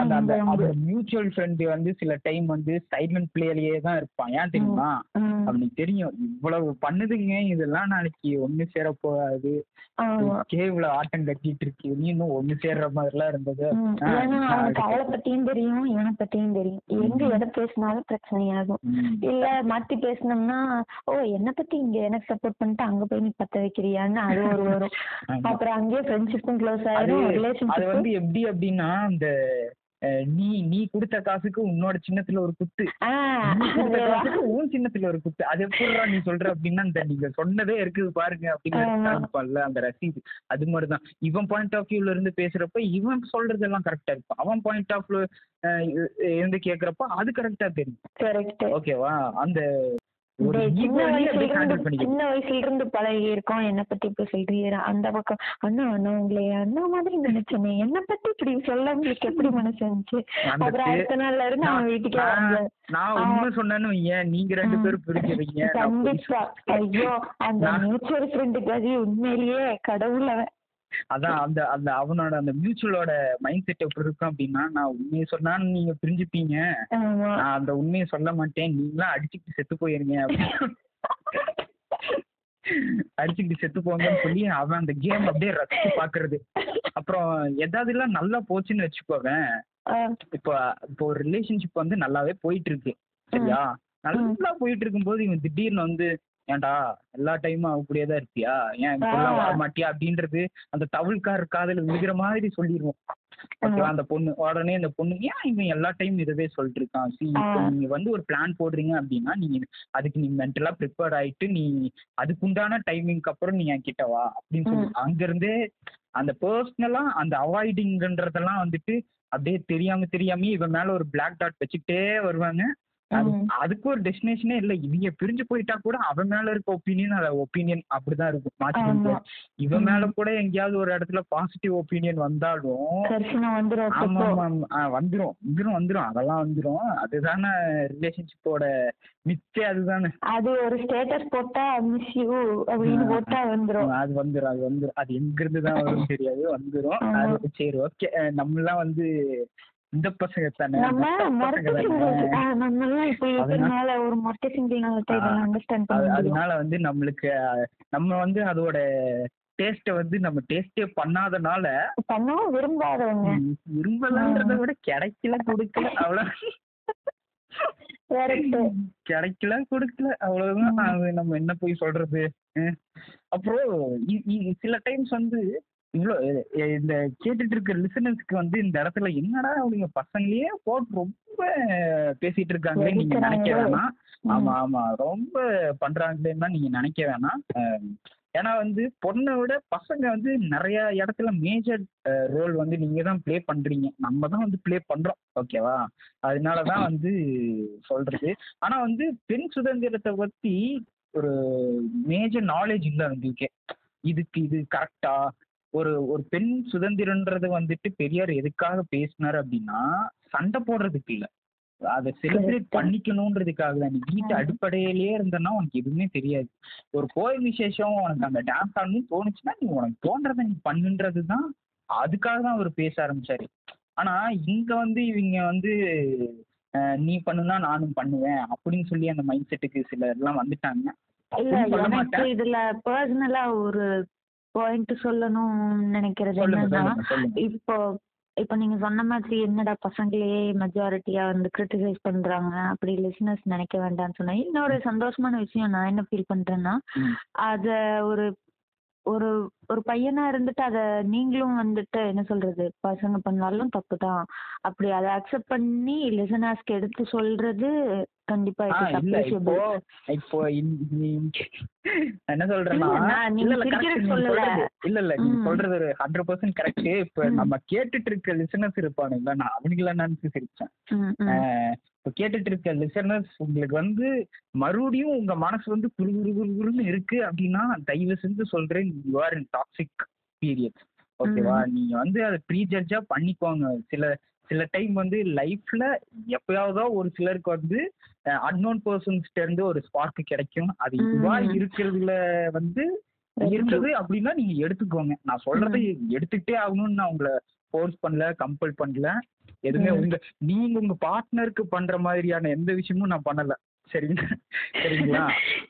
அந்த அந்த அந்த. மியூச்சுவல் ஃப்ரெண்டு வந்து சில டைம் வந்து சைலண்ட் பிளேலயே தான் இருப்பான் ஏன் தெரியுமா. அவனுக்கு தெரியும் இவ்வளவு பண்ணுதுங்க இதெல்லாம் நாளைக்கு ஒண்ணு சேர போகாது. கேவ்ல ஆட்டம் கட்டிட்டு இருக்கு நீ இன்னும் ஒண்ணு சேர்ற மாதிரிலாம் இருந்தது. அவளை பத்தியும் தெரியும் இவனை பத்தியும் தெரியும் எங்க எதை பேசினாலும் பிரச்சனையாகும். இல்ல மாத்தி பேசினோம்னா ஓ என்ன பத்தி இங்க எனக்கு சப்போர்ட் பண்ணிட்டு அங்க போய் நீ பத்த வைக்கிறியான்னு அது ஒரு வரும். அப்புறம் அங்கேயே ஃப்ரெண்ட்ஷிப்பும் க்ளோஸ் அது ஆயிரும் அது ரிலேஷன்ஷிப் வந்து எப்படி அப்படின்னா இந்த அஹ், நீ நீ கொடுத்த காசுக்கு உன்னோட சின்னத்துல ஒரு குத்து. உன் சின்னத்துல ஒரு குத்து. அது எப்படிடா நீ சொல்ற அப்படின்னா இந்த நீங்க சொன்னதே இருக்குது பாருங்க அப்படின்னு அந்த ரசீது. அது மாதிரிதான் இவன் பாயிண்ட் ஆஃப் வியூல இருந்து பேசுறப்ப இவன் சொல்றதெல்லாம் கரெக்டா இருக்கும் அவன் பாயிண்ட் ஆஃப் இருந்து கேக்குறப்ப அது கரெக்டா தெரியும். ஓகேவா அந்த சின்ன வயசுல இருந்து பழகி இருக்கோம் என்ன பத்தி இப்ப சொல்றீங்க அந்த பக்கம் அண்ணா அண்ணா உங்களை அண்ணா மாதிரி நினைச்சேனே. என்ன பத்தி இப்படி சொல்ல உங்களுக்கு எப்படி மனசு வந்துச்சு அந்த அப்புறம் அடுத்த நாள்ல இருந்து அவன் வீட்டுக்கே வரல. நான் உண்மை சொன்னேன்னு ஏன் நீங்க ரெண்டு பேரும் பிரிக்கிறீங்க கண்டிப்பா. ஐயோ அந்த நான்- மியூச்சுவல் ஃப்ரெண்டு கதி உண்மையிலேயே கடவுள் அவன். அதான் அந்த அந்த அவனோட அந்த மியூச்சுவலோட மைண்ட் செட் எப்படி இருக்கும் அப்படின்னா நான் உண்மையை சொன்னான்னு நீங்க பிரிஞ்சுப்பீங்க. நான் அந்த உண்மையை சொல்ல மாட்டேன். நீங்களாம் அடிச்சுக்கிட்டு செத்து போயிருங்க அடிச்சுக்கிட்டு செத்து போங்கன்னு சொல்லி அவன் அந்த கேம் அப்படியே ரசிச்சு பாக்குறது அப்புறம் எதாவது எல்லாம் நல்லா போச்சுன்னு வச்சுக்கோவேன் இப்போ இப்போ ஒரு ரிலேஷன்ஷிப் வந்து நல்லாவே போயிட்டு இருக்கு. சரியா? நல்லா போயிட்டு இருக்கும்போது இவன் திடீர்னு வந்து ஏன்டா எல்லா டைமும் அவ கூடயே தான் இருப்பியா ஏன். வர மாட்டியா அப்படின்றது அந்த தவிழ்கார காதல விழுகிற மாதிரி சொல்லிடுவோம் ஓகேவா அந்த பொண்ணு உடனே அந்த பொண்ணு ஏன் இவன் எல்லா டைம் இதவே சொல்லிட்டு இருக்கான் சி. நீங்க வந்து ஒரு பிளான் போடுறீங்க அப்படின்னா நீங்க அதுக்கு நீ மென்டலா ப்ரிப்பேர் ஆயிட்டு நீ அதுக்குண்டான டைமிங்க்கு அப்புறம் நீ என் கிட்ட வா அப்படின்னு சொல்லி. அங்கிருந்தே அந்த பர்சனலா அந்த அவாய்டிங்ன்றதெல்லாம் வந்துட்டு அப்படியே தெரியாம தெரியாம இவன் மேல ஒரு பிளாக் டாட் வச்சுக்கிட்டே வருவாங்க. அதுக்கு ஒரு டெஸ்டினேஷனே இல்ல. இவங்க பிரிஞ்சு போயிட்டா கூட அவன் மேல இருக்க ஒப்பீனியன் அது ஒப்பீனியன் அப்படிதான் இருக்கும். மாத்தி. இவன். மேல கூட எங்கேயாவது ஒரு இடத்துல பாசிட்டிவ் ஒப்பீனியன் வந்தாலும் வந்துடும் வந்துரும் வந்துரும். வந்துரும் அதெல்லாம் வந்துரும். அதுதானே ரிலேஷன்ஷிப்போட மிச்சே அதுதானே. அது ஒரு ஸ்டேட்டஸ் போட்டா மிஸ் யூ அப்படின்னு. போட்டா வந்துரும். அது வந்துரும் அது வந்துரும். அது எங்க இருந்து தான் வரும் தெரியாது. வந்துரும். சரி ஓகே நம்ம எல்லாம் வந்து இந்த பசங்க தானே அதனால வந்து நம்மளுக்கு நம்ம வந்து அதோட டேஸ்ட வந்து நம்ம டேஸ்டே பண்ணாதனால பண்ணவும் விரும்பாதவங்க. விரும்பலன்றத விட கிடைக்கல கொடுக்கல அவ்வளவு. கிடைக்கல கொடுக்கல அவ்வளவுதான். நம்ம என்ன போய் சொல்றது. அப்புறம் சில டைம்ஸ் வந்து இவ்வளோ இந்த கேட்டுட்டு இருக்க லிசனர்ஸ்க்கு வந்து இந்த இடத்துல என்னடா அவங்க பசங்களையே போட்டு ரொம்ப பேசிட்டு இருக்காங்களே நீங்க நினைக்க. வேணாம். ஆமா ஆமா. ரொம்ப பண்றாங்களேன்னா நீங்க நினைக்க வேணாம். ஏன்னா வந்து பொண்ணை விட பசங்க வந்து நிறைய இடத்துல மேஜர் ரோல் வந்து நீங்க தான் ப்ளே பண்றீங்க. நம்ம தான் வந்து ப்ளே பண்றோம். ஓகேவா அதனாலதான் வந்து சொல்றது. ஆனா வந்து பெண் சுதந்திரத்தை பத்தி ஒரு மேஜர் நாலேஜ் இல்லை உங்களுக்கு இதுக்கு இது கரெக்டா ஒரு ஒரு பெண் சுதந்திரன்றது வந்துட்டு பெரியார் எதுக்காக பேசினார் அப்படின்னா சண்டை போடுறதுக்கு இல்ல. அதை செலிப்ரேட் Correct. பண்ணிக்கணுன்றதுக்காக தான். நீ வீட்டு. அடிப்படையிலேயே இருந்தனா உனக்கு எதுவுமே தெரியாது. ஒரு கோயில் விசேஷம் உனக்கு அந்த டான்ஸ் ஆடணும்னு தோணுச்சுன்னா நீ உனக்கு தோன்றதை நீ பண்ணுன்றது தான் அதுக்காக தான் அவர் பேச ஆரம்பிச்சாரு. ஆனா இங்க வந்து இவங்க வந்து நீ பண்ணுனா நானும் பண்ணுவேன் அப்படின்னு சொல்லி அந்த மைண்ட் செட்டுக்கு சிலர் எல்லாம் வந்துட்டாங்க. இல்ல எனக்கு இதுல பர்சனலா ஒரு பாயிண்ட் சொல்லணும்னு நினைக்கிறது என்னன்னா இப்போ இப்போ நீங்க சொன்ன மாதிரி என்னடா பசங்களையே மெஜாரிட்டியா வந்து கிரிட்டிசைஸ் பண்றாங்க அப்படி லிசனர்ஸ் நினைக்க வேண்டாம்னு சொன்னா இன்னொரு சந்தோஷமான விஷயம் நான் என்ன ஃபீல் பண்றேன்னா. அத ஒரு ஒரு ஒரு பையனா இருந்துட்டு அத நீங்களும் வந்துட்டு என்ன சொல்றது பசங்க பண்ணாலும் தப்பு தான் அப்படி அதை அக்செப்ட் பண்ணி லிசனர்ஸ்க்கு எடுத்து சொல்றது கண்டிப்பா ஆ, இல்ல இப்போ. இப்போ நீ- என்ன சொல்றேன்னா இல்ல, நான் இல்ல இல்ல correct, சிரிக்கிறது நீங்க சொல்லல. சொல்றது இல்ல இல்ல நீங்க ம். சொல்றது ஒரு ஹண்ட்ரட் பர்சன்ட் கரெக்ட் இப்ப ம். நம்ம கேட்டுட்டு இருக்க லிசனர்ஸ் இருப்பானுங்களா நான் அவனுங்கள நினைச்சு சிரிச்சேன் ம், ம். இப்ப கேட்டுட்டு இருக்க லிசனர்ஸ் உங்களுக்கு வந்து மறுபடியும் உங்க மனசு வந்து குரு குரு குரு குருன்னு இருக்கு அப்படின்னா தயவு செஞ்சு சொல்றேன் you are in toxic period ஓகேவா நீங்க வந்து அதை ப்ரீ ஜட்ஜா பண்ணிக்கோங்க. சில சில டைம் வந்து லைஃப்ல எப்பயாவதோ ஒரு சிலருக்கு வந்து அன்னோன் பர்சன்ஸ்ட இருந்து ஒரு ஸ்பார்க் கிடைக்கும். அது இதுவா. இருக்கிறதுல வந்து இருந்தது அப்படின்னா நீங்க எடுத்துக்கோங்க. நான் சொல்றதை எடுத்துக்கிட்டே ஆகணும்னு நான் உங்களை ஃபோர்ஸ் பண்ணல கம்பல் பண்ணல. எதுவுமே. உங்க நீங்க உங்க பார்ட்னருக்கு பண்ற மாதிரியான எந்த விஷயமும் நான் பண்ணல. சரிங்க? சரிங்களா?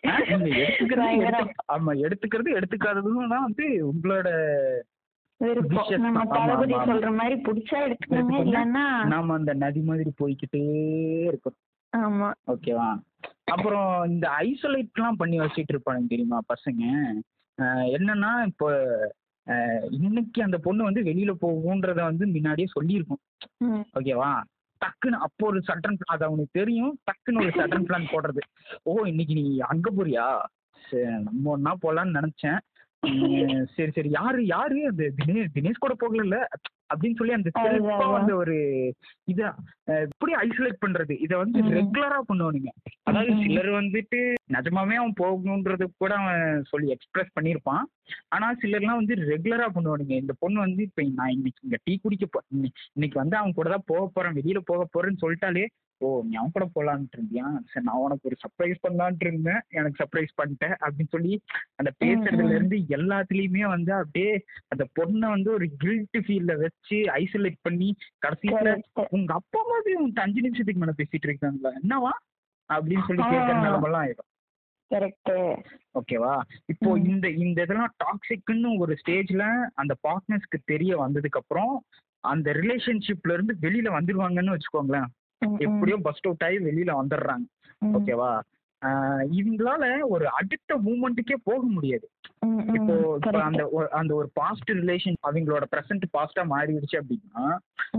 ஆ, நீங்க எடுத்துக்கிறது ஆமா எடுத்துக்கிறது எடுத்துக்காததும் தான் வந்து உங்களோட நாம அந்த நதி மாதிரி போய்க்கிட்டே இருக்கோம் ஆமா. ஓகேவா? அப்புறம் இந்த ஐசோலேட்லாம் பண்ணி வச்சிட்டு இருப்பானுங்க தெரியுமா பசங்க? என்னன்னா இப்போ இன்னைக்கு அந்த பொண்ணு வந்து வெளியில போகுன்றத வந்து முன்னாடியே சொல்லியிருக்கும். ஓகேவா டக்குன்னு அப்போ ஒரு சட்டன் அது அவனுக்கு தெரியும். டக்குன்னு ஒரு சட்டன் பிளான் போடுறது. ஓ இன்னைக்கு நீ அங்க போறியா? நம்ம ஒன்னா போலான்னு நினைச்சேன். சரி சரி. யாரு யாரு? அந்த தினேஷ் தினேஷ் கூட போகல அப்படின்னு சொல்லி அந்த. அந்த ஒரு இத எப்படி ஐசோலேட் பண்றது? இத வந்து. ரெகுலரா பண்ணுவானுங்க அதாவது. சிலர் வந்துட்டு நிஜமாவே அவன் போகணுன்றது கூட அவன் சொல்லி எக்ஸ்பிரஸ் பண்ணியிருப்பான். ஆனா சிலர்லாம் வந்து ரெகுலரா பண்ணுவானுங்க. இந்த பொண்ணு வந்து இப்ப நான் இன்னைக்கு இங்க டீ குடிக்க போ இன்னை- இன்னைக்கு வந்து அவன் கூட தான் போக போறேன். வெளியில போக போறேன்னு சொல்லிட்டாலே ஓ நீ அவன் கூட போலான்ட்டு இருந்தியா? சரி நான் உனக்கு ஒரு சர்ப்ரைஸ் பண்ணலான்ட்டு இருந்தேன். எனக்கு சர்ப்ரைஸ் பண்ணிட்டேன் அப்படின்னு சொல்லி அந்த பேசுறதுல இருந்து எல்லாத்துலயுமே வந்து அப்படியே அந்த பொண்ணை வந்து ஒரு கில்ட் ஃபீல்ல வச்சு ஐசோலேட் பண்ணி கடைசியில. உங்க அப்பா மாதிரி உங்க அஞ்சு நிமிஷத்துக்கு மேல பேசிட்டு இருக்காங்களா? என்னவா? அப்படின்னு சொல்லி கேட்கற ஆ. நிலமெல்லாம் ஆயிடும். Correct. ஓகேவா இப்போ. இந்த இந்த இதெல்லாம் டாக்ஸிக்னு ஒரு ஸ்டேஜ்ல அந்த பார்ட்னர்ஸ்க்கு தெரிய வந்ததுக்கு அப்புறம் அந்த ரிலேஷன்ஷிப்ல இருந்து வெளியில வந்துருவாங்கன்னு வச்சுக்கோங்களேன். எப்படியோ பஸ்ட் அவுட் ஆகி வெளியில வந்துடுறாங்க. ஓகேவா இவங்களால ஒரு அடுத்த மூமெண்ட்டுக்கே போக முடியாது. இப்போ. அந்த அந்த ஒரு பாஸ்ட் ரிலேஷன் அவங்களோட ப்ரெசன்ட் பாஸ்டா மாறிடுச்சு அப்படின்னா.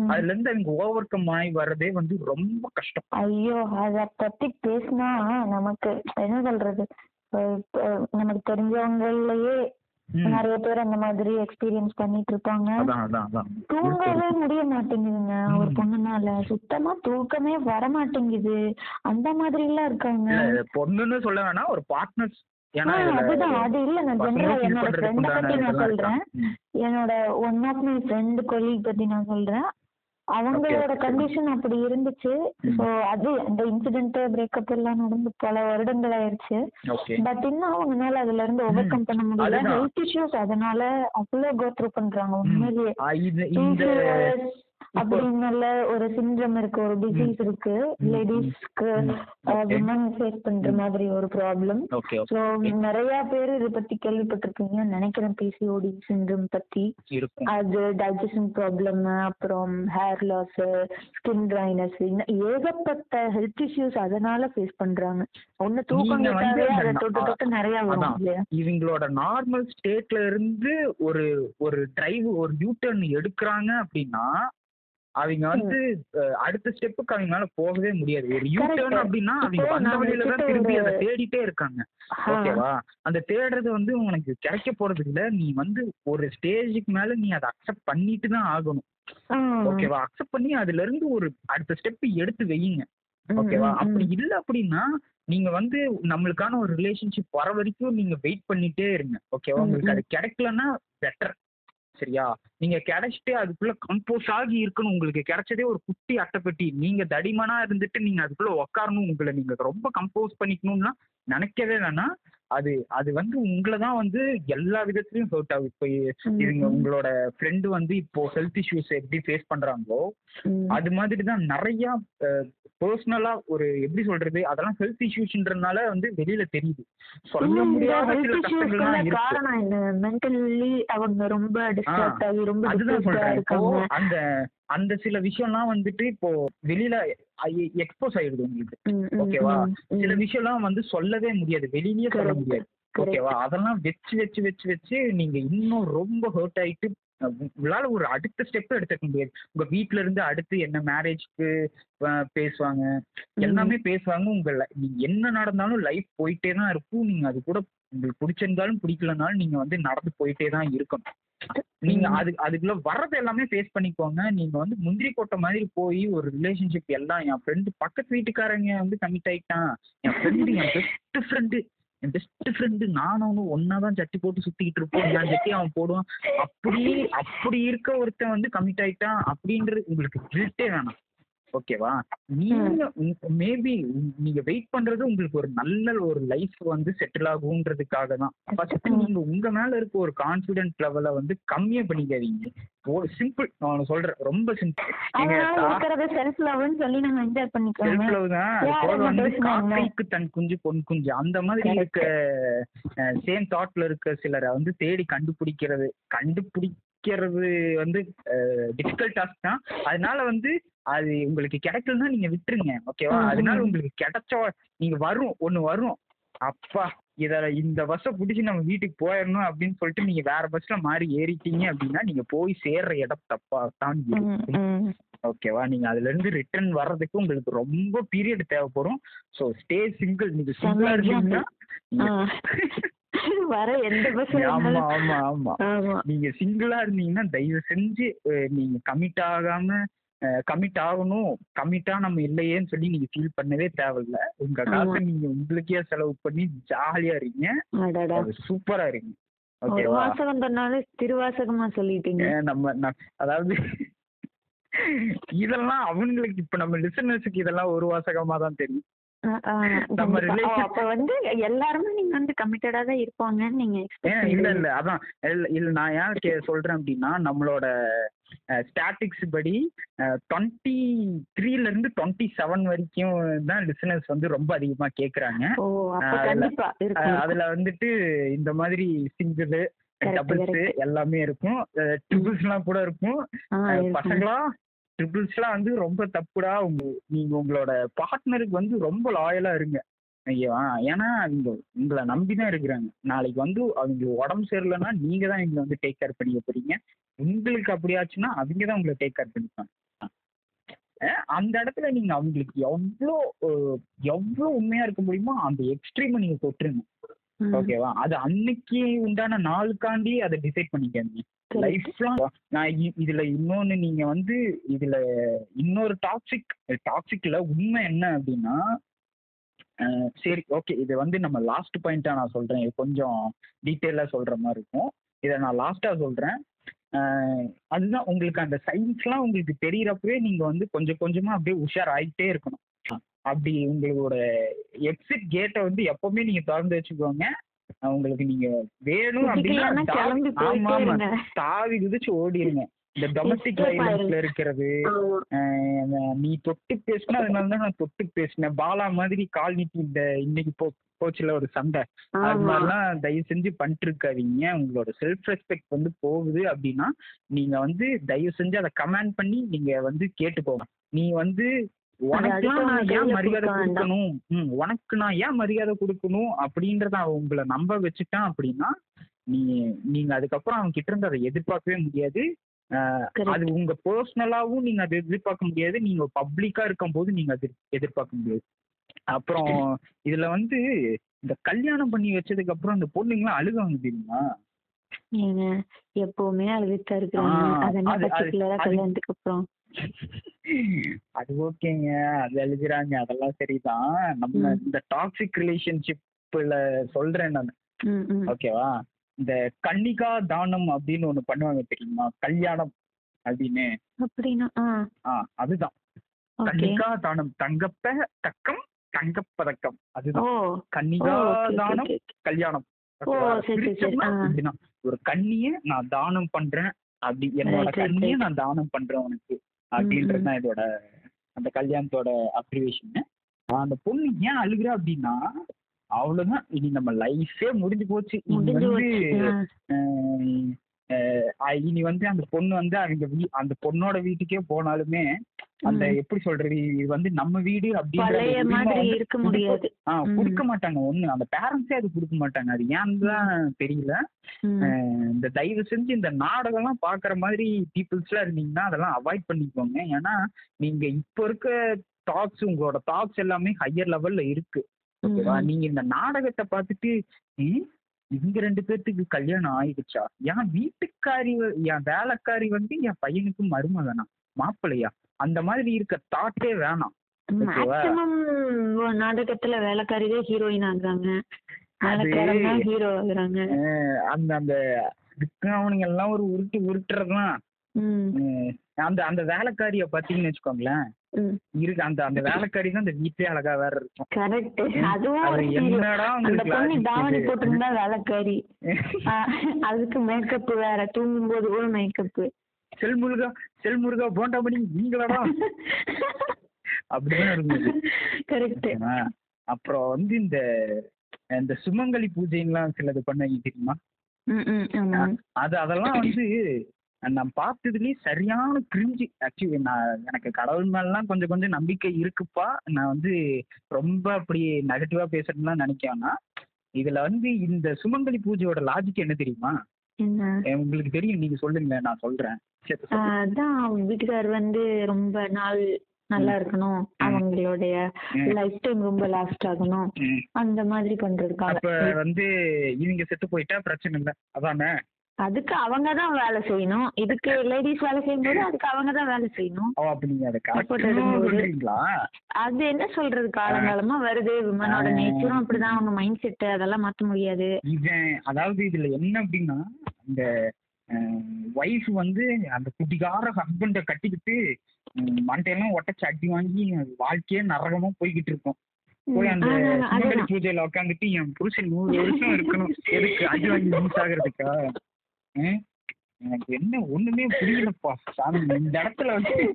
அதுல இருந்து அவங்க ஓவர் கம் ஆகி வர்றதே வந்து ரொம்ப கஷ்டம் ஐயோ அத பத்தி பேசினா நமக்கு என்ன சொல்றது நமக்கு தெரிஞ்சவங்களையே. நிறைய பேர் அந்த மாதிரி எக்ஸ்பீரியன்ஸ் பண்ணிட்டு இருப்பாங்க. தூங்கவே முடிய மாட்டேங்குதுங்க. ஒரு. பொண்ணுனால. சுத்தமா தூக்கமே வர மாட்டேங்குது. அந்த மாதிரி எல்லாம் இருக்காங்க பொண்ணுன்னு சொல்ல வேணாம். ஒரு பார்ட்னர்ஸ் அதுதான். அது இல்ல. நான் ஜெனரலா என்னோட ஃப்ரெண்ட பத்தி நான் சொல்றேன். என்னோட one of my friend colleague பத்தி நான் சொல்றேன். அவங்களோட. கண்டிஷன் அப்படி இருந்துச்சு. சோ அது அந்த இன்சிடென்ட் பிரேக்கப் எல்லாம் நடந்து பல வருடங்கள் ஆயிருச்சு. ஓகே பட் இன்னும் அவங்கனால அதுல இருந்து ஓவர் கம் பண்ண முடியல. ஹெல்த் இஷ்யூஸ் அதனால அவ்வளவு கோ த்ரூ பண்றாங்க உண்மையிலேயே. அப்படின்னால ஒரு சிண்ட்ரம் இருக்கு ஒரு டிசீஸ் இருக்கு. லேடிஸ்க்கு. விமன் ஃபேஸ் பண்ற மாதிரி ஒரு ப்ராப்ளம் சோ நிறைய பேர் இத பத்தி கேள்விப்பட்டிருப்பீங்கன்னு நினைக்கிறேன். பிசிஓடி சிண்ட்ரம் பத்தி. அது டைஜஷன் ப்ராப்ளம் அப்புறம் ஹேர் லாஸ் ஸ்கின் ட்ரைனஸ் ஏகப்பட்ட ஹெல்த் இஷ்யூஸ் அதனால ஃபேஸ் பண்றாங்க. ஒண்ணு தூக்கம் கேட்டாவே அதை தொட்டு தொட்டு நிறைய வரும் இவங்களோட நார்மல் ஸ்டேட்ல இருந்து ஒரு ஒரு டிரைவ் ஒரு யூ டர்ன் எடுக்கிறாங்க அப்படின்னா அவங்க வந்து அடுத்த ஸ்டெப்புக்கு அவங்களால போகவே முடியாது. ஒரு யூ. டர்ன் அப்படின்னா அவங்க வந்த வழியில தான் திரும்பி அதை தேடிட்டே இருக்காங்க. ஓகேவா? அந்த தேடுறது வந்து உனக்கு கிடைக்க போறது இல்ல நீ வந்து ஒரு ஸ்டேஜுக்கு மேல நீ அதை அக்செப்ட் பண்ணிட்டு தான் ஆகணும். ஓகேவா? அக்செப்ட் பண்ணி அதுல இருந்து ஒரு அடுத்த ஸ்டெப் எடுத்து வையுங்க ஓகேவா? அப்படி. இல்ல அப்படின்னா நீங்க வந்து நம்மளுக்கான ஒரு ரிலேஷன்ஷிப் வர வரைக்கும் நீங்க வெயிட் பண்ணிட்டே இருங்க. ஓகேவா? உங்களுக்கு. அது கிடைக்கலன்னா பெட்டர் சரியா? நீங்க கிடைச்சிட்டு அதுக்குள்ள கம்போஸ் ஆகி இருக்கணும். உங்களுக்கு கிடைச்சதே ஒரு குட்டி அட்டைப்பெட்டி. நீங்க தடிமனா இருந்துட்டு நீங்க அதுக்குள்ள உட்காரணும் உங்களை நீங்க ரொம்ப கம்போஸ் பண்ணிக்கணும்னா நினைக்கவே வேணாம். அது அது வந்து உங்களை தான் வந்து எல்லா விதத்துலயும் ஹர்ட் ஆகும். இப்போ ம். உங்களோட ஃப்ரெண்டு வந்து இப்போ ஹெல்த் இஷ்யூஸ் எப்படி ஃபேஸ் பண்றாங்களோ. அது மாதிரி தான் நிறைய பர்சனலா ஒரு எப்படி சொல்றது? அதெல்லாம் ஹெல்த் இஷ்யூஸ்ன்றனால வந்து வெளியில தெரியுது. சொல்ல முடியாத காரணம் என்ன? மென்டலி அவங்க ரொம்ப டிஸ்ட்ராக்ட் ஆகி ரொம்ப அதுதான் சொல்றேன். இப்போ அந்த அந்த சில விஷயம்லாம் வந்துட்டு இப்போ வெளியில எக்ஸ்போஸ் ஆயிடுது உங்களுக்கு. ஓகேவா. சில விஷயம்லாம் வந்து சொல்லவே முடியாது. வெளியிலயே சொல்ல. முடியாது. ஓகேவா அதெல்லாம் வச்சு வச்சு வச்சு வச்சு நீங்க இன்னும் ரொம்ப ஹர்ட் ஆயிட்டு உங்களால ஒரு அடுத்த ஸ்டெப் எடுத்துக்க முடியாது. உங்க வீட்ல இருந்து அடுத்து என்ன மேரேஜ்க்கு பேசுவாங்க. எல்லாமே பேசுவாங்க. உங்க நீங்க என்ன நடந்தாலும் லைஃப் போயிட்டே தான் இருக்கும். நீங்க அது கூட உங்களுக்கு பிடிச்சிருந்தாலும் பிடிக்கலனாலும் நீங்க வந்து நடந்து போயிட்டே தான் இருக்கணும். நீங்க. அது அதுக்குள்ள வர்றது எல்லாமே ஃபேஸ் பண்ணிக்கோங்க. நீங்க வந்து முந்திரி கொட்டை மாதிரி போய் ஒரு ரிலேஷன்ஷிப் எல்லாம் என் ஃப்ரெண்டு பக்கத்து வீட்டுக்காரங்க வந்து கமிட் ஆயிட்டான். என் ஃப்ரெண்டு என் பெஸ்ட் ஃப்ரெண்டு என் பெஸ்ட் ஃப்ரெண்டு நானும் ஒன்னா தான் சட்டி போட்டு சுத்திக்கிட்டு இருப்போம். என் சட்டி அவன் போடுவான். அப்படி அப்படி இருக்க ஒருத்தன் வந்து கமிட் ஆயிட்டான் அப்படின்றது உங்களுக்கு கில்ட்டே வேணாம். ஓகேவா நீங்க மேபி நீங்க வெயிட் பண்றது உங்களுக்கு ஒரு நல்ல ஒரு லைஃப் வந்து செட்டில் ஆகுன்றதுக்காக தான். ஃபர்ஸ்ட் நீங்க உங்க மேல இருக்க ஒரு கான்பிடன்ட் லெவலை வந்து கம்மியா பண்ணிக்காதீங்க. ஒரு சிம்பிள் நான் சொல்றேன். ரொம்ப சிம்பிள் செல்ஃப் லவ்னு சொல்லி நம்ம என்ஜாய் பண்ணிக்கோங்க. செல்ஃப் லவ் தான் வந்து தன் குஞ்சு பொன் குஞ்சு. அந்த மாதிரி இருக்க சேம் தாட்ல இருக்க சிலரை வந்து தேடி கண்டுபிடிக்கிறது கண்டுபிடிக்கிறது வந்து டிஃபிகல்ட் டாஸ்க் தான். அதனால வந்து அது உங்களுக்கு கிடைக்கலன்னா நீங்க விட்டுருங்க ஓகேவா அதனால. உங்களுக்கு கிடைச்ச நீங்க வரும் ஒண்ணு வரும் அப்பா இத இந்த பஸ்ஸை பிடிச்சி நம்ம வீட்டுக்கு போயிடணும் அப்படின்னு சொல்லிட்டு நீங்க வேற பஸ்ல மாறி ஏறிட்டீங்க அப்படின்னா நீங்க போய் சேர்ற இடம் தப்பா தான். ஓகேவா நீங்க அதுல இருந்து ரிட்டர்ன் வர்றதுக்கு உங்களுக்கு ரொம்ப பீரியட் தேவைப்படும். ஸோ ஸ்டே சிங்கிள் நீங்க சிங்கிளா இருந்தீங்கன்னா. வர எந்த பஸ் ஆமா ஆமா ஆமா. ஆமா. நீங்க சிங்கிளா இருந்தீங்கன்னா தயவு செஞ்சு நீங்க கமிட் ஆகாம கமிட் ஆகணும். கமிட்டா நம்ம இல்லையேன்னு சொல்லி நீங்க ஃபீல் பண்ணவே தேவையில்ல. உங்க காசை நீங்க உங்களுக்கே செலவு பண்ணி ஜாலியா அடடா. சூப்பரா ஓகேவா வாசகம் சொன்னாலே திருவாசகமா சொல்லிட்டீங்க. நம்ம அதாவது இதெல்லாம் அவங்களுக்கு இப்ப நம்ம லிசனர்ஸுக்கு இதெல்லாம் ஒரு வாசகமா தான் தெரியும். அப்ப வந்து எல்லாருமே நீங்க வந்து கமிட்டடா தான் இருப்பாங்கன்னு நீங்க இல்ல. இல்ல அதான் இல்ல நான் ஏன் சொல்றேன் அப்படின்னா நம்மளோட ஸ்டாட்டிக்ஸ் படி டுவெண்ட்டி த்ரீல இருந்து டுவெண்ட்டி செவன் வரைக்கும் தான் லிசனர்ஸ் வந்து ரொம்ப அதிகமா கேக்குறாங்க அதுல- வந்துட்டு இந்த மாதிரி சிங்கிள் டபுள்ஸ். எல்லாமே இருக்கும் ட்ரிபிள்ஸ் எல்லாம் கூட இருக்கும். பசங்களா ட்ரிபிள்ஸ்லாம் வந்து ரொம்ப தப்புடா உங்க நீங்க உங்களோட பார்ட்னருக்கு வந்து ரொம்ப லாயலா இருங்க. ஐயா ஏன்னா அவங்க உங்களை நம்பி தான் இருக்கிறாங்க. நாளைக்கு வந்து அவங்க உடம்பு சரியில்லைன்னா நீங்க தான் எங்களை வந்து டேக் கேர் பண்ணிக்க போறீங்க. உங்களுக்கு அப்படி ஆச்சுன்னா அவங்க தான் உங்களை டேக் கேர் பண்ணிப்பாங்க. அந்த இடத்துல நீங்க அவங்களுக்கு எவ்வளோ எவ்வளோ உண்மையா இருக்க முடியுமோ அந்த எக்ஸ்ட்ரீமை நீங்க தொட்டுருங்க ஓகேவா? அது அன்னைக்கு உண்டான நாளுக்காண்டி அதை டிசைட் பண்ணிக்காதீங்க. correct. லைஃப் நான் இதுல இன்னொன்னு நீங்க வந்து இதுல இன்னொரு டாக்ஸிக் டாக்ஸிக்ல உண்மை என்ன அப்படின்னா சரி ஓகே இது வந்து நம்ம லாஸ்ட் பாயிண்டா நான் சொல்றேன். இது கொஞ்சம் டீட்டெயிலா சொல்ற மாதிரி இருக்கும். இதை நான் லாஸ்டா சொல்றேன். அதுதான் உங்களுக்கு அந்த சயின்ஸ்லாம் உங்களுக்கு தெரியறப்பவே நீங்க வந்து கொஞ்சம் கொஞ்சமா அப்படியே உஷார் ஆகிட்டே இருக்கணும். அப்படி உங்களோட எக்ஸிட் கேட்டை வந்து எப்பவுமே நீங்க திறந்து வச்சுக்கோங்க. உங்களுக்கு நீங்க வேணும் அப்படின்னா தாவி குதிச்சு ஓடிடுங்க இந்த டொமஸ்டிக் வயலன்ஸ்ல. இருக்கிறது நீ தொட்டு பேசினா அதனால தான் நான் தொட்டு பேசினேன். பாலா மாதிரி கால் நீட்டி இந்த இன்னைக்கு போ போச்சுல ஒரு சண்டை. அது மாதிரிலாம் தயவு செஞ்சு பண்ணிட்டு இருக்காதீங்க உங்களோட செல்ஃப் ரெஸ்பெக்ட் வந்து போகுது அப்படின்னா நீங்க வந்து தயவு செஞ்சு அதை கமெண்ட் பண்ணி நீங்க வந்து கேட்டு போங்க நீ வந்து உனக்குலாம் நான் ஏன் மரியாதை. கொடுக்கணும்? உனக்கு நான் ஏன் மரியாதை கொடுக்கணும்? அப்படின்றத உங்களை நம்ப வச்சுட்டான் அப்படின்னா நீ நீங்க அதுக்கப்புறம் அவன் கிட்ட இருந்து அதை எதிர்பார்க்கவே முடியாது. அது உங்க பர்சனலாவும் நீங்க அதை எதிர்பார்க்க முடியாது. நீங்க பப்ளிக்கா இருக்கும் போது நீங்க அது எதிர்பார்க்க முடியாது. அப்புறம் இதுல வந்து இந்த கல்யாணம் பண்ணி வச்சதுக்கு அப்புறம் இந்த பொண்ணுங்களாம் அழுகாங்க தெரியுமா? ஏங்க எப்பவுமே அழுதுட்டா இருக்கிறாங்க ஆ, அது என்ன அது- அது- பர்டிகுலரா அது- கல்யாணத்துக்கு அப்புறம்? அது ஓகேங்க. அது அழுகுறாங்க. அதெல்லாம் சரிதான். நம்ம ம். இந்த டாக்ஸிக் ரிலேஷன்ஷிப்ல சொல்றேன் நான். ம், ம். ஓகேவா இந்த கன்னிகா தானம் அப்படின்னு ஒண்ணு பண்ணுவாங்க தெரியுமா? கல்யாணம் அப்படின்னு. அப்படின்னா ஆ. ஆ அதுதான். ஓகே. கன்னிகா தானம். தங்கப்ப தக்கம் தங்கப்பதக்கம். ஓ அதுதான். ஓ. கன்னிகா ஓகே தானம் ஓகே கல்யாணம். ஓ, ஓகேவா? சரி, சரி, சரி. பிரிச்சோம்னா ஆ. இப்படிதான். ஒரு கண்ணிய நான் தானம் பண்றேன் அப்படி என்னோட கண்ணிய. நான் தானம் பண்றேன் உனக்கு அப்படின்றது ம். தான் இதோட அந்த கல்யாணத்தோட அப்ரிவேஷன் அந்த பொண்ணு ஏன் அழுகுறா அப்படின்னா அவ்வளவுதான். இனி நம்ம லைஃபே முடிஞ்சு போச்சு. இனி வந்து அந்த பொண்ணு வந்து அவங்க வீ அந்த பொண்ணோட வீட்டுக்கே போனாலுமே அந்த. எப்படி சொல்றது இது வந்து நம்ம வீடு அப்படின்ற வந்து இருக்க கொடுக்க- முடியாது. ஆ, ம். கொடுக்க மாட்டாங்க. ஒண்ணு அந்த பேரண்ட்ஸே அது கொடுக்க மாட்டாங்க. அது ஏன்னு தான் தெரியல. இந்த தயவு செஞ்சு இந்த நாடகம்லாம் பாக்குற மாதிரி பீப்புள்ஸ்லாம் இருந்தீங்கன்னா அதெல்லாம் அவாய்ட் பண்ணிக்கோங்க. ஏன்னா நீங்க இப்ப இருக்க டாக்ஸ் உங்களோட டாக்ஸ் எல்லாமே ஹையர் லெவல்ல இருக்கு. ஓகேவா. நீங்க இந்த நாடகத்தை பார்த்துட்டு "ஏய், இவங்க ரெண்டு பேர்த்துக்கு கல்யாணம் ஆயிடுச்சா? என் வீட்டுக்காரி என் வேலைக்காரி வந்து என் பையனுக்கு மருமகனா? மாப்பிள்ளையா? அந்த மாதிரி இருக்க தாட்டே வேணாம்? மேக்சிமம் நாடகத்துல வேலைக்காரியே ஹீரோயின் ஆகுறாங்க. ஹீரோ ஆகுறாங்க. அந்த அந்த அவனுங்க எல்லாம் ஒரு உருட்டு உருட்டுறதுலாம். அந்த அந்த வேலைக்காரிய பாத்தீங்கன்னு வச்சுக்கோங்களேன். இருக்கு. அந்த அந்த வேலைக்காரி தான் அந்த வீட்லயே அழகா வேற இருக்கும். கரெக்ட் அதுவும். என்னடா அந்த பொண்ணு தாவணி? போட்டிருந்தா வேலைக்காரி. அதுக்கு மேக்கப் வேற தூங்கும் போது கூட மேக்கப் செல்முருகா செல்முருகா போண்டாமணி நீங்களாடா? அப்படிதான் இருந்தது. கரெக்ட்? அப்புறம் வந்து இந்த இந்த சுமங்கலி பூஜைலாம் சிலது பண்ண தெரியுமா? அது அதெல்லாம் வந்து நான் பார்த்ததுலயே சரியான கிரிஞ்சு ஆக்சுவலி நான் எனக்கு கடவுள் மேலாம் கொஞ்சம் கொஞ்சம் நம்பிக்கை இருக்குப்பா. நான் வந்து ரொம்ப அப்படி நெகட்டிவா பேசுறதுலாம் நினைக்க வேணாம் இதுல வந்து இந்த சுமங்கலி பூஜையோட லாஜிக் என்ன தெரியுமா? உங்களுக்கு தெரியும். நீங்க சொல்லுங்க நான் சொல்றேன். அதான் அவங்க வீட்டுக்கார் வந்து ரொம்ப நாள் நல்லா இருக்கணும். அவங்களுடைய. லைஃப் டைம் ரொம்ப லாஸ்ட் ஆகணும். அந்த மாதிரி பண்றதுக்காக. அப்ப வந்து இவங்க செத்து போயிட்டா பிரச்சனை இல்லை. அதானே? அதுக்கு அவங்க தான் வேலை செய்யணும். இதுக்கு லேடிஸ் வேலை செய்யும்போது அதுக்கு அவங்க தான் வேலை செய்யணும். ஓ அப்ப நீங்க அதை Support கரெக்டா எடுக்கும்போது. சொல்றீங்களா அது என்ன சொல்றது? காலங்காலமா வருது. விமனோட. நேச்சரும் அப்படிதான். அவங்க மைண்ட் செட் அதெல்லாம் மாத்த முடியாது. இவன் அதாவது இதுல என்ன அப்படின்னா இந்த ஒய்ஃப் வந்து அந்த குட்டிக்கார ஹஸ்பண்ட கட்டிக்கிட்டு மண்டையெல்லாம் ஒட்டச்சு அடி வாங்கி வாழ்க்கையே நரகமா போய்கிட்டு இருக்கும். போய் அந்த. பூஜையில உட்காந்துட்டு என் புருஷன் நூறு வருஷம் இருக்கணும். எதுக்கு அடி வாங்கி யூஸ் ஆகுறதுக்கா? எனக்கு என்ன ஒண்ணுமே புரியலப்பா. சாமி இந்த இடத்துல வந்து இந்த.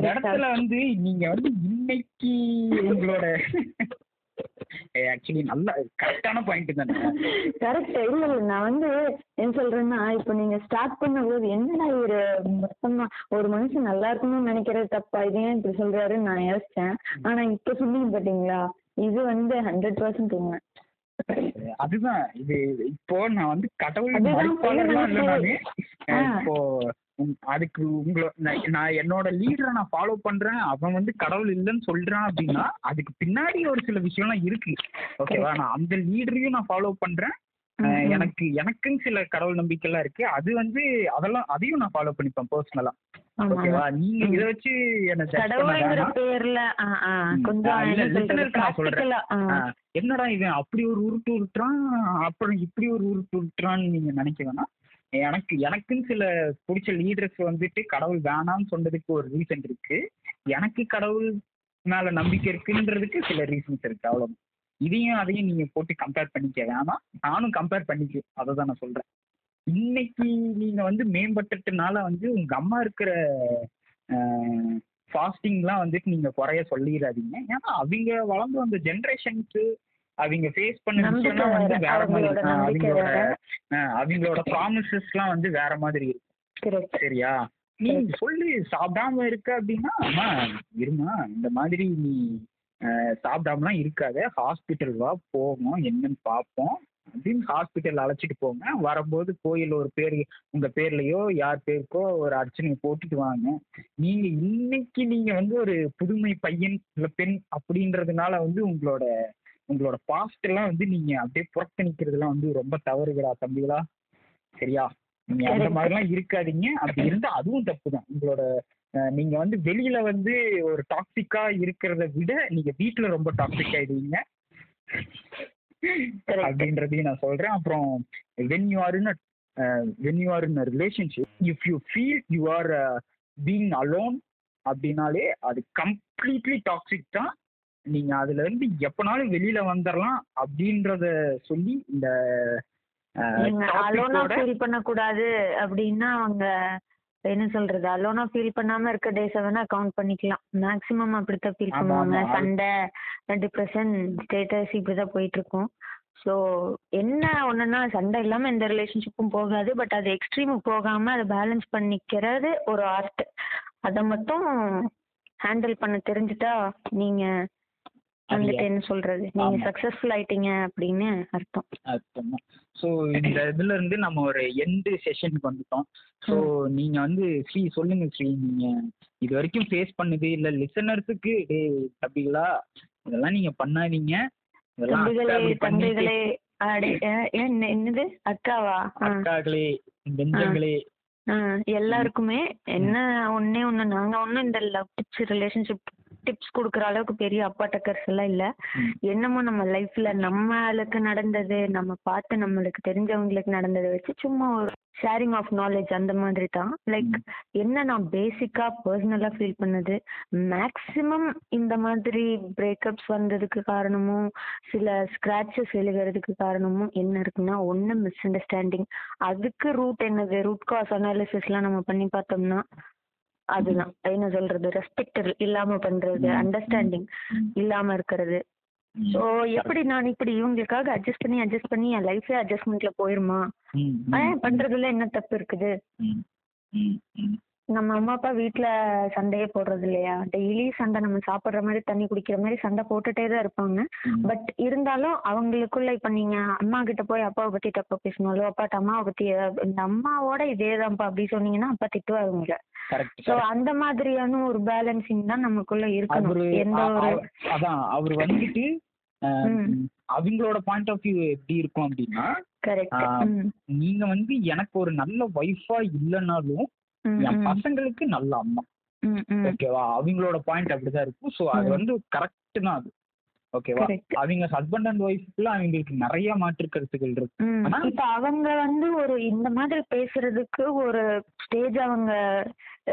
இடத்துல வந்து நீங்க வந்து இன்னைக்கு உங்களோட ஆக்சுவலி நல்ல கரெக்டான பாயிண்ட் தானே. கரெக்ட் இல்ல இல்ல நான் வந்து என்ன சொல்றேன்னா இப்ப நீங்க ஸ்டார்ட் பண்ணும்போது என்னடா ஒரு மொத்தமா ஒரு மனுஷன் நல்லா இருக்கணும்னு நினைக்கிறது தப்பா? இது ஏன் இப்படி சொல்றாருன்னு நான் யோசிச்சேன். ஆனா இப்ப சொன்னீங்க பாத்தீங்களா? இது வந்து ஹண்ட்ரட் பர்சன்ட் உண்மை. அதுதான். இது இப்போ நான் வந்து கடவுள் மறுப்பாளர்லாம் இல்ல நானு. இப்போ அதுக்கு உங்கள நான் என்னோட லீடரை நான் ஃபாலோ பண்றேன். அவன் வந்து கடவுள் இல்லைன்னு சொல்றான் அப்படின்னா அதுக்கு பின்னாடி ஒரு சில விஷயம்லாம் இருக்கு. ஓகேவா நான் அந்த லீடரையும் நான் ஃபாலோ பண்றேன். எனக்கு எனக்குன்னு சில கடவுள் நம்பிக்கைலாம் இருக்கு. அது வந்து அதெல்லாம் அதையும் நான் ஃபாலோ பண்ணிப்பேன் பர்சனலா ஓகேவா? நீங்க. இதை வச்சு என்ன கடவுளுங்கிற. பேர்ல. கொஞ்சம் என்னடா இவன் அப்படி ஒரு உருட்டு உருட்டுறான்? அப்புறம் இப்படி ஒரு உருட்டு உருட்டுறான்னு நீங்க நினைக்க வேணாம். எனக்கு எனக்குன்னு சில பிடிச்ச லீடர்ஸ் வந்துட்டு கடவுள் வேணாம்னு சொன்னதுக்கு ஒரு ரீசன் இருக்கு. எனக்கு கடவுள் மேல நம்பிக்கை இருக்குன்றதுக்கு சில ரீசன்ஸ் இருக்கு அவ்வளவு இதையும் அதையும் நீங்க போட்டு கம்பேர் பண்ணிக்க வேணாம். நானும் கம்பேர் பண்ணிக்க அதை தான் நான் சொல்றேன். இன்னைக்கு நீங்க வந்து மேம்பட்டுனால வந்து உங்க அம்மா இருக்கிற ஃபாஸ்டிங்லாம் வந்துட்டு நீங்க குறைய சொல்லிடாதீங்க ஏன்னா அவங்க வளர்ந்து வந்த ஜென்ரேஷனுக்கு அவங்க ஃபேஸ் பண்ண விஷயம்லாம் வந்து வேற, மாதிரி அவங்களோட அவங்களோட ப்ராமிசஸ்லாம் வந்து வேற மாதிரி இருக்கும். சரியா? நீ சொல்லு சாப்பிடாம இருக்க அப்படின்னா அம்மா இருமா இந்த மாதிரி நீ சாப்பிடாமலாம் இருக்காத. ஹாஸ்பிட்டல் வா போவோம் என்னன்னு பார்ப்போம். அப்படின்னு ஹாஸ்பிட்டல் அழைச்சிட்டு போங்க. வரும்போது கோயில் ஒரு பேர் உங்க பேர்லயோ யார் பேருக்கோ ஒரு அர்ச்சனையை போட்டுட்டு வாங்க. நீங்க இன்னைக்கு நீங்க வந்து ஒரு புதுமை பையன் இல்ல பெண் அப்படின்றதுனால வந்து உங்களோட உங்களோட பாஸ்ட் எல்லாம் வந்து நீங்க அப்படியே புறக்கணிக்கிறதுலாம் வந்து ரொம்ப தவறுகளா தம்பிகளா? சரியா? நீங்க அந்த. மாதிரிலாம் இருக்காதீங்க. அப்படி இருந்தா அதுவும் தப்பு தான் உங்களோட நீங்க வந்து வெளியில வந்து ஒரு டாக்ஸிக்கா இருக்கிறத விட நீங்க வீட்டுல ரொம்ப டாக்ஸிக் ஆயிடுவீங்க. அப்படின்றதையும் நான் சொல்றேன். அப்புறம் when you are in when you are in relationship if you feel you are being alone அப்படின்னாலே அது கம்ப்ளீட்லி டாக்ஸிக் தான். நீங்க அதுல இருந்து எப்பனாலும் வெளியில வந்துடலாம் அப்படின்றத சொல்லி இந்த அலோனா topic-ஓட- ஃபீல் பண்ணக்கூடாது அப்படின்னா அவங்க என்ன சொல்றது? அலோனா ஃபீல் பண்ணாம இருக்க டேஸ வேணா கவுண்ட் பண்ணிக்கலாம். மேக்ஸிமம் அப்படித்தான் ஃபீல் பண்ணுவாங்க. சண்டை டிப்ரெஷன் ஸ்டேட்டஸ் இப்படிதான் போயிட்டு இருக்கும் ஸோ என்ன ஒண்ணுன்னா சண்டை இல்லாம எந்த ரிலேஷன்ஷிப்பும் போகாது. பட் அது எக்ஸ்ட்ரீம் போகாம அதை பேலன்ஸ் பண்ணிக்கிறது ஒரு ஆர்ட் அதை மட்டும் ஹேண்டில் பண்ண தெரிஞ்சுட்டா நீங்க வந்துட்டு என்ன சொல்றது. நீங்க. சக்சஸ்ஃபுல் ஆயிட்டீங்க அப்படின்னு அர்த்தம். அர்த்தம். ஸோ இந்த இதுல இருந்து நம்ம ஒரு எண்டு செஷனுக்கு வந்துட்டோம். ஸோ நீங்க வந்து ஸ்ரீ சொல்லுங்க ஸ்ரீ. நீங்க இது வரைக்கும் ஃபேஸ் பண்ணது இல்ல. லிசனர்ஸுக்கு டே தம்பிகளா இதெல்லாம் நீங்க பண்ணாதீங்க. தம்பிகளே தம்பிகளே என்னது? அக்காவா? அக்காக்களே பெஞ்சங்களே எல்லாருக்குமே என்ன ஒண்ணே ஒண்ணு நாங்க ஒண்ணும் இந்த லவ் ரிலேஷன்ஷிப் டிப்ஸ் கொடுக்குற அளவுக்கு பெரிய அப்பா டக்கர்ஸ் எல்லாம் இல்ல. என்னமோ நம்ம லைஃப்ல நம்மளுக்கு நடந்தது நம்ம பார்த்து நம்மளுக்கு தெரிஞ்சவங்களுக்கு நடந்ததை வச்சு சும்மா ஒரு ஷேரிங் ஆஃப் நாலேஜ் அந்த மாதிரி தான். லைக் என்ன நான் பேசிக்கா பர்சனலா ஃபீல் பண்ணது? மேக்ஸிமம் இந்த மாதிரி பிரேக்கப்ஸ் வந்ததுக்கு காரணமும் சில ஸ்கிராச்சஸ் எழுகிறதுக்கு காரணமும் என்ன இருக்குன்னா ஒண்ணு மிஸ் அண்டர்ஸ்டாண்டிங் அதுக்கு ரூட் என்னது? ரூட் காஸ் அனாலிசிஸ்லாம் நம்ம பண்ணி பார்த்தோம்னா அதுதான் என்ன சொல்றது ரெஸ்பெக்ட் இல்லாம பண்றது. அண்டர்ஸ்டாண்டிங். இல்லாம இருக்கிறது. ஸோ எப்படி நான் இப்படி இவங்களுக்காக அட்ஜஸ்ட் பண்ணி அட்ஜஸ்ட் பண்ணி என் லைஃபே அட்ஜஸ்ட்மெண்ட்ல போயிருமா பண்றதுல என்ன தப்பு இருக்குது. நம்ம அம்மா அப்பா வீட்ல சண்டையே போடுறது இல்லையா டெய்லி சண்டை நம்ம சாப்பிடுற மாதிரி தண்ணி குடிக்கிற மாதிரி சண்டை போட்டுட்டே தான் இருப்பாங்க. பட் இருந்தாலும் அவங்களுக்குள்ள இப்ப நீங்க அம்மா கிட்ட போய் அப்பாவை பத்தி தப்பா பேசணும்ல அப்பாட்ட அம்மாவை பத்தி இந்த அம்மாவோட இதேதான்ப்பா அப்படி சொன்னீங்கன்னா அப்பா திட்டுவாரு உங்களை Correct, சோ. அந்த மாதிரியான ஒரு பேலன்சிங் தான் நமக்குள்ள இருக்கணும் எந்த ஒரு அதான் அவர் வந்துட்டு. அவங்களோட பாயிண்ட் ஆஃப் வியூ எப்படி இருக்கும் அப்படின்னா நீங்க வந்து எனக்கு ஒரு நல்ல ஒய்ஃபா இல்லைனாலும் என் பசங்களுக்கு நல்ல அம்மா. ஓகேவா? அவங்களோட பாயிண்ட் அப்படிதான் இருக்கும் ஸோ அது. வந்து கரெக்ட் தான் அது. ஓகேவா? அவங்க ஹஸ்பண்ட் அண்ட் ஒய்ஃப்க்குள்ள அவங்களுக்கு நிறைய மாற்று கருத்துக்கள் இருக்கு. இப்ப அவங்க வந்து ஒரு இந்த மாதிரி பேசுறதுக்கு ஒரு ஸ்டேஜ் அவங்க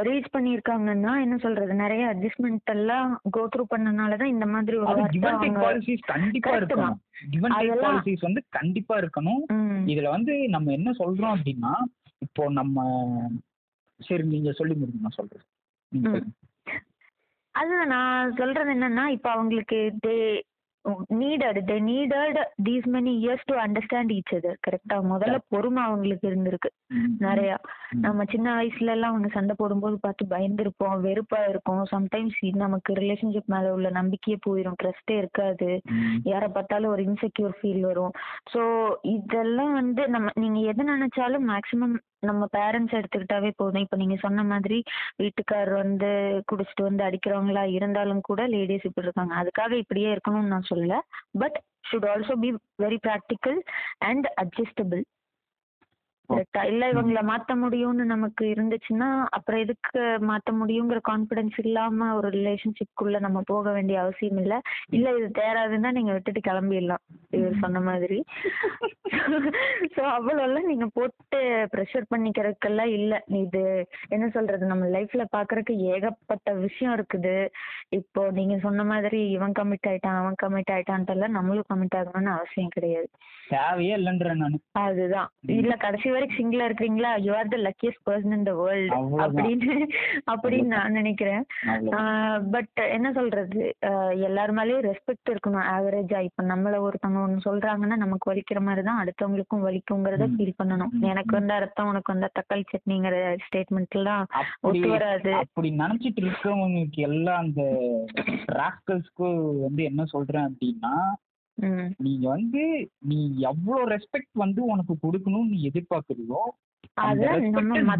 ரீச் பண்ணிருக்காங்கன்னா என்ன சொல்றது? நிறைய அட்ஜஸ்ட்மெண்ட் எல்லாம் கோ த்ரூ பண்ணனாலதான் இந்த மாதிரி ஒரு பாலிசிஸ் கண்டிப்பா இருக்கணும். கிவன் டேக் பாலிசிஸ் வந்து கண்டிப்பா இருக்கணும். இதுல வந்து நம்ம என்ன சொல்றோம் அப்படின்னா இப்போ நம்ம சரி நீங்க சொல்லி முடிங்க நான் சொல்றேன் நீங்க ம். அதுதான் நான் சொல்றது என்னன்னா இப்ப அவங்களுக்கு they needed they needed these many years to understand each other கரெக்டா முதல்ல பொறுமை அவங்களுக்கு இருந்திருக்கு. நிறைய. நம்ம சின்ன வயசுல எல்லாம் அவங்க சண்டை போடும்போது பார்த்து பயந்துருப்போம் வெறுப்பா இருக்கும். சம்டைம்ஸ் நமக்கு ரிலேஷன்ஷிப் மேல உள்ள நம்பிக்கையே போயிடும் ட்ரஸ்டே இருக்காது. யாரை பார்த்தாலும் ஒரு இன்செக்யூர் ஃபீல் வரும். ஸோ இதெல்லாம் வந்து நம்ம நீங்க எது நினைச்சாலும் மேக்ஸிமம் நம்ம பேரண்ட்ஸ் எடுத்துக்கிட்டாவே போதும். இப்போ நீங்க சொன்ன மாதிரி வீட்டுக்காரர் வந்து குடிச்சிட்டு வந்து அடிக்கிறவங்களா இருந்தாலும் கூட லேடிஸ் இப்படி இருக்காங்க. அதுக்காக இப்படியே இருக்கணும்னு நான் சொல்லல but should also be very practical and adjustable கரெக்டா இல்ல இவங்கள மாத்த முடியும்னு நமக்கு இருந்துச்சுன்னா அப்புறம் எதுக்கு மாத்த முடியுங்கிற கான்பிடன்ஸ் இல்லாம ஒரு ரிலேஷன்ஷிப்குள்ள நம்ம போக வேண்டிய அவசியம் இல்ல. இல்ல இது தேராதுன்னா நீங்க விட்டுட்டு கிளம்பிடலாம். இவர் சொன்ன மாதிரி. சோ அவ்வளோலாம் நீங்க போட்டு ப்ரெஷர் பண்ணிக்கிறதுக்கெல்லாம் இல்ல. இது என்ன சொல்றது நம்ம லைஃப்ல பாக்குறதுக்கு ஏகப்பட்ட விஷயம் இருக்குது. இப்போ நீங்க சொன்ன மாதிரி இவன் கமிட் ஆயிட்டான் அவன் கமிட் ஆயிட்டான்ட்டு நம்மளும் கமிட் ஆகணும்னு அவசியம் கிடையாது. தேவையே இல்லைன்றேன் நான். அதுதான். இல்ல கடைசி வரைக்கும் சிங்கிளா இருக்கீங்களா you are the luckiest person in the world. அப்படின்னு அப்படின்னு நான் நினைக்கிறேன். பட் என்ன சொல்றது? எல்லார் மேலயும் ரெஸ்பெக்ட் இருக்கணும் ஆவரேஜா இப்ப நம்மள ஒருத்தவங்க ஒண்ணு சொல்றாங்கன்னா நமக்கு வலிக்கிற மாதிரி தான் அடுத்தவங்களுக்கும் வலிக்குங்கிறத. ஃபீல் பண்ணணும். எனக்கு வந்து அர்த்தம் உனக்கு வந்து தக்காளி சட்னிங்கிற ஸ்டேட்மெண்ட்லாம் அப்படி ஒத்து வராது. அப்படி நினைச்சிட்டு இருக்கவங்களுக்கு எல்லாம் அந்த ராஸ்கல்ஸ்க்கும் வந்து என்ன சொல்றேன் அப்படின்னா நீங்க வந்து நீ எவ்வளவு ரெஸ்பெக்ட் வந்து உனக்கு கொடுக்கணும்னு நீ எதிர்பார்க்கறியோ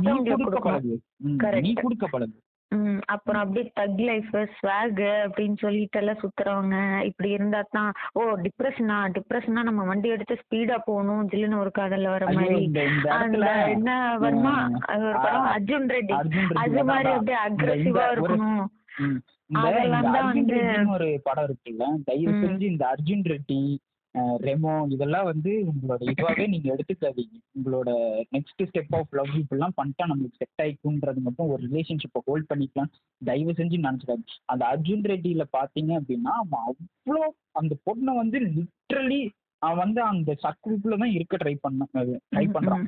நீ கொடுக்க பழகு. நீ அப்புறம் அப்படியே தக் லைஃப் ஸ்வாக் அப்படின்னு சொல்லிட்டு எல்லாம் சுத்துறவங்க இப்படி இருந்தா தான் ஓ டிப்ரெஷனா டிப்ரெஷனா நம்ம வண்டி எடுத்து ஸ்பீடா போகணும் ஜில்லுன்னு ஒரு காதல்ல வர மாதிரி. என்ன வருமா? ஒரு படம் அர்ஜுன் ரெட்டி. அது மாதிரி. அப்படியே அக்ரெசிவா இருக்கணும். ஒரு படம் இருக்குல்ல தயவு. செஞ்சு இந்த அர்ஜுன் ரெட்டி ரெமோ இதெல்லாம் வந்து உங்களோட இதுவாவே நீங்க எடுத்துக்காதீங்க. உங்களோட நெக்ஸ்ட் ஸ்டெப் ஆஃப் லவ் இப்படிலாம் பண்ணிட்டா நம்மளுக்கு செட் ஆயிக்குன்றது மட்டும் ஒரு ரிலேஷன்ஷிப்பை ஹோல்ட் பண்ணிக்கலாம். தயவு செஞ்சு நினைச்சுக்காது அந்த அர்ஜுன் ரெட்டியில பாத்தீங்க அப்படின்னா அவன் அவ்வளோ அந்த பொண்ணை வந்து லிட்ரலி அவன் வந்து அந்த சர்க்கிள்குள்ள தான் இருக்க ட்ரை பண்ண ட்ரை பண்றான்.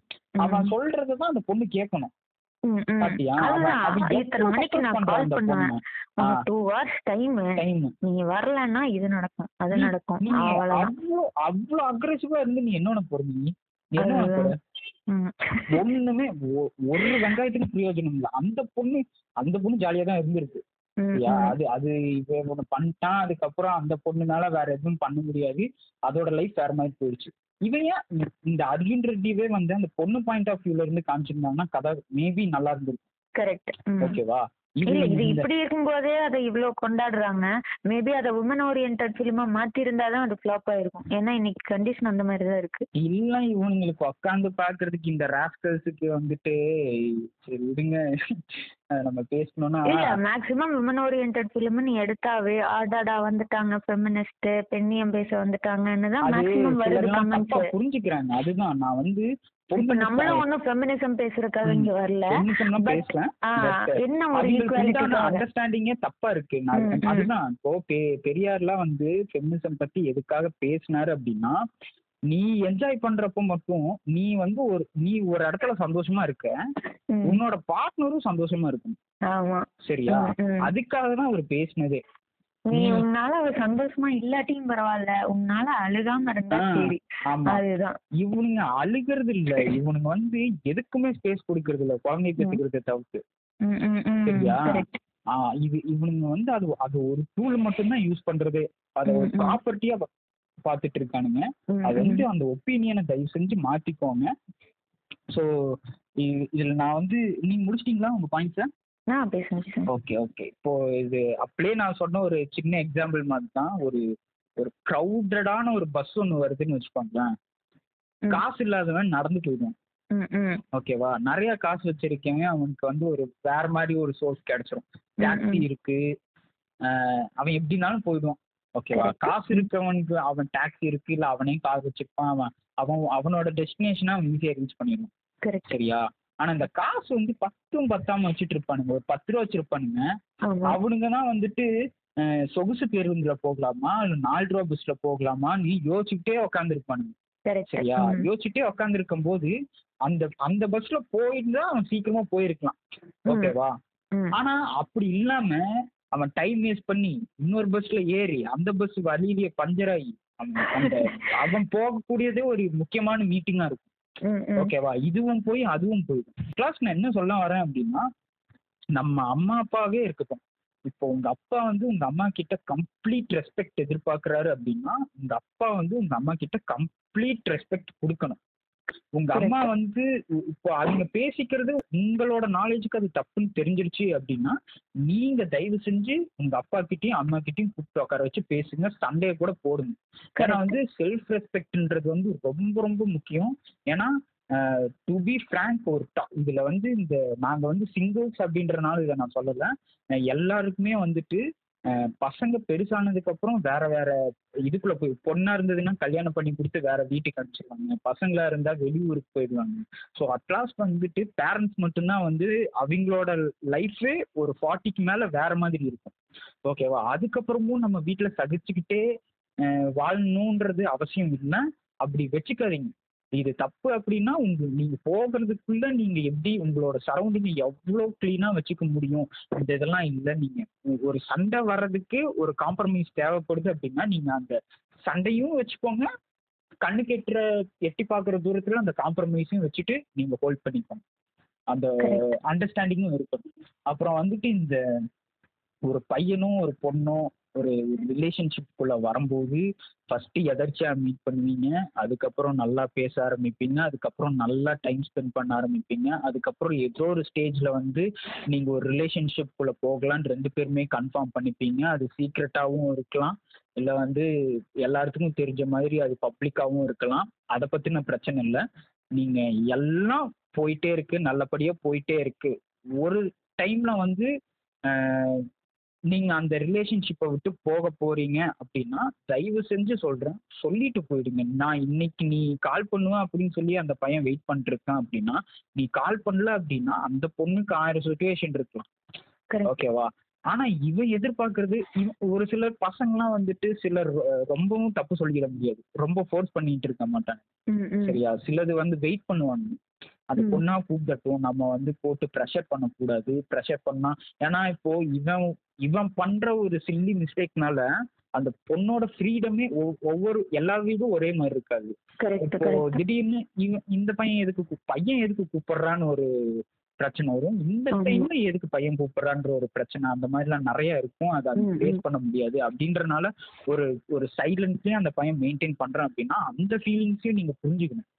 அவன் சொல்றதுதான் அந்த பொண்ணு கேட்கணும் ம், ம். பாத்தியா? அவன் அதுதான். அவன் இத்தனை எவ்வளவு மணிக்கு support நான் பண்றான் கால் அந்த பண்ணுவேன். பொண்ணு? உனக்கு டூ ஹவர்ஸ் டைம் டைம் நீ வரலன்னா இது நடக்கும் அது நீ- நடக்கும். நீ அவ்வளவுதான். அவ்வளோ அவ்வளோ அக்ரெசிவா இருந்து நீ என்ன பண்ண போற நீ நீ என்ன பண்ண போற ம். ஒண்ணுமே ஒ- ஒரு வெங்காயத்துக்கு பிரயோஜனம் இல்ல. அந்த பொண்ணு அந்த பொண்ணு ஜாலியா தான் இருந்திருக்கு. ம், சரியா? ம். அது அது இவன் ஒண்ணு பண்ணிட்டான் அதுக்கப்புறம் அந்த பொண்ணுனால வேற எதுவும் பண்ண முடியாது. அதோட லைஃப் வேற மாதிரி போயிடுச்சு. இவன் இந்த- அர்ஜுன் ரெட்டியவே வந்து அந்த பொண்ணு பாயிண்ட் ஆஃப் வியூல இருந்து காமிச்சிருந்தாங்கன்னா கதை மேபி நல்லா இருந்திருக்கும். கரெக்ட் ஓகேவா இது இல்ல இது இந்த- இப்படி இருக்கும்போதே அதை இவ்ளோ கொண்டாடுறாங்க. மேபி அதை உமன் ஓரியன்ட் ஃபிலிமா மாத்தி இருந்தாதான் அது ஃபிளாப் ஆயிருக்கும். ஏன்னா இன்னைக்கு கண்டிஷன் அந்த மாதிரி தான் இருக்கு. இல்ல இவனுங்களுக்கு உட்காந்து பாக்குறதுக்கு இந்த ராஸ்கல்ஸுக்கு வந்துட்டு சரி விடுங்க. நம்ம பேசணும்னா இல்ல மேக்ஸிமம் விமன் ஓரியன்டட் ஃபிலிம் நீ எடுத்தாவே ஆடாடா வந்துட்டாங்க ஃபெமினிஸ்ட் பெண்ணியம் பேச வந்துட்டாங்கன்னு தான் மேக்ஸிமம் வருது கமெண்ட்ஸ் புரிஞ்சுக்கிறாங்க. அதுதான் நான் வந்து இப்ப நம்மளும் ஒன்னும் ஃபெமினிசம் பேசுறதுக்காக இங்க வரல. என்ன ஒரு அண்டர்ஸ்டாண்டிங்கே தப்பா இருக்கு. அதுதான் இப்போ பெரியார்லாம் வந்து ஃபெமினிசம் பத்தி எதுக்காக பேசினாரு அப்படின்னா நீ என்ஜாய் பண்றப்ப மட்டும் நீ வந்து ஒரு நீ ஒரு இடத்துல சந்தோஷமா இருக்க. உன்னோட பார்ட்னரும் சந்தோஷமா இருக்கும் சரியா. அதுக்காக தான் அவர் பேசினதே. நீ உன்னால ஒரு சந்தோஷமா இல்லாட்டியும் பரவாயில்ல. உன்னால அழுகாம இருந்தா சரி. அதுதான். இவனுங்க அழுகிறது இல்ல. இவனுங்க வந்து எதுக்குமே ஸ்பேஸ் கொடுக்கறது இல்ல. குழந்தை பெற்றுக்கிறத தவிர்த்து. சரியா? இது இவனுங்க வந்து அது அது ஒரு டூல் மட்டும்தான் யூஸ் பண்றது. அதை ஒரு. ப்ராப்பர்ட்டியா பார்த்துட்டு இருக்கானுங்க அது. வந்து அந்த ஒப்பீனியனை தயவு செஞ்சு மாத்திக்கோங்க. ஸோ இதுல நான் வந்து நீங்க முடிச்சிட்டீங்களா உங்க பாயிண்ட்ஸை ஓகே ஓகே இப்போ இது அப்படியே நான் சொன்ன ஒரு சின்ன எக்ஸாம்பிள் மாதிரி தான் ஒரு ஒரு க்ரௌடடான ஒரு பஸ் ஒன்று வருதுன்னு வச்சுக்கோங்களேன். காசு இல்லாதவன் நடந்து போயிடுவான். ஓகேவா நிறைய காசு வச்சிருக்கவன் அவனுக்கு வந்து ஒரு வேற மாதிரி ஒரு சோர்ஸ் கிடைச்சிரும். டாக்ஸி. இருக்கு. அவன் எப்படினாலும் போயிடுவான். ஓகேவா. காசு இருக்கவனுக்கு அவன் டாக்ஸி இருக்கு இல்ல அவனே கார் வச்சிருப்பான் அவன் அவன் அவனோட டெஸ்டினேஷனை அவன் ஈஸியா ரீச் பண்ணிடுவான். கரெக்ட் சரியா? ஆனா இந்த காசு வந்து பத்தும் பத்தாம வச்சுட்டு இருப்பானுங்க. ஒரு பத்து ரூபா வச்சிருப்பானுங்க. அவனுங்க தான் வந்துட்டு சொகுசு பேருந்துல போகலாமா? இல்ல நாலு ரூபா பஸ்ல போகலாமா? நீ யோசிச்சுக்கிட்டே உட்காந்துருப்பானுங்க சரியா? யோசிச்சுட்டே உட்காந்துருக்கும் போது அந்த அந்த பஸ்ல போயிருந்தா அவன் சீக்கிரமா போயிருக்கலாம். ஓகேவா? ஆனா அப்படி இல்லாம அவன் டைம் வேஸ்ட் பண்ணி இன்னொரு பஸ்ல ஏறி அந்த பஸ் வழியிலேயே பஞ்சர் ஆகி அவன் அந்த அவன் போகக்கூடியதே ஒரு முக்கியமான மீட்டிங்கா இருக்கும். ஓகேவா இதுவும் போய் அதுவும் போயிடும் கிளாஸ் நான் என்ன சொல்ல வரேன் அப்படின்னா நம்ம அம்மா அப்பாவே இருக்கட்டும். இப்போ உங்க அப்பா வந்து உங்க அம்மா கிட்ட கம்ப்ளீட் ரெஸ்பெக்ட் எதிர்பார்க்கறாரு அப்படின்னா உங்க அப்பா வந்து உங்க அம்மா கிட்ட கம்ப்ளீட் ரெஸ்பெக்ட் கொடுக்கணும். உங்க. அம்மா வந்து இப்போ அவங்க பேசிக்கிறது உங்களோட நாலேஜுக்கு அது தப்புன்னு தெரிஞ்சிருச்சு அப்படின்னா நீங்க தயவு செஞ்சு உங்க அப்பா கிட்டயும் அம்மா கிட்டயும் கூப்பிட்டு உட்கார வச்சு பேசுங்க சண்டையை கூட போடுங்க ஏன்னா. வந்து செல்ஃப் ரெஸ்பெக்ட்ன்றது வந்து ரொம்ப ரொம்ப முக்கியம் ஏன்னா டு பி ஃப்ரேங்க் ஒரு இதுல வந்து இந்த நாங்க வந்து சிங்கிள்ஸ் அப்படின்றனால இதை நான் சொல்லல எல்லாருக்குமே வந்துட்டு பசங்க பெருசானதுக்கு அப்புறம் வேற வேற இதுக்குள்ள போய் பொண்ணா இருந்ததுன்னா கல்யாணம் பண்ணி கொடுத்து வேற வீட்டுக்கு அனுப்பிச்சிருவாங்க. பசங்களா இருந்தா வெளியூருக்கு போயிடுவாங்க. ஸோ அட்லாஸ்ட் வந்துட்டு பேரண்ட்ஸ் மட்டும்தான் வந்து அவங்களோட லைஃபே ஒரு ஃபார்ட்டிக்கு மேல வேற மாதிரி இருக்கும். ஓகேவா அதுக்கப்புறமும் நம்ம வீட்டில் சகிச்சுக்கிட்டே வாழணுன்றது அவசியம் இல்லை அப்படி வச்சுக்காதீங்க. இது தப்பு அப்படின்னா உங்க நீங்க போகிறதுக்குள்ள நீங்க எப்படி உங்களோட சரௌண்டிங் எவ்வளோ கிளீனா வச்சுக்க முடியும்? இந்த இதெல்லாம் இல்லை. நீங்க ஒரு சண்டை வர்றதுக்கு ஒரு காம்ப்ரமைஸ் தேவைப்படுது அப்படின்னா நீங்க அந்த சண்டையும் வச்சுக்கோங்க. கண்ணு கெட்டுற எட்டி பார்க்குற தூரத்துல அந்த காம்ப்ரமைஸையும் வச்சுட்டு நீங்க ஹோல்ட் பண்ணிக்கோங்க. அந்த. அண்டர்ஸ்டாண்டிங்கும் இருக்கணும். அப்புறம் வந்துட்டு இந்த ஒரு பையனும் ஒரு பொண்ணும் ஒரு ரிலேஷன்ஷிப்குள்ள வரும்போது ஃபர்ஸ்ட் எதர்ச்சியா மீட் பண்ணுவீங்க அதுக்கப்புறம் நல்லா பேச ஆரம்பிப்பீங்க அதுக்கப்புறம் நல்லா டைம் ஸ்பெண்ட் பண்ண ஆரம்பிப்பீங்க அதுக்கப்புறம் ஏதோ ஒரு ஸ்டேஜ்ல வந்து நீங்க ஒரு ரிலேஷன்ஷிப்குள்ள போகலான்னு ரெண்டு பேருமே கன்ஃபார்ம் பண்ணிப்பீங்க. அது சீக்ரெட்டாகவும் இருக்கலாம். இல்லை வந்து எல்லாத்துக்கும் தெரிஞ்ச மாதிரி அது பப்ளிக்காகவும் இருக்கலாம். அதை பத்தின பிரச்சனை இல்லை. நீங்க எல்லாம் போயிட்டே இருக்கு நல்லபடியா போயிட்டே இருக்கு. ஒரு டைம்ல வந்து நீங்க அந்த ரிலேஷன்ஷிப்பை விட்டு போக போறீங்க அப்படின்னா தயவு செஞ்சு சொல்றேன். சொல்லிட்டு போயிடுங்க. நான் இன்னைக்கு நீ கால் பண்ணுவேன் அப்படின்னு சொல்லி அந்த பையன் வெயிட் பண்ணிட்டு இருக்கான் அப்படின்னா நீ கால் பண்ணல அப்படின்னா அந்த பொண்ணுக்கு ஆயிரம் சுச்சுவேஷன் இருக்கலாம். ஓகேவா ஆனா இவன் எதிர்பார்க்கறது இவ- ஒரு சிலர் பசங்கலாம் வந்துட்டு சிலர் ரொம்பவும் தப்பு சொல்லிட முடியாது. ரொம்ப ஃபோர்ஸ் பண்ணிட்டு இருக்க மாட்டாங்க. சரியா? சிலது வந்து வெயிட் பண்ணுவாங்க. அது. பொண்ணா கூப்பிடட்டும். நம்ம வந்து போட்டு ப்ரெஷர் பண்ணக்கூடாது. ப்ரெஷர் பண்ணா ஏன்னா இப்போ இவன் இவன் பண்ற ஒரு சில்லி மிஸ்டேக்னால அந்த பொண்ணோட ஃப்ரீடமே ஒவ்வொரு எல்லா வீடும் ஒரே மாதிரி இருக்காது. இப்போ திடீர்னு இவன் இந்த பையன் எதுக்கு பையன் எதுக்கு கூப்பிடுறான்னு ஒரு பிரச்சனை வரும். இந்த. டைம்ல எதுக்கு பையன் கூப்பிடுறான்ற ஒரு பிரச்சனை அந்த மாதிரிலாம் நிறைய இருக்கும். அதை அது ஃபேஸ். பண்ண முடியாது. அப்படின்றனால ஒரு ஒரு சைலன்ஸ்லயும் அந்த பையன் மெயின்டைன் பண்றான் அப்படின்னா அந்த ஃபீலிங்ஸையும் நீங்க புரிஞ்சுக்கணும்.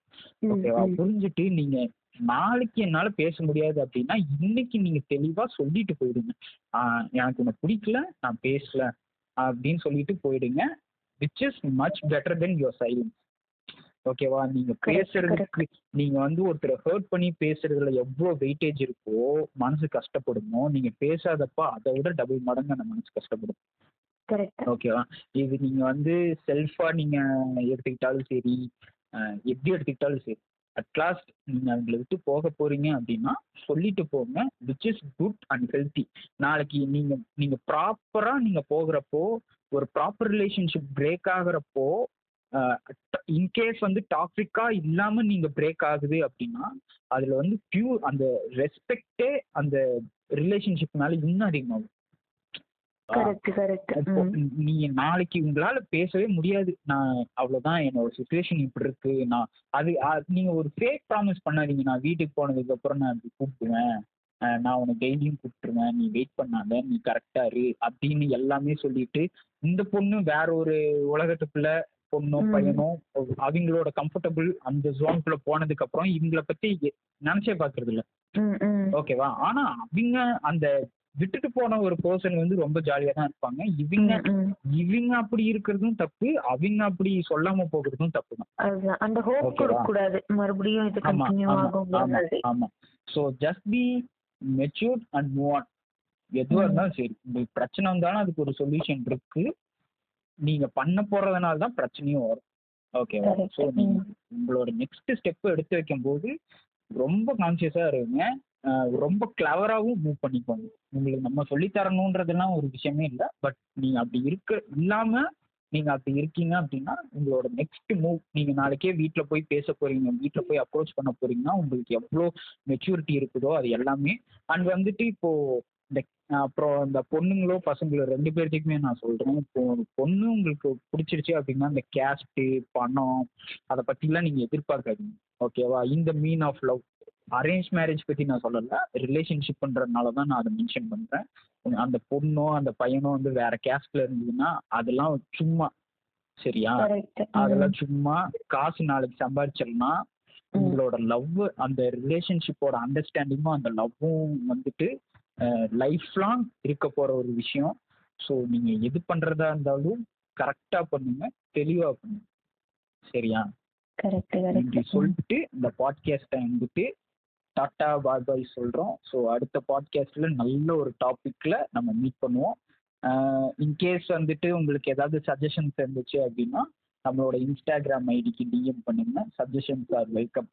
ஓகேவா புரிஞ்சுட்டு நீங்க நாளைக்கு என்னால பேச முடியாது அப்படின்னா இன்னைக்கு நீங்க தெளிவா சொல்லிட்டு போயிடுங்க. ஆஹ் எனக்கு உன்னை பிடிக்கல நான் பேசல அப்படின்னு சொல்லிட்டு போயிடுங்க. Which is much better than your silence ஓகேவா நீங்க பேசுறதுக்கு நீங்க வந்து ஒருத்தரை ஹர்ட் பண்ணி பேசுறதுல எவ்வளவு வெயிட்டேஜ் இருக்கோ மனசு கஷ்டப்படுமோ நீங்க பேசாதப்ப அதை விட டபுள் மடங்கு அந்த மனசு கஷ்டப்படும். ஓகேவா இது நீங்க வந்து செல்ஃபா நீங்க எடுத்துக்கிட்டாலும் சரி எப்படி எடுத்துக்கிட்டாலும் சரி அட்லாஸ்ட் நீங்கள் அவங்களை விட்டு போக போறீங்க அப்படின்னா சொல்லிட்டு போங்க which is good and healthy நாளைக்கு நீங்கள் நீங்கள் ப்ராப்பராக நீங்கள் போகிறப்போ ஒரு ப்ராப்பர் ரிலேஷன்ஷிப் பிரேக் ஆகுறப்போ இன்கேஸ் வந்து டாக்ஸிக்கா இல்லாமல் நீங்கள் பிரேக் ஆகுது அப்படின்னா அதில் வந்து பியூர் அந்த ரெஸ்பெக்டே அந்த ரிலேஷன்ஷிப்னால இன்னும் அதிகமாகும். நீங்க நாளைக்கு உங்களால பேசவே முடியாது. நான் அவ்வளவுதான் என்னோட சுச்சுவேஷன் இப்படி இருக்கு. நான் அது நீங்க ஒரு ஃபேக் ப்ராமிஸ் பண்ணாதீங்க. நான் வீட்டுக்கு போனதுக்கு அப்புறம் நான் இப்படி கூப்பிடுவேன். நான் உனக்கு டெய்லியும் கூப்பிட்டுருவேன். நீ வெயிட் பண்ணாத. நீ கரெக்டா இரு அப்படின்னு எல்லாமே சொல்லிட்டு இந்த பொண்ணு வேற ஒரு உலகத்துக்குள்ள பொண்ணோ. பையனோ அவங்களோட கம்ஃபர்டபுள் அந்த ஜோனுக்குள்ள போனதுக்கு அப்புறம் இவங்கள பத்தி நினைச்சே பாக்குறது இல்ல ஓகேவா ஆனா அவங்க அந்த விட்டுட்டு போன ஒரு பர்சன் வந்து ரொம்ப ஜாலியா தான் இருப்பாங்க. இவங்க இவங்க அப்படி இருக்கிறதும் தப்பு. அவங்க அப்படி சொல்லாம போகிறதும் தப்பு தான். அந்த ஹோப் Okay-வா? கொடுக்க கூடாது மறுபடியும் இது கண்டினியூ ஆமா so just be matured and move on எதுவா. இருந்தாலும் சரி. உங்களுக்கு பிரச்சனை வந்தாலும் அதுக்கு ஒரு சொல்யூஷன் இருக்கு. நீங்க பண்ண போறதுனால தான் பிரச்சனையும் வரும். ஓகேவா. ஸோ நீங்க. உங்களோட நெக்ஸ்ட் ஸ்டெப் எடுத்து வைக்கும் போது ரொம்ப கான்சியஸா இருங்க. ரொம்ப கிளவராகவும் மூவ் பண்ணிக்கோங்க. உங்களுக்கு நம்ம சொல்லித்தரணுன்றதுலாம் தரணுன்றதெல்லாம் ஒரு விஷயமே இல்லை. பட் நீங்கள் அப்படி இருக்க இல்லாமல் நீங்கள் அப்படி இருக்கீங்க அப்படின்னா உங்களோட நெக்ஸ்ட் மூவ் நீங்கள் நாளைக்கே வீட்டில் போய் பேச போகிறீங்க வீட்டில் போய் அப்ரோச் பண்ண போகிறீங்கன்னா உங்களுக்கு எவ்வளோ மெச்சூரிட்டி இருக்குதோ அது எல்லாமே. அண்ட் வந்துட்டு இப்போது இந்த அப்புறம் இந்த பொண்ணுங்களோ பசங்களோ ரெண்டு பேர்த்துக்குமே நான் சொல்கிறேன் இப்போ பொண்ணு உங்களுக்கு பிடிச்சிருச்சு அப்படின்னா இந்த கேஸ்ட்டு பணம் அதை பற்றிலாம் நீங்கள் எதிர்பார்க்காதீங்க. ஓகேவா இந்த mean of love arrange marriage பத்தி நான் சொல்லல. ரிலேஷன்ஷிப்ன்றதுனால தான் நான் அதை மென்ஷன் பண்றேன். அந்த பொண்ணோ அந்த பையனோ வந்து வேற கேஸ்ட்ல இருந்ததுன்னா அதெல்லாம் சும்மா சரியா? அதெல்லாம் சும்மா காசு நாளைக்கு சம்பாதிச்சிடலாம் உங்களோட லவ் அந்த ரிலேஷன்ஷிப்போட அண்டர்ஸ்டாண்டிங்கும் அந்த லவ்வும் வந்துட்டு லைஃப் லாங் இருக்க போற ஒரு விஷயம். ஸோ நீங்க எது பண்றதா இருந்தாலும் கரெக்டா பண்ணுங்க தெளிவா பண்ணுங்க. சரியா? சொல்லிட்டு இந்த பாட்காஸ்ட்டை வந்துட்டு டாட்டா பாய் பாய் சொல்கிறோம் ஸோ அடுத்த பாட்காஸ்ட்டில் நல்ல ஒரு டாப்பிக்கில் நம்ம மீட் பண்ணுவோம். இன்கேஸ் வந்துட்டு உங்களுக்கு ஏதாவது சஜஷன்ஸ் இருந்துச்சு அப்படின்னா நம்மளோட இன்ஸ்டாகிராம் ஐடிக்கு டிஎம் பண்ணுங்க. Suggestions are welcome